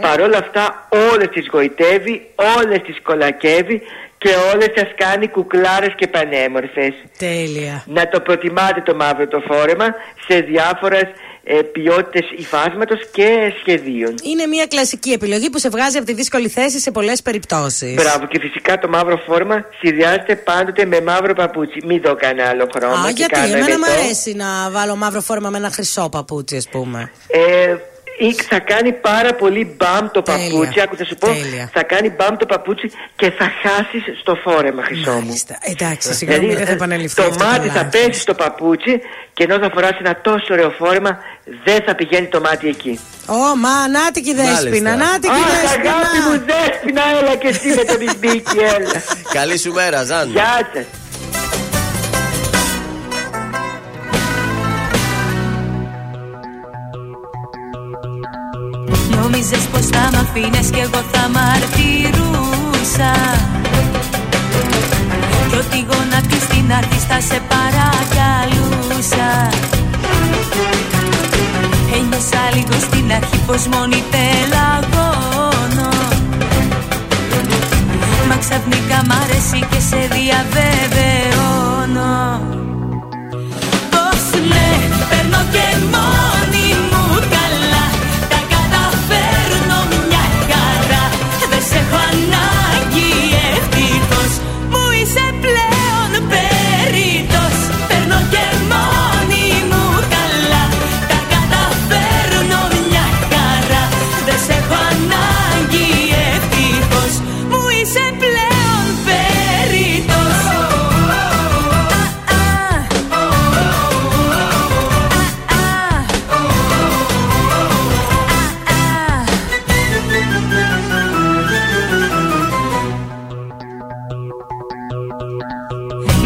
Παρ' όλα αυτά όλες τις γοητεύει, όλες τις κολακεύει και όλες σας κάνει κουκλάρες και πανέμορφες. Τέλεια. Να το προτιμάτε το μαύρο το φόρεμα σε διάφορες ε, ποιότητες υφάσματος και σχεδίων. Είναι μια κλασική επιλογή που σε βγάζει από τη δύσκολη θέση σε πολλές περιπτώσεις. Μπράβο και φυσικά το μαύρο φόρμα συνδυάζεται πάντοτε με μαύρο παπούτσι. Μην το κάνει άλλο χρώμα. Α, και γιατί κάνω εμένα μου εμετό. αρέσει να βάλω μαύρο φόρμα με ένα χρυσό παπούτσι, ας πούμε. Ε, ή θα κάνει πάρα πολύ μπαμ το Τέλεια. παπούτσι. Άκου, θα σου πω, Τέλεια. θα κάνει μπαμ το παπούτσι και θα χάσεις στο φόρεμα, χρυσό μου. Εντάξει, συγγνώμη, δεν θα επαναληφθεί το αυτό το μάτι θα λάθος. πέσει στο παπούτσι και ενώ θα φοράσει ένα τόσο ωραίο φόρεμα, δεν θα πηγαίνει το μάτι εκεί. Ω, μα, νάτικη δέσποινα, νάτικη Αχ, δέσποινα. αγάπη μου, δέσποινα, έλα και εσύ με το μπιμπίκι, έλα. Καλή σου μέρα, Ζαν. Γεια σας. Νόμιζες πως θα μ' αφήνες κι εγώ θα μαρτυρούσα Κι ότι γονατής στην αρχή θα σε παρακαλούσα. Ένιωσα λίγο στην αρχή πως μόνη πελαγώνω. Μα ξαφνικά μ' αρέσει και σε διαβεβαιώνω. Πως ναι, παίρνω και μόνη είσαι πλέον περίτος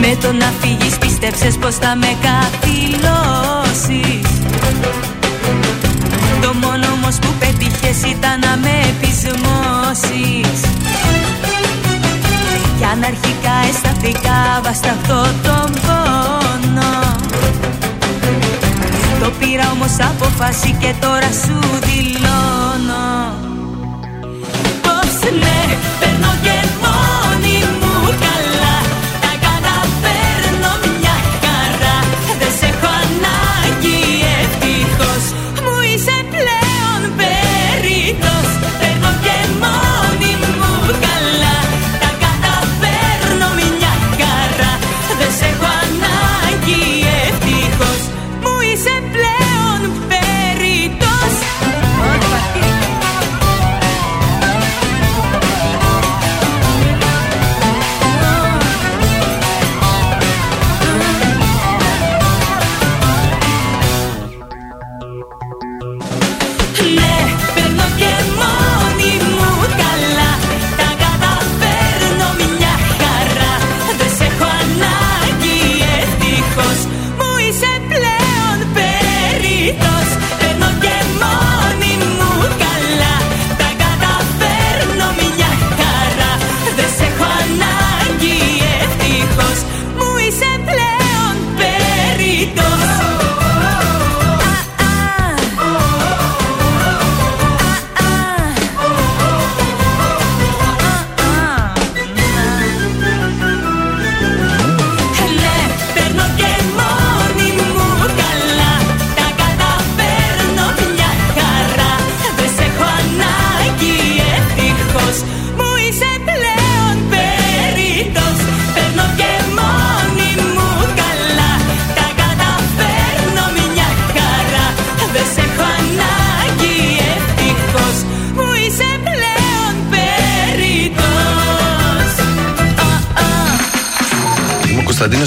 Με το να φύγεις πίστεψες πως θα με καθυλώσεις αισθανθήκα βασταχτώ τον πόνο. Το πήρα όμως αποφάση και τώρα σου δηλώνω. Πως ναι, παίρνω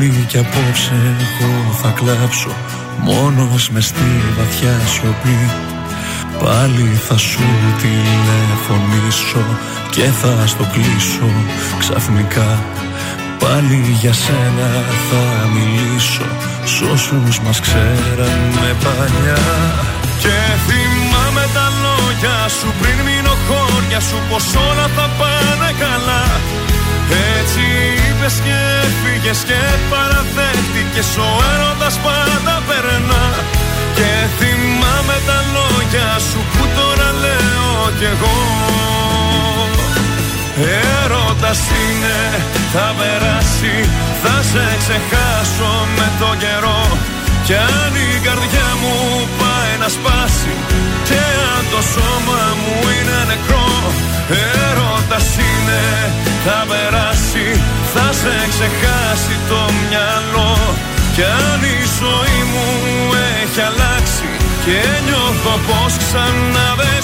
Πάλι κι απόψε εγώ θα κλάψω μόνος μες στη βαθιά σιωπή. Πάλι θα σου τηλεφωνήσω και θα στο κλείσω ξαφνικά. Πάλι για σένα θα μιλήσω Σ' όσους μας ξέρανε παλιά. Και θυμάμαι τα λόγια σου πριν μείνω χώρια σου Πως όλα θα πάνε καλά Έτσι είπες και έφυγες και παραδέχτηκες Ο έρωτας πάντα περνά. Και θυμάμαι τα λόγια σου που τώρα λέω κι εγώ. Έρωτας είναι, θα περάσει, θα σε ξεχάσω με το καιρό. Κι αν η καρδιά μου πάει να σπάσει Και αν το σώμα μου είναι νεκρό Έρωτας είναι, θα περάσει, θα σε ξεχάσει το μυαλό. Κι αν η ζωή μου έχει αλλάξει Και νιώθω πως ξανά δεν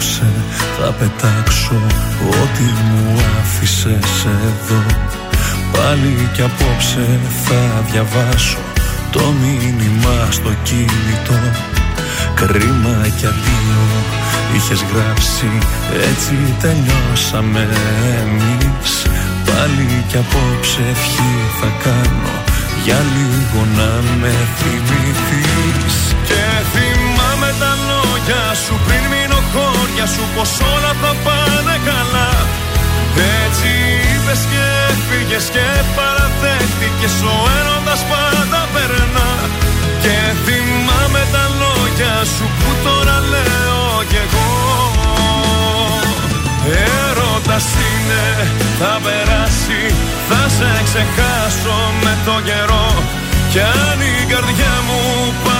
απόψε θα πετάξω ό,τι μου άφησες εδώ. Πάλι κι απόψε θα διαβάσω το μήνυμα στο κινητό. Κρίμα κι αδείο είχες γράψει έτσι τελειώσαμε εμείς. Πάλι κι απόψε ευχή θα κάνω για λίγο να με θυμηθείς. Και θυμάμαι τα λόγια σου πριν μείνω χώρια σου Πως όλα θα πάνε καλά. Έτσι είπες και έφυγες και παραδέχτηκες Ο έρωτας πάντα περνά. Και θυμάμαι τα λόγια σου που τώρα λέω κι εγώ. Έρωτας είναι, θα περάσει, θα σε ξεχάσω με το καιρό. Κι αν η καρδιά μου πάει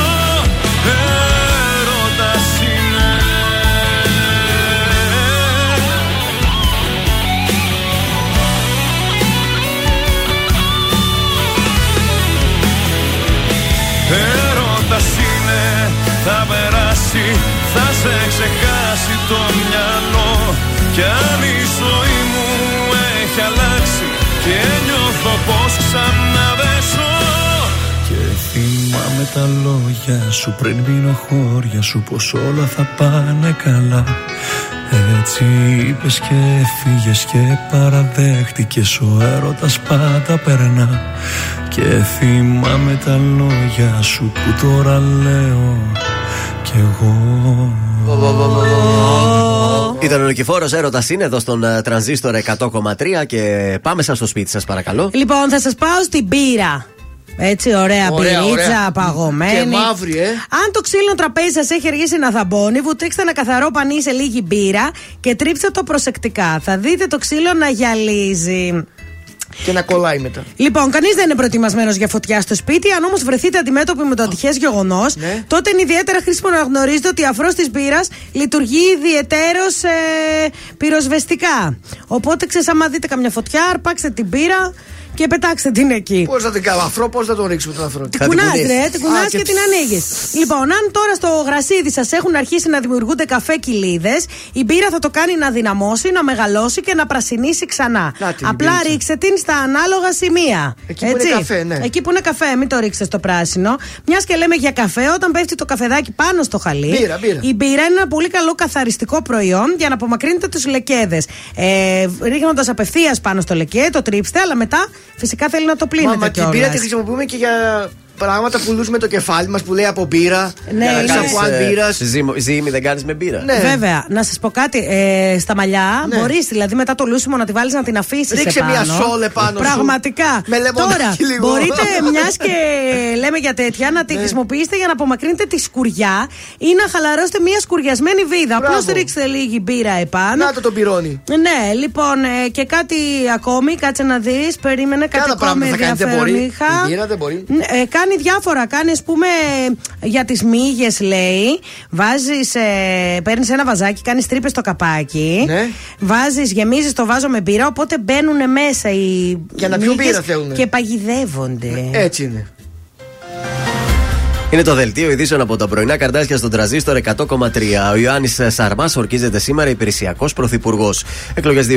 σε ξεχάσει το μυαλό. Κι αν η ζωή μου έχει αλλάξει και νιώθω πως ξανά δεν ζω Και θυμάμαι τα λόγια σου πριν μείνω χώρια σου πως όλα θα πάνε καλά. Έτσι είπες και έφυγες και παραδέχτηκες Ο έρωτας πάντα περνά. Και θυμάμαι τα λόγια σου που τώρα λέω κι εγώ Ήταν ο Νικηφόρος έρωτας είναι εδώ στον ε, τρανζίστορ 100,3 και πάμε σα στο σπίτι σας, παρακαλώ. Λοιπόν, θα σας πάω στην πύρα. Έτσι, ωραία, Ωραία, πυρίτσα, ωραία. παγωμένη. Και μαύρη, ε. Αν το ξύλινο τραπέζι σας έχει αργήσει να θαμπώνει, βουτήξτε ένα καθαρό πανί σε λίγη μπύρα και τρίψτε το προσεκτικά. Θα δείτε το ξύλο να γυαλίζει. Και να κολλάει μετά. Λοιπόν, κανείς δεν είναι προετοιμασμένος για φωτιά στο σπίτι. Αν όμως βρεθείτε αντιμέτωποι με το ατυχές γεγονός, Ναι. τότε είναι ιδιαίτερα χρήσιμο να γνωρίζετε ότι η αφρός της πύρα λειτουργεί ιδιαιτέρως ε, πυροσβεστικά. Οπότε, ξέρεις, άμα δείτε καμιά φωτιά, αρπάξτε την πύρα και πετάξτε την εκεί. Πώς θα την κάνω αφρό, πώς θα τον ρίξουμε τον αφρό. Την κουνάς, ρε, την κουνάς Α, και, την ανοίγεις. Λοιπόν, αν τώρα στο γρασίδι σας έχουν αρχίσει να δημιουργούνται καφέ κοιλίδες, η μπύρα θα το κάνει να δυναμώσει, να μεγαλώσει και να πρασινίσει ξανά. Να την Απλά μπύρα. ρίξτε την στα ανάλογα σημεία. Εκεί που είναι καφέ, ναι. Εκεί που είναι καφέ, μην το ρίξετε στο πράσινο. Μιας και λέμε για καφέ, όταν πέφτει το καφεδάκι πάνω στο χαλί. Μπύρα, μπύρα. Η μπύρα είναι ένα πολύ καλό καθαριστικό προϊόν για να απομακρύνετε τους λεκέδες. Ε, Ρίχνοντας απευθείας πάνω στο λεκέ, το τρίψτε, αλλά μετά φυσικά θέλει να το πλύνετε. Μα, μα την κιόλας. πύρα τη χρησιμοποιούμε και για πράγματα πουλούς με το κεφάλι μας που λέει από μπύρα. Ναι, για να είναι. κάνεις, από αν μπύρας. Ζήμη δεν κάνεις με μπύρα. Ναι. Βέβαια, να σας πω κάτι. Ε, στα μαλλιά Ναι. μπορείς δηλαδή μετά το λούσιμο να τη βάλεις να την αφήσεις. Ρίξε μια σόλ επάνω σου. Πραγματικά. Με λεμονάκι Τώρα, λίγο. μπορείτε μιας και λέμε για τέτοια να τη χρησιμοποιήσετε για να απομακρύνετε τη σκουριά ή να χαλαρώσετε μια σκουριασμένη βίδα. Μπράβο. Απλώς ρίξτε λίγη μπύρα επάνω. Να το τον πυρώνει. Ναι, λοιπόν, ε, και κάτι ακόμη, κάτσε να δεις. Περίμενε κάτι Κάνα ακόμη πράγματα θα κάνει, δεν ενδιαφέρον μπορεί. είχα. Η μπύρα δεν μπορεί. Ναι, ε, κάνει διάφορα. Κάνεις, α πούμε, για τις μύγες, λέει. Βάζεις, ε, παίρνεις ένα βαζάκι, κάνεις τρύπες στο καπάκι. Ναι. Βάζεις, γεμίζεις το βάζο με μπύρα, οπότε μπαίνουν μέσα οι. Για να πιούν μύγες μπύρα θέλουνε. Και παγιδεύονται. Έτσι είναι. Είναι το δελτίο ειδήσεων από τα πρωινά καρτάσια στον τραζίστορ 100,3. Ο Ιωάννης Σαρμάς ορκίζεται σήμερα υπηρεσιακός πρωθυπουργός. Εκλογές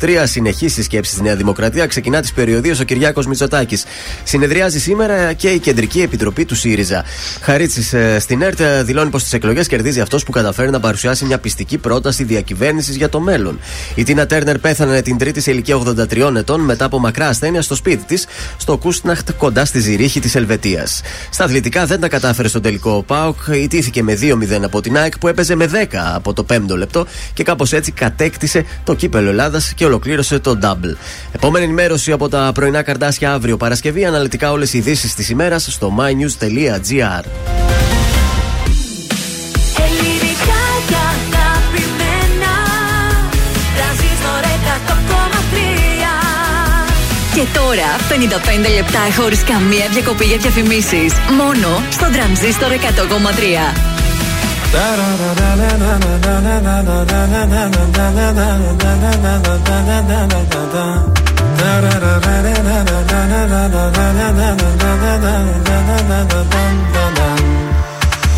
2023, συνεχεί οι σκέψει στη Νέα Δημοκρατία, ξεκινά τις περιοδίες ο Κυριάκος Μητσοτάκης. Συνεδριάζει σήμερα και η Κεντρική Επιτροπή του ΣΥΡΙΖΑ. Χαρίτσης ε, στην ΕΡΤ ε, δηλώνει πως στι εκλογές κερδίζει αυτός που καταφέρει να παρουσιάσει μια πιστική πρόταση διακυβέρνησης για το μέλλον. Η Τίνα Τέρνερ πέθανε την Τρίτη σε ηλικία 83 ετών μετά από μακρά ασθένεια στο σπίτι της, στο Κούστναχτ κοντά στη Ζηρίχη της Ελβετίας. Στα αθλητικά δεν τα κατάφερε στον τελικό ο Πάοκ, ιτήθηκε με 2-0 από την ΑΕΚ που έπαιζε με 10 από το 5ο λεπτό και κάπως έτσι κατέκτησε το κύπελο Ελλάδας και ολοκλήρωσε το double. Επόμενη ενημέρωση από τα πρωινά καρτάσια αύριο Παρασκευή, αναλυτικά όλες οι ειδήσεις της ημέρας στο mynews.gr. Και τώρα 55 λεπτά χωρίς καμία διακοπή για διαφημίσεις. Μόνο στο τρανζίστορ 100,3.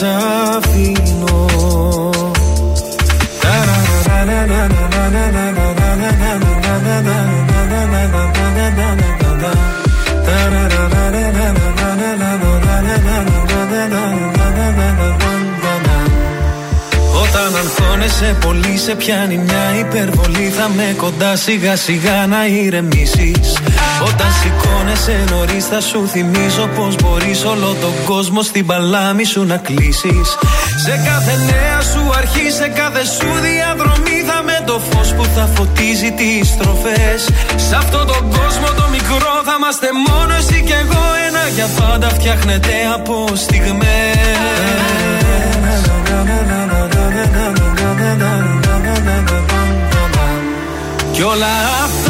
σ' αφήνω Όταν αγχώνεσαι πολύ σε πιάνει μια υπερβολή. Θα με κοντά σιγά σιγά να ηρεμήσεις Όταν σηκώνεσαι νωρίς θα σου θυμίζω Πως μπορείς όλο τον κόσμο στην παλάμη σου να κλείσεις. Σε κάθε νέα σου αρχή, σε κάθε σου διαδρομή Θα με το φως που θα φωτίζει τις στροφές. Σε αυτόν τον κόσμο το μικρό θα είμαστε μόνο εσύ και εγώ Ένα για πάντα φτιάχνεται από Κι όλα αυτά κι άλλα πολλά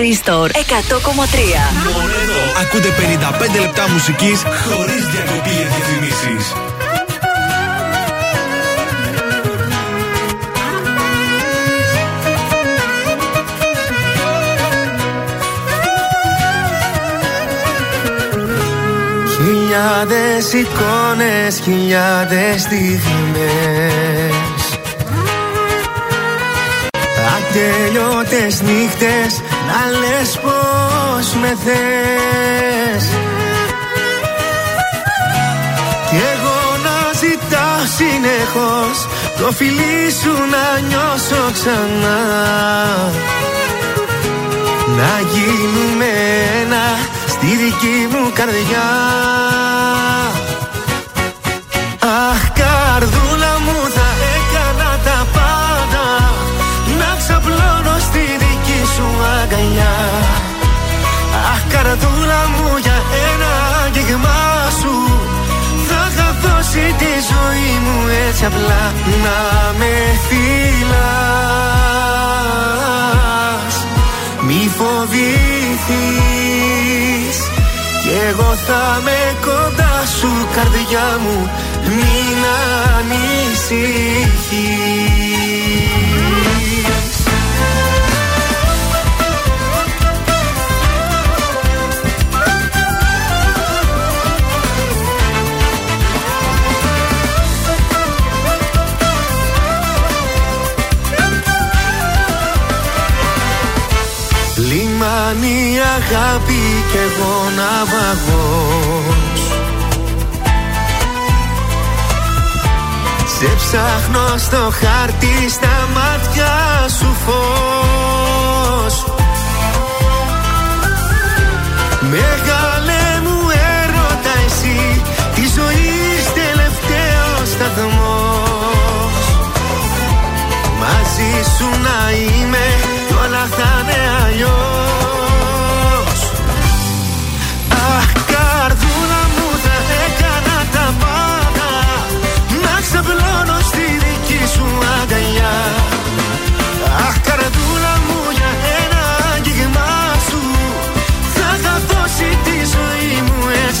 Τρανζίστορ 100,3 Μόνο εδώ ακούτε 55 λεπτά μουσικής χωρίς διακοπή για διαφημίσεις. Χιλιάδες εικόνες, χιλιάδες στιγμές. Ατελειώτες νύχτες να λες πως με θες. Κι εγώ να ζητάω συνεχώς το φιλί σου να νιώσω ξανά. Να γίνουμε ένα στη δική μου καρδιά έτσι απλά Να με φυλάς Μη φοβηθείς. Κι εγώ θα με κοντά σου καρδιά μου. Μην ανησυχείς Λιμάνι αγάπη κι εγώ ναυαγός Σε ψάχνω στο χάρτη στα μάτια σου φως. Μεγάλε μου έρωτα εσύ Τη ζωής τελευταίος σταθμός. Μαζί σου να είμαι κι όλα θα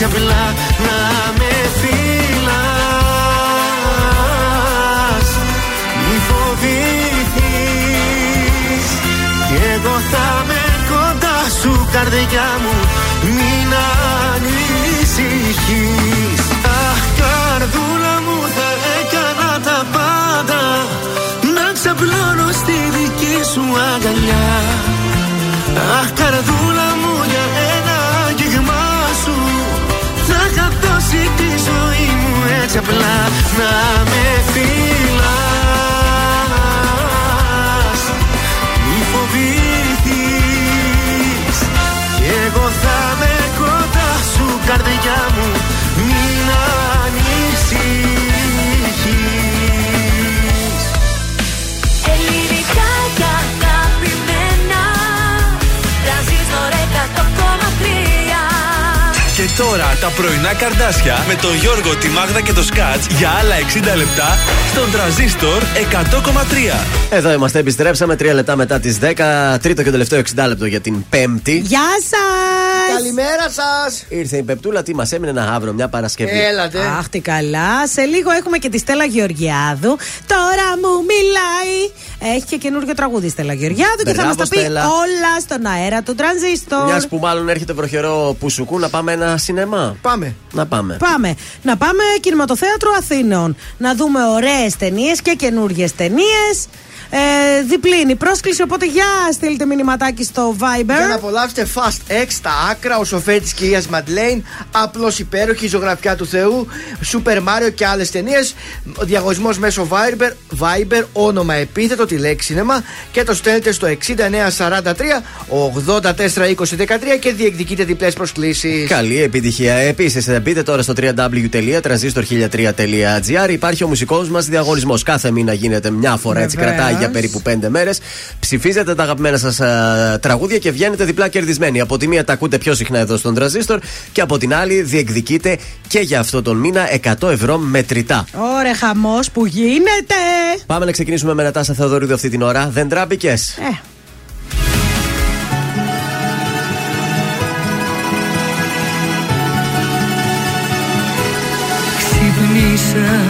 έτσι απλά Να με φυλάς. Μη φοβηθείς. Κι εγώ θα με κοντά σου καρδιά μου. Μην ανησυχείς. Αχ καρδούλα μου θα έκανα τα πάντα. Να ξαπλώνω στη δική σου αγκαλιά. Αχ καρδούλα μου για ένα αγγίγμα σου. Θα είχα δώσει τη ζωή μου έτσι απλά Να με φυλάς. Μη φοβηθείς Κι εγώ θα με κοντά σου καρδιά μου Μην ανησυχείς τώρα τα πρωινά καρδάσια με τον Γιώργο, τη Μάγδα και το Σκάτς για άλλα 60 λεπτά στον τραζίστορ 100,3. Εδώ είμαστε, επιστρέψαμε τρία λεπτά μετά τις 10. Τρίτο και τελευταίο 60 λεπτό για την Πέμπτη. Γεια σας! Καλημέρα σας! Ήρθε η Πεπτούλα, τι μας έμεινε να αύριο, μια Παρασκευή. Έλατε. Αχ, τι καλά. Σε λίγο έχουμε και τη Στέλλα Γεωργιάδου. Τώρα μου μιλάει. Έχει και καινούργιο τραγούδι η Στέλλα Γεωργιάδου και θα μας Μπράβο, τα πει Στέλλα. όλα στον αέρα του τρανζίστορ. Μιας που μάλλον έρχεται βροχερό πουσουκού, να πάμε ένα σινεμά. Πάμε. Να πάμε. Πάμε. Να πάμε κινηματοθέατρο Αθήνεων. Να δούμε ωραίες ταινίες και καινούργιες ταινίες. Ε, διπλή πρόσκληση, οπότε για στείλτε μηνυματάκι στο Viber. Για να απολαύσετε Fast X στα άκρα, ο σοφέ της κυρίας Μαντλέιν, απλώ υπέροχη, ζωγραφιά του Θεού, Super Mario και άλλες ταινίες. Διαγωνισμός μέσω Viber, Viber, όνομα επίθετο, τη λέξη σινεμά και το στέλνετε στο 6943 842013 και διεκδικείτε διπλές προσκλήσεις. Καλή επιτυχία. Επίσης, μπείτε τώρα στο www.transistor1003.gr. Υπάρχει ο μουσικός μας διαγωνισμός. Κάθε μήνα γίνεται μια φορά, έτσι Βεβαίως. κρατάει για περίπου 5 μέρες. Ψηφίζετε τα αγαπημένα σας τραγούδια και βγαίνετε διπλά κερδισμένοι. Από τη μία τα ακούτε πιο συχνά εδώ στον Τραζίστορ και από την άλλη διεκδικείτε και για αυτό τον μήνα 100 ευρώ μετρητά. Ωραία, χαμός που γίνεται. Πάμε να ξεκινήσουμε με Νατάσα Θεοδωρίδου αυτή την ώρα. Δεν τράπηκες; Ε. Ξυπνήσα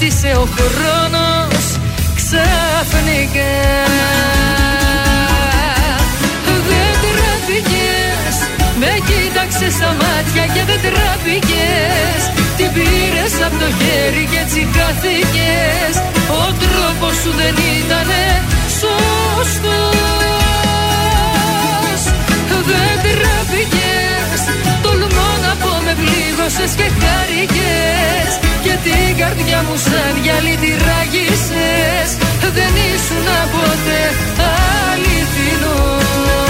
σταμάτησε ο χρόνος ξαφνικά. Δεν τραπήκες Με κοίταξες στα μάτια και δεν τραπήκες Την πήρες από το χέρι και έτσι χάθηκες. Ο τρόπος σου δεν ήτανε σωστός. Δεν τραπήκες Τολμώ να πω με πλήγωσες και χάρηκες Και την καρδιά μου σαν γυαλί τη ράγισες Δεν ήσουν ποτέ αληθινός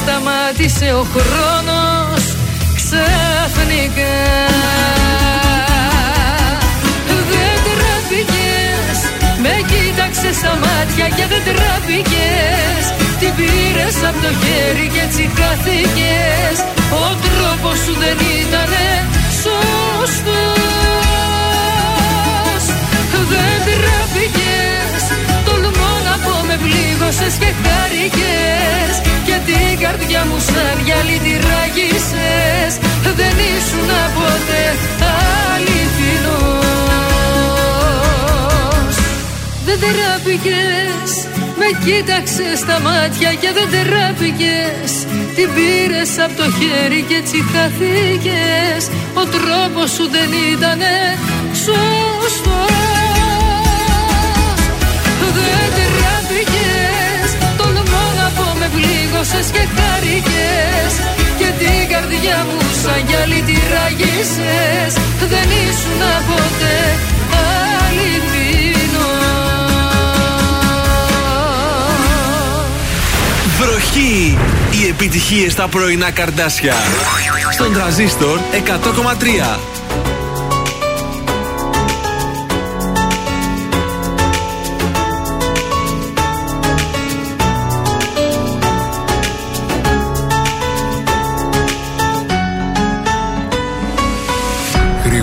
σταμάτησε ο χρόνος ξαφνικά. Δεν τραπήκες Με κοίταξες στα μάτια και δεν τραπήκες Την πήρες από το χέρι και έτσι χάθηκες. Ο τρόπος σου δεν ήτανε σωστός με πλήγωσες και χάρηκες Και την καρδιά μου σαν γυαλί τη ράγισες Δεν ήσουν ποτέ αληθινός. Δεν τραπήκες με κοίταξες στα μάτια και δεν τραπήκες Την πήρες από το χέρι και έτσι χαθήκες. Ο τρόπος σου δεν ήτανε σωστός με πλήγωσες και χάρηκες Και την καρδιά μου σαν γυαλί τη ράγισες Δεν ήσουν ποτέ αληθινός Βροχή! Οι επιτυχίες στα πρωινά καρδάσια. Στον τραζίστορ 100,3.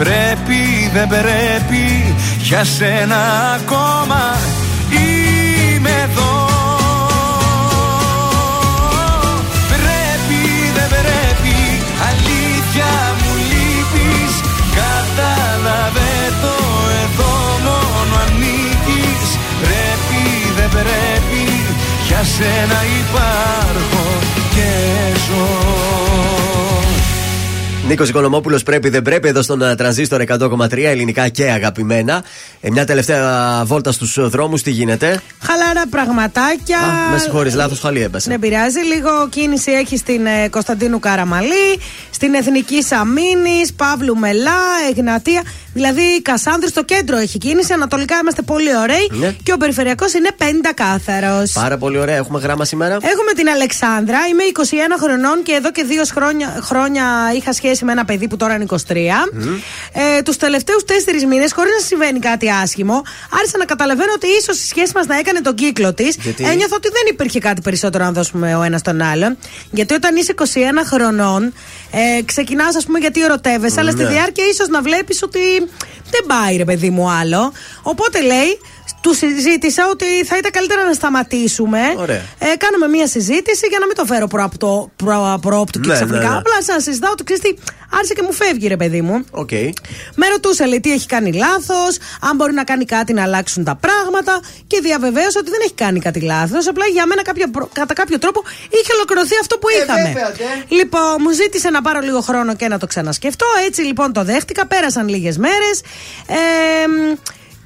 Πρέπει δεν πρέπει για σένα ακόμα Είμαι εδώ. Πρέπει δεν πρέπει αλήθεια μου λείπεις. Κατάλαβε το εδώ μόνο ανήκεις. Πρέπει δεν πρέπει για σένα υπάρχω Νίκος Οικονομόπουλος πρέπει δεν πρέπει εδώ στον ε, τρανζίστορ 100,3 ελληνικά και αγαπημένα. Ε, μια τελευταία βόλτα στους δρόμους, τι γίνεται; Χαλαρά πραγματάκια. Με συγχωρείς, λάθος χαλί έπεσε. Δεν πειράζει. Λίγο κίνηση έχει στην ε, Κωνσταντίνου Καραμαλή, στην Εθνική Σαμίνη, Παύλου Μελά, Εγνατία. Δηλαδή Κασάνδρου στο κέντρο έχει κίνηση. Ανατολικά είμαστε πολύ ωραίοι. Ναι. Και ο περιφερειακός είναι πεντακάθαρος. Πάρα πολύ ωραία. Έχουμε γράμμα σήμερα; Έχουμε την Αλεξάνδρα. Είμαι 21 χρονών και εδώ και δύο χρόνια, χρόνια είχα σχέση με ένα παιδί που τώρα είναι 23. Ε, Τους τελευταίους τέσσερις μήνες, χωρίς να συμβαίνει κάτι άσχημο, άρχισα να καταλαβαίνω ότι ίσως η σχέση μας να έκανε τον κύκλο της. Γιατί; Ένιωθα ότι δεν υπήρχε κάτι περισσότερο να δώσουμε ο ένας τον άλλον. Γιατί όταν είσαι 21 χρονών, ε, ξεκινάς, ας πούμε, γιατί ερωτεύεσαι, αλλά στη Ναι. διάρκεια ίσως να βλέπεις ότι δεν πάει ρε παιδί μου άλλο. Οπότε λέει, του συζήτησα ότι θα ήταν καλύτερα να σταματήσουμε. Ωραία. Ε, κάνουμε μία συζήτηση για να μην το φέρω προαπτό, προ, προόπτου και Ναι, ξαφνικά. ναι, ναι. Απλά σαν να συζητάω ότι ξέρεις τι, άρχισε και μου φεύγει ρε παιδί μου. Οκ. Με ρωτούσε, λέει, τι έχει κάνει λάθος, αν μπορεί να κάνει κάτι να αλλάξουν τα πράγματα και διαβεβαίωσε ότι δεν έχει κάνει κάτι λάθος. Απλά για μένα κάποια, προ- κατά κάποιο τρόπο είχε ολοκληρωθεί αυτό που είχαμε. βέβαια, ναι. Λοιπόν, μου ζήτησε να πάρω λίγο χρόνο και να το ξανασκεφτώ. Έτσι λοιπόν το δέχτηκα. Πέρασαν λίγες μέρες. Ε,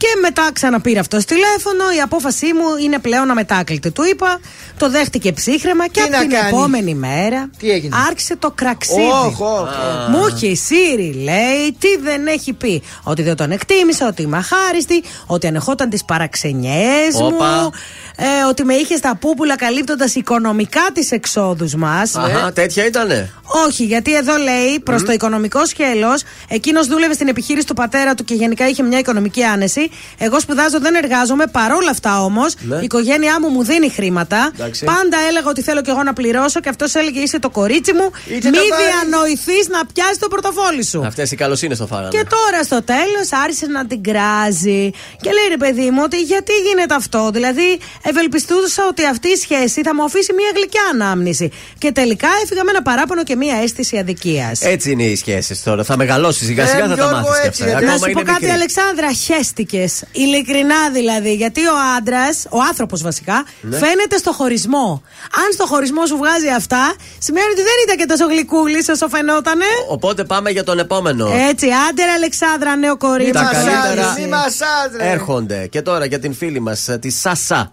και μετά ξαναπήρε αυτός τηλέφωνο. Η απόφασή μου είναι πλέον αμετάκλητη. Του είπα, το δέχτηκε ψύχρεμα και Τι από να την κάνει; επόμενη μέρα Τι έγινε; άρχισε το κραξίδι. Οχ, οχ, Μου είχε η Σύρι, λέει, τι δεν έχει πει. Ότι δεν τον εκτίμησα, ότι είμαι αχάριστη, ότι ανεχόταν τις παραξενιές μου, Όπα. ε, ότι με είχε στα πούπουλα καλύπτοντας οικονομικά τις εξόδους μας. Αχα, τέτοια ήτανε; Όχι, γιατί εδώ λέει προς το οικονομικό σκέλος, εκείνος δούλευε στην επιχείρηση του πατέρα του και γενικά είχε μια οικονομική άνεση. Εγώ σπουδάζω, δεν εργάζομαι. Παρόλα αυτά όμως, Ναι. η οικογένειά μου μου δίνει χρήματα. Εντάξει. Πάντα έλεγα ότι θέλω και εγώ να πληρώσω και αυτός έλεγε είσαι το κορίτσι μου. Είτε Μη το πάρει. διανοηθείς να πιάσεις το πορτοφόλι σου. Αυτές οι καλοσύνε το φάγανε. Και τώρα στο τέλος άρχισε να την κράζει. Και λέει ρε παιδί μου ότι γιατί γίνεται αυτό. Δηλαδή ευελπιστούσα ότι αυτή η σχέση θα μου αφήσει μια γλυκιά ανάμνηση. Και τελικά έφυγα με ένα παράπονο και μια αίσθηση αδικίας. Έτσι είναι οι σχέσεις τώρα. Θα μεγαλώσεις σιγά Ε, σιγά, θα τα Γιώργο, μάθεις και έτσι, αυτά. γιατί- Ακόμα Να σου πω είναι κάτι, μικρή. Αλεξάνδρα, χέστηκε. Ειλικρινά δηλαδή. Γιατί ο άντρας, ο άνθρωπος βασικά, Ναι. φαίνεται στο χωρισμό. Αν στο χωρισμό σου βγάζει αυτά, σημαίνει ότι δεν ήταν και τόσο γλυκούλη όσο φαινότανε. Οπότε πάμε για τον επόμενο. Έτσι, άντε ρε Αλεξάνδρα, νέο κορίτσι. Τα καλύτερα μη μασάζ, ρε. έρχονται. Και τώρα για την φίλη μας, τη Σάσα.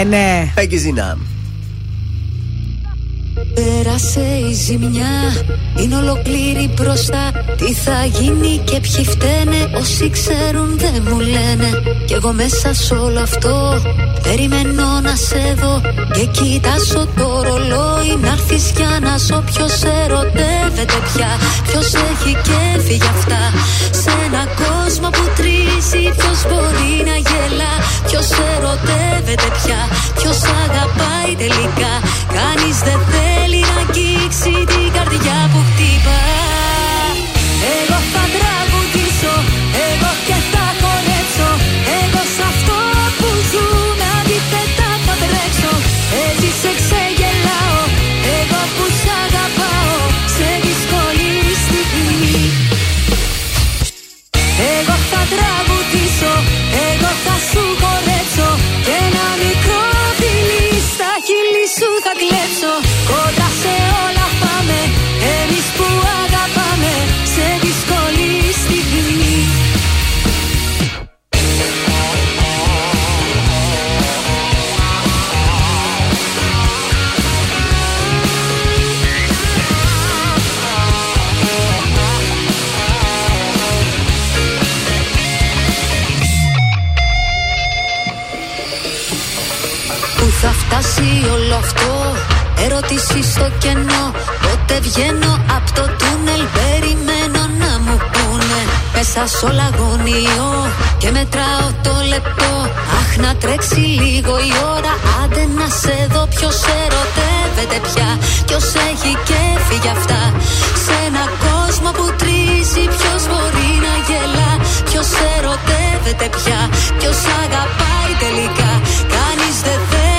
Ε, ναι. Πέγγι Ζινάμ. Πέρασε η ζημιά, είναι ολοκλήρη μπροστά. Τι θα γίνει και ποιοι φταίνε, όσοι ξέρουν δεν μου λένε. Κι εγώ μέσα σε όλο αυτό, περιμένω να σε δω. Και κοιτάζω το ρολόι, να έρθεις για να ζω. Ποιος ερωτεύεται πια, ποιος έχει κέφι γι' αυτά. Σε ένα κόσμο που τρίζει, ποιος μπορεί να γελά. Ποιος ερωτεύεται πια, ποιος αγαπάει τελικά. Κανείς δεν θέλει να αγγίξει την καρδιά που χτυπά. Φτάσει όλο αυτό. Ερώτηση στο κενό. Πότε βγαίνω από το τούνελ Περιμένω να μου πούνε. Μέσα σ' όλα αγωνιώ Και μετράω το λεπτό. Αχ να τρέξει λίγο η ώρα. Άντε να σε δω ποιος ερωτεύεται πια. Ποιος έχει κέφι γι' αυτά. Σε ένα κόσμο που τρίζει Ποιος μπορεί να γελά. Ποιος ερωτεύεται πια. Ποιος αγαπάει τελικά. Κανείς δεν θέλει να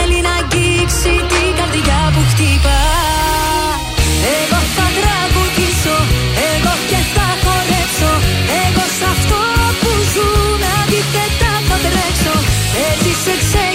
αγγίξει την καρδιά που χτυπά Εγώ θα τραγουδήσω Εγώ και θα χορέψω. Εγώ σ' αυτό που ζούμε αντίθετα θα τρέξω. Έτσι σε ξεγελάω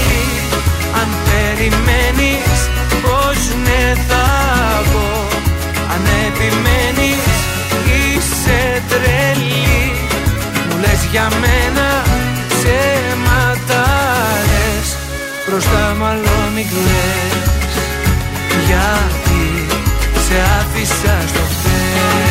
αν περιμένεις πως ναι θα πω. Αν επιμένεις είσαι τρελή. Μου λες για μένα ψέματα λες Μπροστά μάλλον μη κλαις Γιατί σε άφησα στο χθες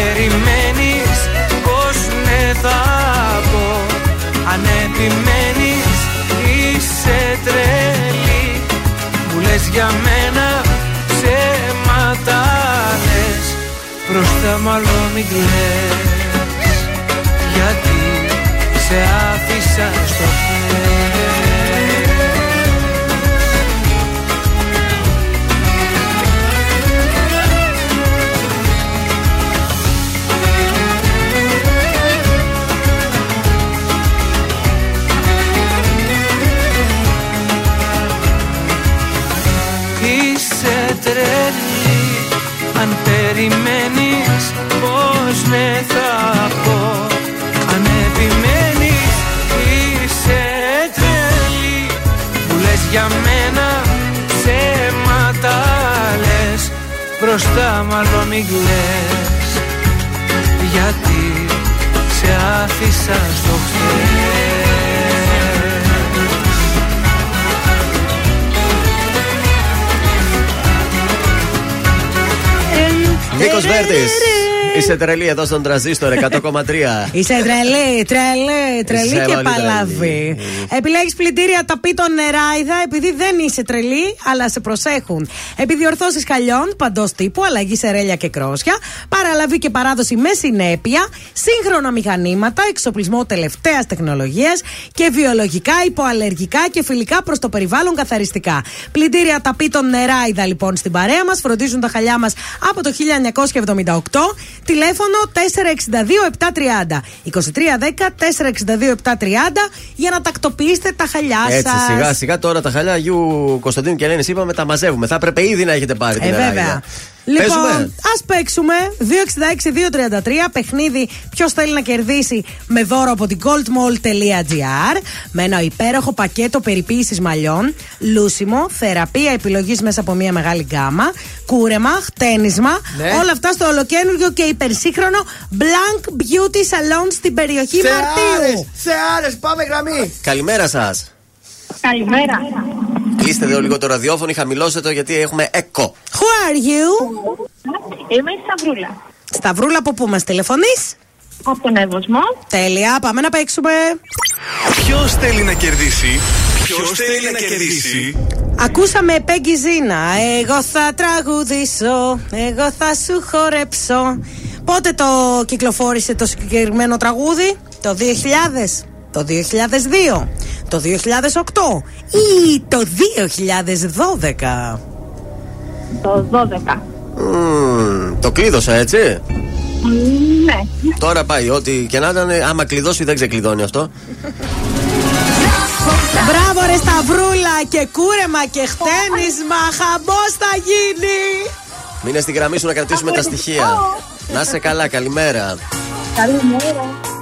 περιμένεις πως ναι θα πω. Αν επιμένεις είσαι τρελή. Μου λες για μένα ψέματα λες Μπροστά μάλλον μην κλαις. Γιατί σε άφησα στο χέρι Αν περιμένεις πως ναι θα πω. Αν επιμένεις είσαι τρελή. Μου λες για μένα ψέματα λες. Μπροστά μάλλον μην κλαις. Γιατί σε άφησα στο χθες Νίκο Βέρτη. Είσαι τρελή εδώ στον τραζίστορ 100,3. Είσαι τρελή, τρελή, τρελή Είσαι και πολύ παλαβή. Επιλέγεις πλυντήρια ταπίτων νεράιδα επειδή δεν είσαι τρελή, αλλά σε προσέχουν. Επιδιορθώσεις χαλιών, παντός τύπου, αλλαγή σε ρέλια και κρόσια, παραλαβή και παράδοση με συνέπεια, σύγχρονα μηχανήματα, εξοπλισμό τελευταίας τεχνολογίας και βιολογικά, υποαλλεργικά και φιλικά προς το περιβάλλον καθαριστικά. Πλυντήρια ταπίτων νεράιδα λοιπόν στην παρέα μας, φροντίζουν τα χαλιά μας από το 1978. Τηλέφωνο 462-730. 2310-462-730 για να τακτοποιήσετε τα χαλιά σας. Έτσι, σιγά σιγά τώρα τα χαλιά Αγίου Κωνσταντίνου και Ελένης είπαμε τα μαζεύουμε. Θα έπρεπε ήδη να έχετε πάρει την Ε, βέβαια. Εράιδα. Λοιπόν, Παίζουμε. ας παίξουμε. 266-233. Παιχνίδι ποιος θέλει να κερδίσει με δώρο από την goldmall.gr. Με ένα υπέροχο πακέτο περιποίησης μαλλιών, λούσιμο, θεραπεία επιλογής μέσα από μια μεγάλη γκάμα, κούρεμα, χτένισμα. Ναι. Όλα αυτά στο ολοκένουργιο και υπερσύγχρονο Blank Beauty Salon στην περιοχή Μαρτίου. Θεάρες, θεάρες, πάμε γραμμή. Καλημέρα σας. Καλημέρα. Κλείστε εδώ λίγο το ραδιόφωνο, χαμηλώστε το γιατί έχουμε έκο. Who are you? Είμαι η Σταυρούλα. Σταυρούλα, από πού μας τηλεφωνείς; Από τον Εύωσμο. Τέλεια, πάμε να παίξουμε. Ποιος θέλει να κερδίσει; Ποιος θέλει να κερδίσει; Ακούσαμε Πέγγι Ζήνα. Εγώ θα τραγουδήσω. Εγώ θα σου χορέψω. Πότε το κυκλοφόρησε το συγκεκριμένο τραγούδι, Το 2000, το 2002, το 2008 ή το 2012. Το 12. Μμμ, το κλείδωσα έτσι; Ναι. Τώρα πάει, ό,τι και να ήταν, άμα κλειδώσει δεν ξεκλειδώνει αυτό. Μπράβο ρε Σταυρούλα και κούρεμα και χτένισμα Χαμός θα γίνει Μείνε στη γραμμή σου να κρατήσουμε τα στοιχεία. Να είσαι καλά, καλημέρα. Καλημέρα.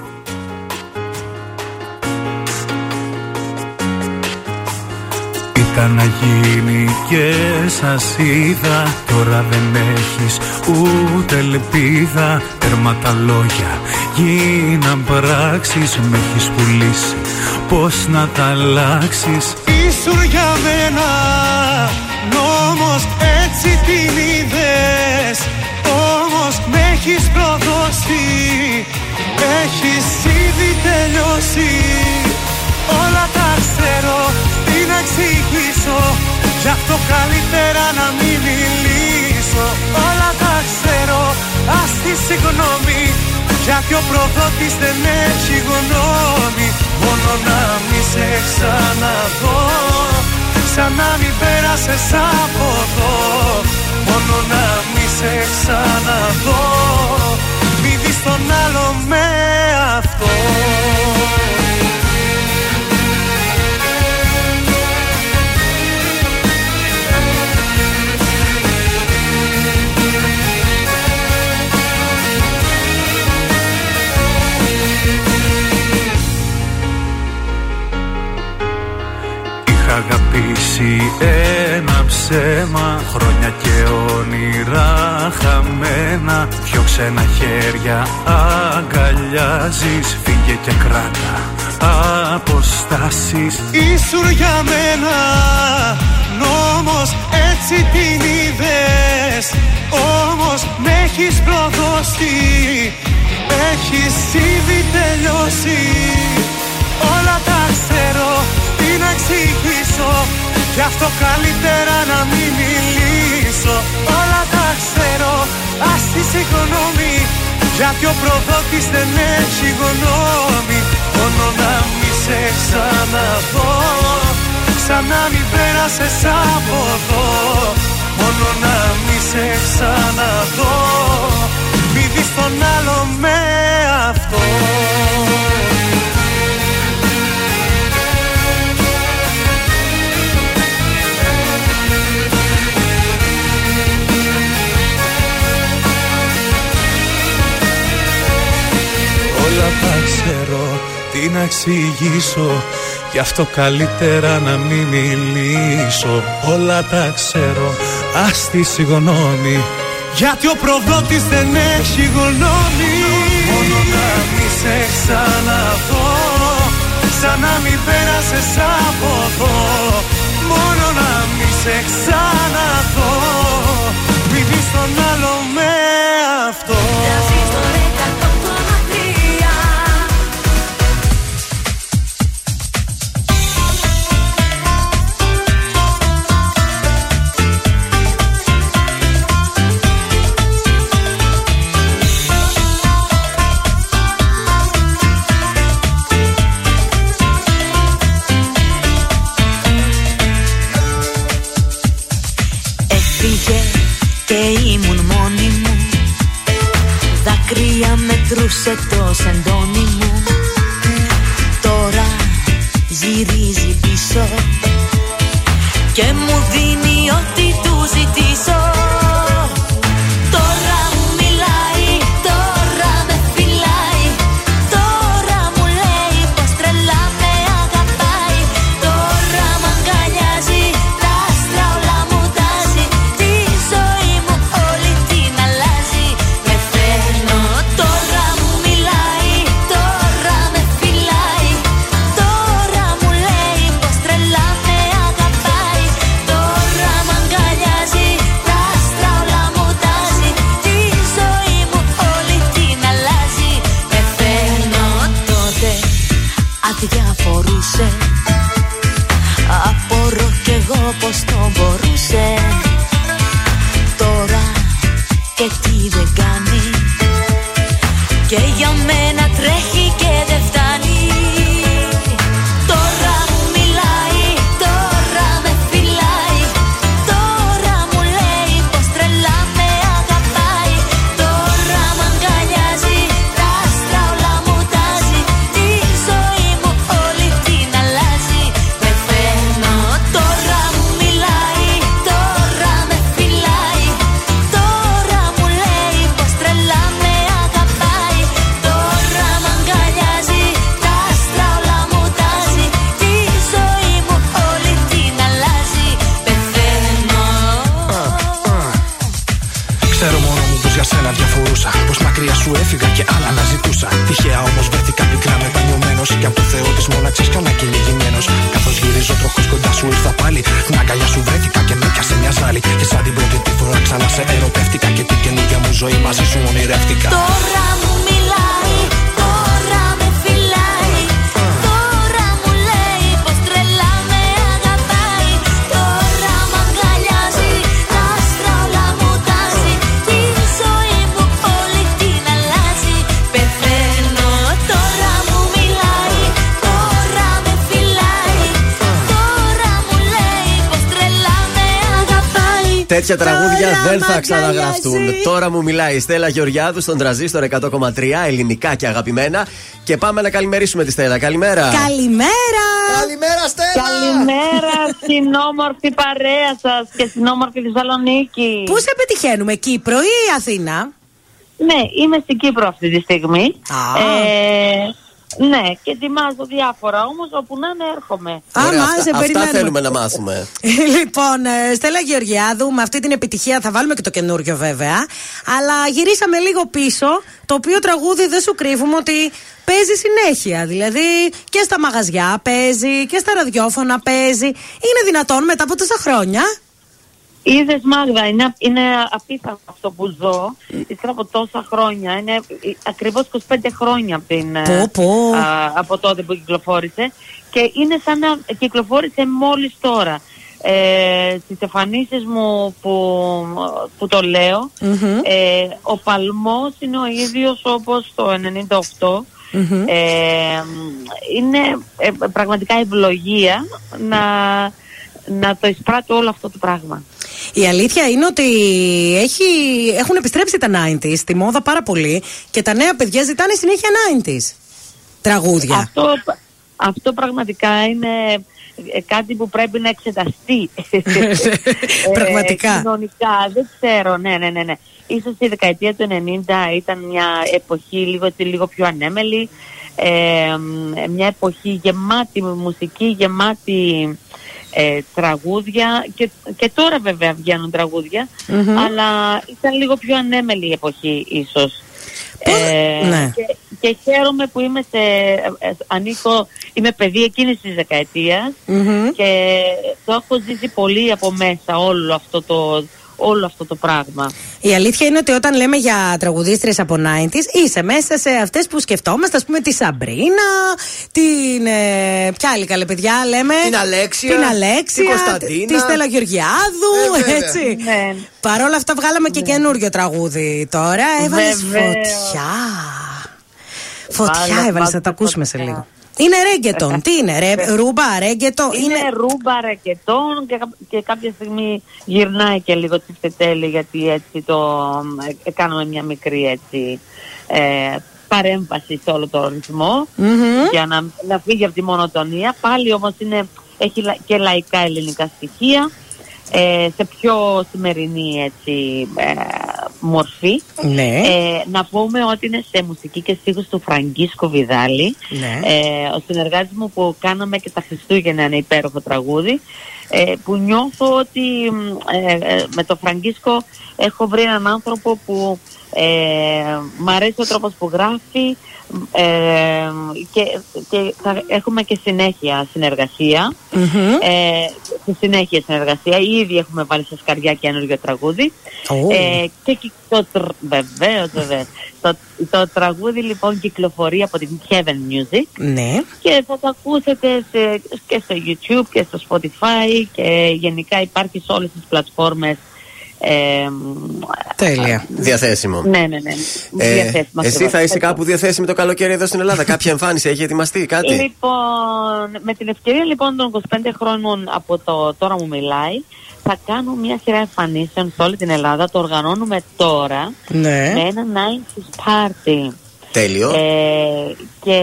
Ήταν να γίνει και σας είδα. Τώρα δεν έχεις ούτε ελπίδα. Τέρμα τα λόγια γίναν πράξεις Με έχεις πουλήσει πως να τα αλλάξεις. Ήσουν για μένα νόμος έτσι την είδες. Όμως με έχεις προδώσει Έχεις ήδη τελειώσει. Όλα τα ξέρω τι να εξηγήσω. Γι' αυτό καλύτερα να μην μιλήσω. Όλα τα ξέρω ας τη συγγνώμη. Γιατί ο προδότης δεν έχει γνώμη. Μόνο να μη σε ξαναδώ. Σαν να μην πέρασες από εδώ. Μόνο να μη σε ξαναδώ. Μη δεις τον άλλο με αυτό αγαπήσει ένα ψέμα Χρόνια και όνειρα χαμένα Δυο ξένα χέρια αγκαλιάζεις Φύγε και κράτα αποστάσεις. Ήσουν για μένα νόμος έτσι την είδες Όμως με έχεις προδώσει Έχεις ήδη τελειώσει. Όλα τα ξέρω τι να εξηγήσω Γι' αυτό καλύτερα να μην μιλήσω. Όλα τα ξέρω ας τη συγγνώμη. Γιατί ο προδότης δεν έχει γνώμη. Μόνο να μη σε ξαναδώ Σαν να μην πέρασες από εδώ. Μόνο να μη σε ξαναδώ. Μη δεις τον άλλο με αυτό ξέρω τι να εξηγήσω. Γι' αυτό καλύτερα να μην μιλήσω. Όλα τα ξέρω ας τη συγγνώμη. Γιατί ο προδότης δεν έχει γνώμη. Μόνο να μη σε ξαναδώ. Σαν να μην πέρασες από εδώ. Μόνο να μη σε ξαναδώ. Μη δεις τον άλλο με αυτό. Έφυγε Δάκρυα μετρούσε το σεντόνι μου. Τώρα γυρίζει πίσω Και μου δίνει ό,τι του ζητήσω Τέτοια τραγούδια Τώρα δεν μ' θα ξαναγραφτούν. αγκαλιάζει. Τώρα μου μιλάει η Στέλλα Γεωργιάδου στον τραζίστορ 100,3 ελληνικά και αγαπημένα. Και πάμε να καλημερίσουμε τη Στέλλα. Καλημέρα. Καλημέρα! Καλημέρα, Στέλλα! Καλημέρα στην όμορφη παρέα σας και στην όμορφη Θεσσαλονίκη. Πού σε πετυχαίνουμε, Κύπρο ή Αθήνα; Ναι, είμαι στην Κύπρο αυτή τη στιγμή. Α. Ε, ναι, και ετοιμάζω διάφορα όμως όπου να είναι έρχομαι. Α, Ωραία, μα, αυτά, σε αυτά περιμένουμε. θέλουμε να μάθουμε. λοιπόν, ε, Στέλλα Γεωργιάδου, με αυτή την επιτυχία θα βάλουμε και το καινούριο βέβαια. Αλλά γυρίσαμε λίγο πίσω. Το οποίο τραγούδι δεν σου κρύβουμε ότι παίζει συνέχεια. Δηλαδή και στα μαγαζιά παίζει και στα ραδιόφωνα παίζει. Είναι δυνατόν μετά από τόσα χρόνια; Είδες Μάγδα, είναι, είναι απίθανο αυτό που ζω. Ύστερα από τόσα χρόνια. Είναι ακριβώς 25 χρόνια από, την, ε, Πω, πω. α, από τότε που κυκλοφόρησε. Και είναι σαν να κυκλοφόρησε μόλις τώρα. Ε, στις εμφανίσεις μου που, που το λέω ε, ο παλμός είναι ο ίδιος όπως το 98 Μμμ. ε, είναι ε, πραγματικά ευλογία να, να το εισπράττω όλο αυτό το πράγμα. Η αλήθεια είναι ότι έχει, έχουν επιστρέψει τα 90s στη μόδα πάρα πολύ και τα νέα παιδιά ζητάνε συνέχεια 90s τραγούδια. Αυτό, αυτό πραγματικά είναι ε, κάτι που πρέπει να εξεταστεί. Πραγματικά. Ε, κοινωνικά, δεν ξέρω, ναι, ναι, ναι, ναι. Ίσως η δεκαετία του 90 ήταν μια εποχή λίγο, έτσι, λίγο πιο ανέμελη, ε, μ, μια εποχή γεμάτη με μουσική, γεμάτη ε, τραγούδια και, και τώρα βέβαια βγαίνουν τραγούδια, Μμμ. αλλά ήταν λίγο πιο ανέμελη η εποχή ίσως. Ε, ναι. και, και χαίρομαι που είμαι σε, ε, ανήκω, είμαι παιδί εκείνης της δεκαετίας Μμμ. και το έχω ζήσει πολύ από μέσα όλο αυτό το, όλο αυτό το πράγμα. Η αλήθεια είναι ότι όταν λέμε για τραγουδίστρε από 90s, είσαι μέσα σε αυτές που σκεφτόμαστε, ας πούμε, τη Σαμπρίνα, την. Ε, ποια άλλη καλή παιδιά λέμε; Την Αλέξια, Την Αλέξια. την Κωνσταντίνα. Τη Στέλλα Γεωργιάδου, Ε, βέβαια. έτσι. Ναι. Παρ' όλα αυτά, βγάλαμε και καινούριο τραγούδι τώρα. Έβαλες Βεβαίως. φωτιά. Φωτιά Βάλε, έβαλες, βάλε θα τα ακούσουμε σε φωτιά. λίγο. Είναι ρέγγετον. Τι είναι, ρε, ρούμπα, ρέγγετο. Είναι, ρούμπα ρακετών και, κα- και κάποια στιγμή γυρνάει και λίγο τσιφτετέλη γιατί έτσι το ε, κάνουμε μια μικρή έτσι ε, παρέμβαση σε όλο το ρυθμό Μμμ. για να, να φύγει από τη μονοτονία. Πάλι όμως είναι, έχει λα- και λαϊκά ελληνικά στοιχεία ε, σε πιο σημερινή έτσι, ε, μορφή. Ναι. Ε, να πούμε ότι είναι σε μουσική και στίχους του Φραγκίσκο Βιδάλη. Ναι. Ε, ο συνεργάτης μου που κάναμε και τα Χριστούγεννα ένα υπέροχο τραγούδι ε, που νιώθω ότι μ, ε, ε, με το Φραγκίσκο έχω βρει έναν άνθρωπο που ε, μ' αρέσει ο τρόπος που γράφει ε, και, και θα έχουμε και συνέχεια συνεργασία Μμμ. ε, στη συνέχεια συνεργασία ήδη έχουμε βάλει σε σκαριά καινούργιο τραγούδι Ω. ε, και κυ- το, τρ- βεβαίως, βεβαίως. το, το τραγούδι λοιπόν κυκλοφορεί από την Heaven Music Ναι. και θα το ακούσετε σε, και στο YouTube και στο Spotify και γενικά υπάρχει σε όλες τις πλατφόρμες ε, Τέλεια. Διαθέσιμο. ναι, ναι, ναι. Ε, διαθέσιμα εσύ ακριβώς. θα είσαι κάπου διαθέσιμη το καλοκαίρι εδώ στην Ελλάδα; Κάποια εμφάνιση έχει ετοιμαστεί, κάτι; Λοιπόν, με την ευκαιρία λοιπόν των 25 χρόνων από το Τώρα μου μιλάει, θα κάνω μια σειρά εμφανίσεων σε όλη την Ελλάδα. Το οργανώνουμε τώρα Ναι. με ένα 90's party. Τέλειο. Ε, και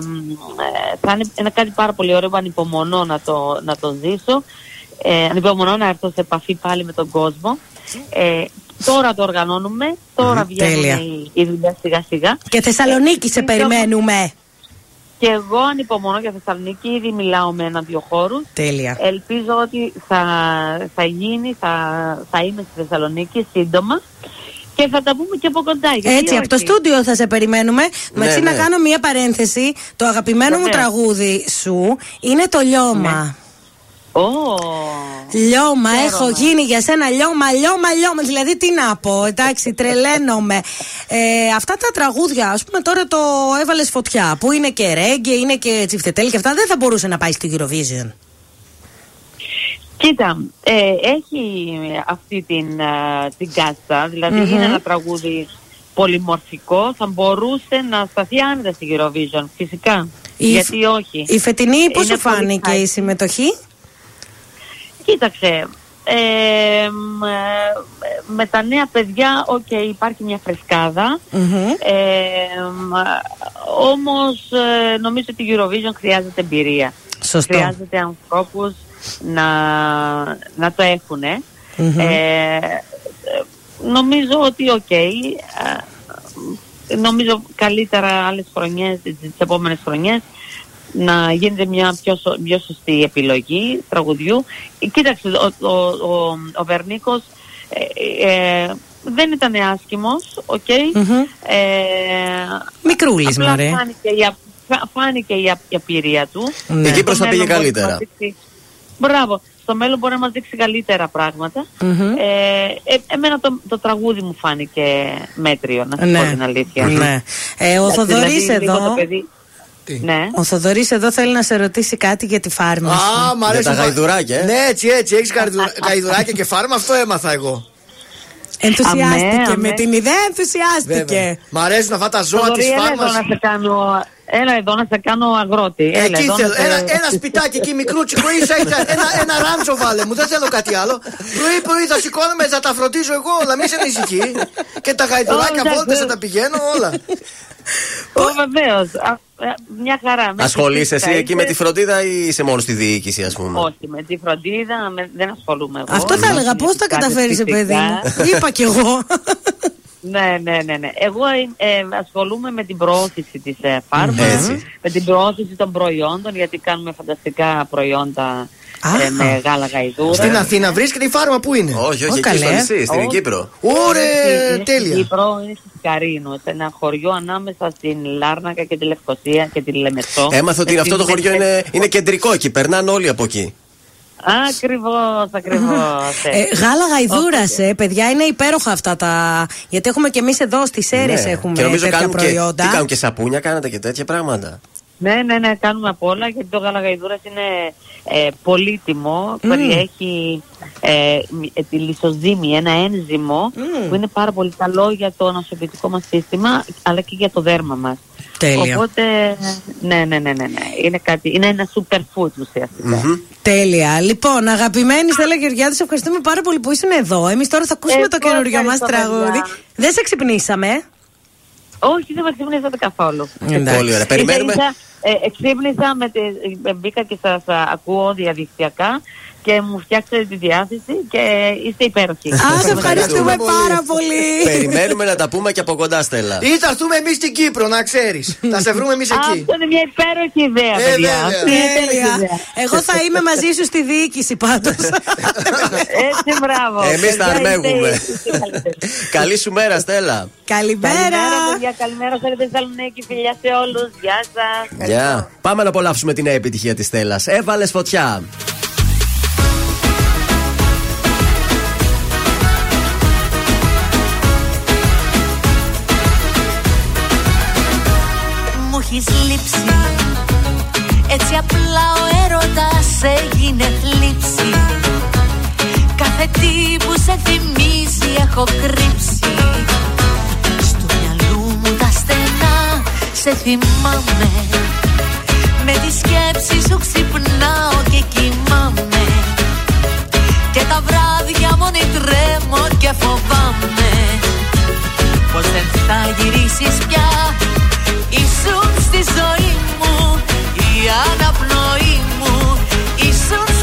μ, ε, θα είναι, είναι κάτι πάρα πολύ ωραίο που ανυπομονώ να το, να το ζήσω. Ε, ανυπομονώ να έρθω σε επαφή πάλι με τον κόσμο. Ε, τώρα το οργανώνουμε, τώρα Μμμ, βγαίνουν τέλεια. οι, οι δουλειές σιγά σιγά. Και Θεσσαλονίκη σε Ε, περιμένουμε. Και εγώ ανυπομονώ για Θεσσαλονίκη, ήδη μιλάω με ένα-δύο χώρους. Τέλεια. Ελπίζω ότι θα, θα γίνει, θα, θα είμαι στη Θεσσαλονίκη σύντομα και θα τα πούμε και από κοντά. γιατί Έτσι, από το όχι. στούντιο θα σε περιμένουμε. Ναι, Μαξί, να ναι. κάνω μία παρένθεση. Το αγαπημένο μου Βεβαίως. τραγούδι σου είναι το λιώμα. Λιώμα, Χαίρομαι. έχω γίνει για σένα λιώμα, λιώμα, λιώμα. Δηλαδή, τι να πω, εντάξει, τρελαίνομαι. Ε, αυτά τα τραγούδια, ας πούμε, τώρα το έβαλες φωτιά, που είναι και ρέγγε, είναι και τσιφτετέλ και αυτά, δεν θα μπορούσε να πάει στη Eurovision. Κοίτα, ε, έχει αυτή την, α, την κάστα, δηλαδή Μμμ. είναι ένα τραγούδι πολυμορφικό, θα μπορούσε να σταθεί άνετα στη Eurovision, φυσικά. Η Γιατί όχι. Η φετινή, πώ Είναι σου πολύ φάνηκε η hype. συμμετοχή; Κοίταξε, ε, μ, ε, με τα νέα παιδιά, οκ, υπάρχει μια φρεσκάδα. Μμμ. Ε, μ, όμως ε, νομίζω ότι η Eurovision χρειάζεται εμπειρία. Σωστό. Χρειάζεται ανθρώπους να, να το έχουν. Μμμ. Ε, ε, νομίζω ότι οκ. ε, νομίζω καλύτερα άλλες χρονιές, τις, τις επόμενες χρονιές να γίνεται μια πιο, σω- πιο σωστή επιλογή τραγουδιού. Ε, Κοίταξε, ο, ο, ο, ο Βερνίκος ε, ε, δεν ήταν άσχημος, οκ. Ε, Μικρούλης, απλά μωρέ. Φάνηκε, η, α- φα- φάνηκε η, α- η απειρία του. Η Κύπρος Στο θα πήγε μέλλον μπορεί να καλύτερα. μας δείξει- Μπράβο. Στο μέλλον μπορεί να μας δείξει καλύτερα πράγματα. Μμμ. Ε, ε, εμένα το, το τραγούδι μου φάνηκε μέτριο, να σου πω Ναι. την αλήθεια. Ναι. Ε, ο Εντάξει, Θοδωρής δηλαδή, λίγο εδώ- το παιδί- Ναι. Ο Θοδωρής εδώ θέλει να σε ρωτήσει κάτι για τη φάρμα. σου. Α, μ' αρέσει. τα που- γαϊδουράκια, ε. Ναι, έτσι, έτσι. Έχεις γαϊδουράκια και φάρμα, αυτό έμαθα εγώ. Ενθουσιάστηκε Αμέ, με αμέ. την ιδέα, ενθουσιάστηκε. Βέβαια. Μ' αρέσουν αυτά τα ζώα Θοδωρή, της έλα φάρμα. εδώ να σε κάνω, έλα εδώ να σε κάνω αγρότη. Έλα Εκεί εδώ θέλω. να σε- Ένα, ένα σπιτάκι εκεί μικρούτσικο ίσα ίσα. Ένα, ένα ράντσο βάλε μου. Δεν θέλω κάτι άλλο. Πρωί πρωί θα σηκώνομαι, θα τα φροντίζω εγώ όλα. Μη σε ανησυχεί. Και τα γαϊδουράκια Ω, βόλτες θα εντάξει. τα πηγαίνω όλα. Ω, βεβαίως. Μια χαρά. Με Ασχολείσαι φυσικά εσύ εκεί με είσαι. τη φροντίδα ή είσαι μόνο στη διοίκηση, ας πούμε; Όχι, με τη φροντίδα με- δεν ασχολούμαι εγώ. Αυτό θα έλεγα, πώς τα Φυσικά, καταφέρει, φυσικά. παιδί μου; Είπα κι εγώ. Ναι, ναι, ναι, ναι. Εγώ ε, ασχολούμαι με την προώθηση της ε, φάρμας, Έτσι. με την προώθηση των προϊόντων, γιατί κάνουμε φανταστικά προϊόντα ε, με γάλα γαϊδούρα. Στην Αθήνα βρίσκεται η φάρμα, πού είναι; Όχι, όχι, εκεί στο νησί, στην Όχι. Κύπρο. Ωραία, Είναι στην τέλεια. Κύπρο, είναι στη Σκαρίνο, σε ένα χωριό ανάμεσα στην Λάρνακα και τη Λευκοσία και τη Λεμεσό. Έμαθα ότι αυτό το χωριό είναι, είναι κεντρικό εκεί, περνάνε όλοι από εκεί. Ακριβώς, ακριβώς. Ε, γάλα γαϊδούρας, ε, παιδιά, είναι υπέροχα αυτά τα. Γιατί έχουμε κι εμείς εδώ στις αίρε Ναι. έχουμε και νομίζω τέτοια κάνουν και, προϊόντα. τι κάνουν και σαπούνια, κάνατε και τέτοια πράγματα; Ναι, ναι, ναι, κάνουμε απ' όλα γιατί το γαλαγαϊδούρας είναι ε, πολύτιμο. Μμμ. Περιέχει ε, μ- ε, τη λισοζύμη, ένα ένζυμο που είναι πάρα πολύ καλό για το νοσοποιητικό μας σύστημα αλλά και για το δέρμα μας. Τέλεια. Οπότε, ναι, ναι, ναι, ναι, ναι. Είναι, κάτι, είναι ένα superfood ουσιαστικά. Τέλεια. Λοιπόν, αγαπημένη Στέλλα Γεωργιάδης, σε ευχαριστούμε πάρα πολύ που ήσουν εδώ. Εμείς τώρα θα ακούσουμε το Εγώ καινούριο μας ευχαριστώ, τραγούδι. παιδιά. Δεν σε ξυπνήσαμε; Όχι, δεν με ξύπνησατε καθόλου. Εντάξει. Πολύ ωραία. Περιμένουμε. Ίσα, ίσα, ε, ξύπνησα, με τη, ε, μπήκα και σας α, ακούω διαδικτυακά και μου φτιάξατε τη διάθεση και είστε υπέροχοι. Α, σε ευχαριστούμε πάρα πολύ. Περιμένουμε να τα πούμε και από κοντά, Στέλλα. Ή θα έρθουμε εμείς στην Κύπρο, να ξέρεις. θα σε βρούμε εμείς εκεί. Αυτό είναι μια υπέροχη ιδέα, Ε, παιδιά. βέβαια. Αυτή είναι υπέροχη Τέλεια. ιδέα. Εγώ θα είμαι μαζί σου στη διοίκηση πάντως. Έτσι, μπράβο. Εμείς θα Παιδιά, αρμέγουμε. είστε- είστε καλύτεροι. Καλή σου μέρα, Στέλλα. Καλημέρα. Καλημέρα, παιδιά. Καλημέρα σε Θεσσαλονίκη. Φιλιά σε όλους. Γεια σας. Γεια. Πάμε να απολαύσουμε την νέα επιτυχία της Στέλλας. Έβαλες φωτιά. Έχεις λείψει. Έτσι απλά ο έρωτας έγινε θλίψη. Κάθε τι που σε θυμίζει έχω κρύψει. Στο μυαλού μου τα στενά σε θυμάμαι. Με τη σκέψη σου ξυπνάω και κοιμάμαι. Και τα βράδια μόνη τρέμω και φοβάμαι. Πως δεν θα γυρίσεις πια Ήσουν στη ζωή μου Η αναπνοή μου Ήσουν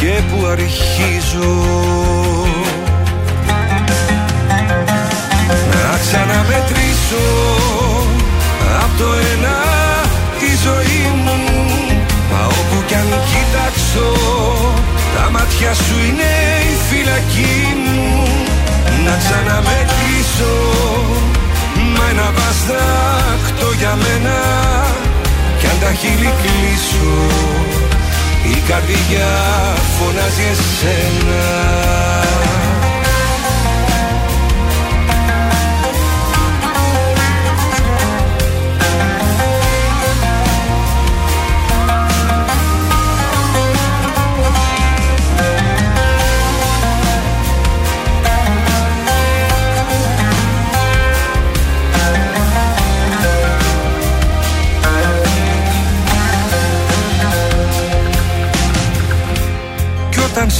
και που αρχίζω. Να ξαναμετρήσω από το ένα τη ζωή μου. Μα όπου κι αν κοιτάξω τα μάτια σου είναι η φυλακή μου. Να ξαναμετρήσω μα ένα βαστάχτο για μένα. Κι αν τα χείλη κλείσω η καρδιά φωνάζει εσένα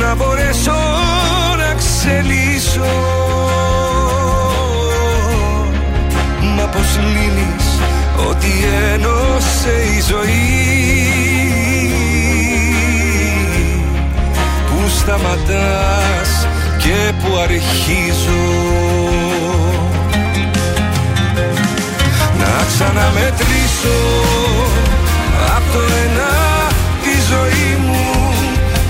να μπορέσω να ξελίσω. Μα πως λύνεις ότι ένωσε η ζωή; Πού σταματάς και που αρχίζω; Να ξαναμετρήσω από το ένα τη ζωή μου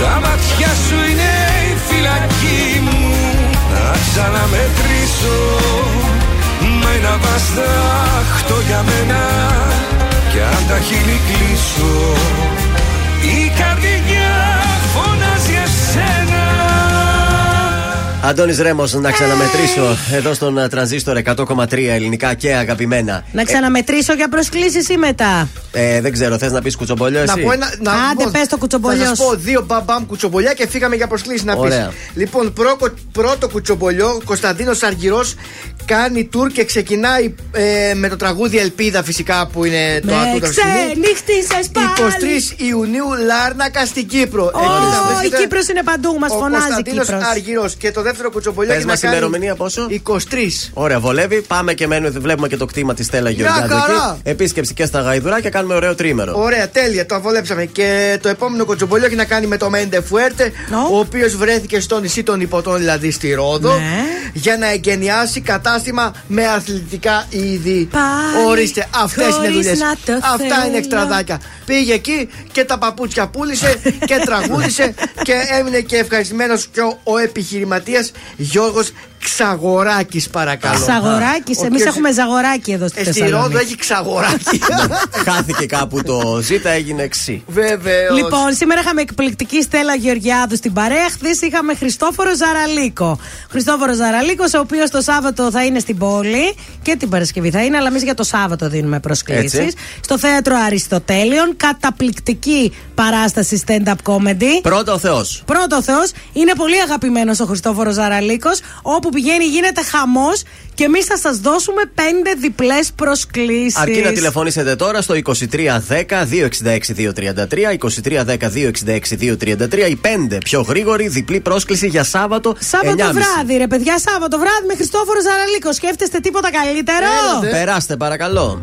Τα μάτια σου είναι η φυλακή μου. Να ξαναμετρήσω. Μα ένα βαστάχτο για μένα. Κι αν τα χείλη κλείσω Η καρδιά φωνάζει εσένα. Αντώνης Ρέμος, να ξαναμετρήσω. Εδώ στον ε, τρανζίστορ 100,3 ελληνικά και αγαπημένα. Να ξαναμετρήσω για προσκλήσεις ή μετά. Ε, δεν ξέρω, θες να πεις κουτσομπολιό, εσύ; Να πω ένα. Να Άντε, πες το κουτσομπολιός Θα σου. σας πω δύο μπαμπαμ κουτσομπολιά και φύγαμε για προσκλήσεις να πεις. Ωραία. Λοιπόν, πρώτο, πρώτο κουτσομπολιό, Κωνσταντίνος Αργυρός κάνει τουρ και ξεκινάει ε, με το τραγούδι Ελπίδα φυσικά που είναι το Με ατούτο αυτή τη στιγμή. ξενύχτησες πάλι. 23 Ιουνίου Λάρνακα στην Κύπρο. Ω, Ελπίδα η βρίσκεται Κύπρος είναι παντού, μας ο φωνάζει η Κωνσταντίνος Κύπρος. Αργυρός. Και το δεύτερο κουτσομπολιό Πες έχει μας να κάνει ημερομηνία πόσο; 23. Ωραία, βολεύει. Πάμε και μένουμε, βλέπουμε και το κτήμα της Στέλλα Μια Γεωργιάδου χαρά. εκεί. Επίσκεψη και στα γαϊδουρά και κάνουμε ωραίο τρίμερο. Ωραία, τέλεια, το αβολέψαμε. Και το επόμενο κοτσομπολιό έχει να κάνει με το Μέντε Φουέρτε, ο οποίος βρέθηκε στο νησί των Υποτών, δηλαδή στη Ρόδο, Ναι. για να εγκαινιάσει κατάστημα με αθλητικά είδη. Πάλι Ορίστε, αυτές είναι χωρίς δουλειές. να το Αυτά θέλω. είναι εξτραδάκια. Πήγε εκεί και τα παπούτσια πούλησε και τραγούδισε και έμεινε και ευχαριστημένος και ο, ο επιχειρηματίας Γιώργος ξαγοράκι, παρακαλώ. Ξαγοράκι, Ο εμείς κύριος- έχουμε ζαγοράκι εδώ στη Ε, στη Θεσσαλονίκη. Ρόδο έχει ξαγοράκι. Χάθηκε κάπου το ζήτα, έγινε ξύ. Βεβαίως. Λοιπόν, σήμερα είχαμε εκπληκτική Στέλλα Γεωργιάδου στην παρέα. Χθες είχαμε Χριστόφορο Ζαραλίκο. Χριστόφορο Ζαραλίκος, ο οποίος το Σάββατο θα είναι στην πόλη και την Παρασκευή θα είναι, αλλά εμείς για το Σάββατο δίνουμε προσκλήσεις. Έτσι. Στο θέατρο Αριστοτέλειων. Καταπληκτική παράσταση stand-up comedy. Πρώτα ο Θεός. Πρώτο Θεός, είναι πολύ αγαπημένος ο Χριστόφορος Ζαραλίκος. Όπου πηγαίνει γίνεται χαμός και εμείς θα σας δώσουμε πέντε διπλές προσκλήσεις. Αρκεί να τηλεφωνήσετε τώρα στο 2310-266-233, 2310-266-233, οι πέντε πιο γρήγοροι, διπλή πρόσκληση για Σάββατο. Σάββατο 9.30. βράδυ, ρε παιδιά, Σάββατο βράδυ με Χριστόφορο Ζαραλίκο. Σκέφτεστε τίποτα καλύτερο; Περάστε, παρακαλώ.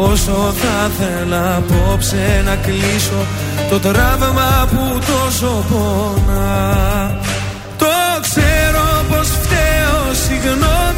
Όσο θα θέλα απόψε να κλείσω Το τραύμα που τόσο πονά. Το ξέρω πως φταίω Συγγνώμη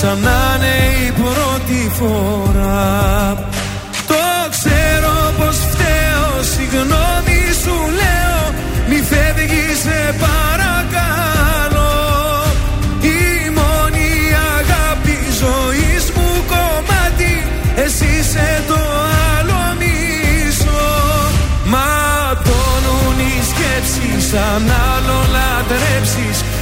Σαν να είναι η πρώτη φορά. Το ξέρω πως φταίω Συγγνώμη σου λέω Μη φεύγεις σε παρακαλώ. Η μόνη αγάπη ζωής μου κομμάτι Εσύ είσαι το άλλο μισό. Ματώνουν οι σκέψεις Αν άλλο λατρέψεις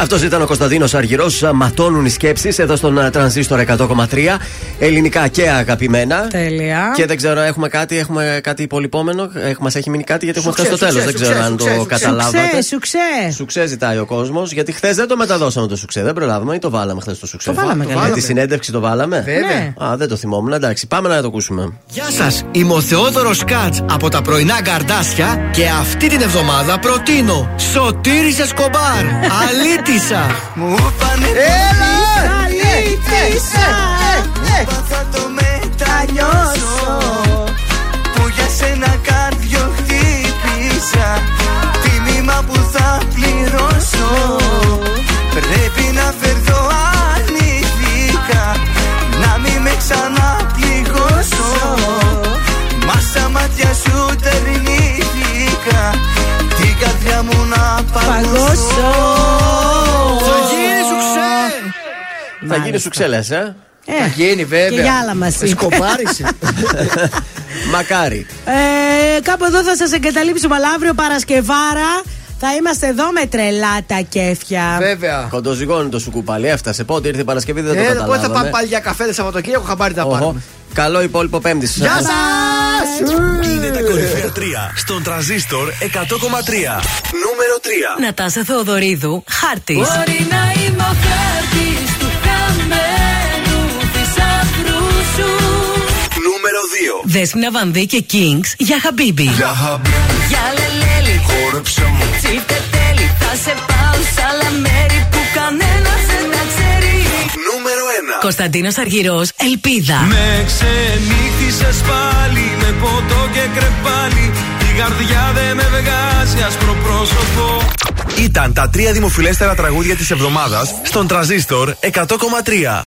Αυτός ήταν ο Κωνσταντίνος Αργυρός. Ματώνουν οι σκέψεις εδώ στον α, τρανζίστορ 100,3. Ελληνικά και αγαπημένα. Τέλεια. Και δεν ξέρω, έχουμε κάτι, έχουμε κάτι υπολοιπόμενο; Μας έχει μείνει κάτι γιατί έχουμε Σουξέ, φτάσει στο τέλος. σουξέ, Δεν ξέρω σουξέ, αν το σουξέ, καταλάβατε. Σουξέ, σουξέ. Σουξέ ζητάει ο κόσμος. Γιατί χθες δεν το μεταδώσαμε το σουξέ. Δεν προλάβαμε ή το βάλαμε χθες το σουξέ. Το βάλαμε, Με καλά. τη συνέντευξη το βάλαμε. Βέβαια. Α, δεν το θυμόμουν. Εντάξει, πάμε να το ακούσουμε. Γεια σας, είμαι ο Θεόδωρος Κάτς από τα πρωινά καρδάσια και αυτή την εβδομάδα προτείνω Σωτήρι Εσκομπάρ. χαιρέτησα. Μου φάνε Έλα! Ναι, ναι, Αλήθεια! Ναι, ε, ε, ε». Θα το μετανιώσω. Που για σένα κάρδιο χτύπησα. Τίμημα που θα πληρώσω. Πρέπει να φερθώ ανήθικα Να μην με ξαναπληγώσω. Μα στα μάτια σου τερνήθηκα. Την καρδιά μου να παγώσω. Θα γίνει σου ξέλες, ε. Ε, Θα γίνει βέβαια. Και για άλλα μας είπε. Σκοπάρισε. Μακάρι. Ε, κάπου εδώ θα σας εγκαταλείψουμε, αλλά αύριο Παρασκευάρα θα είμαστε εδώ με τρελά τα κέφια. Βέβαια. Κοντοζυγώνει το σουκουπάλι, έφτασε. Πότε ήρθε η Παρασκευή δεν το Ε, Πότε καταλάβαμε. θα πάμε πάλι για καφέ το Σαββατοκύριακο, χαμπάρι τα Οχο. πάρουμε. Καλό υπόλοιπο Πέμπτη. Γεια σας! Είναι τα κορυφαία 3 στον τραζίστορ 100,3. Νούμερο 3. Νατάσα Θεοδωρίδου, χάρτης. Μπορεί να είμαι ο χάρτης του Νούμερο 2. Δέσποινα Βανδύ και Kings για Χαμπίμπι. Για λελέλη Χόρεψε μου. Τσίφτε τέλει Θα σε πάω σ' άλλα μέρη που κανένας δεν τα ξέρει Νούμερο 1. Κωνσταντίνος Αργυρός, Ελπίδα. Με ξενύχτησες πάλι με ποτό και κρεπάλι Η καρδιά δεν με βγάζει άσπρο πρόσωπο Ήταν τα τρία δημοφιλέστερα τραγούδια της εβδομάδας στον τραζίστορ 100,3.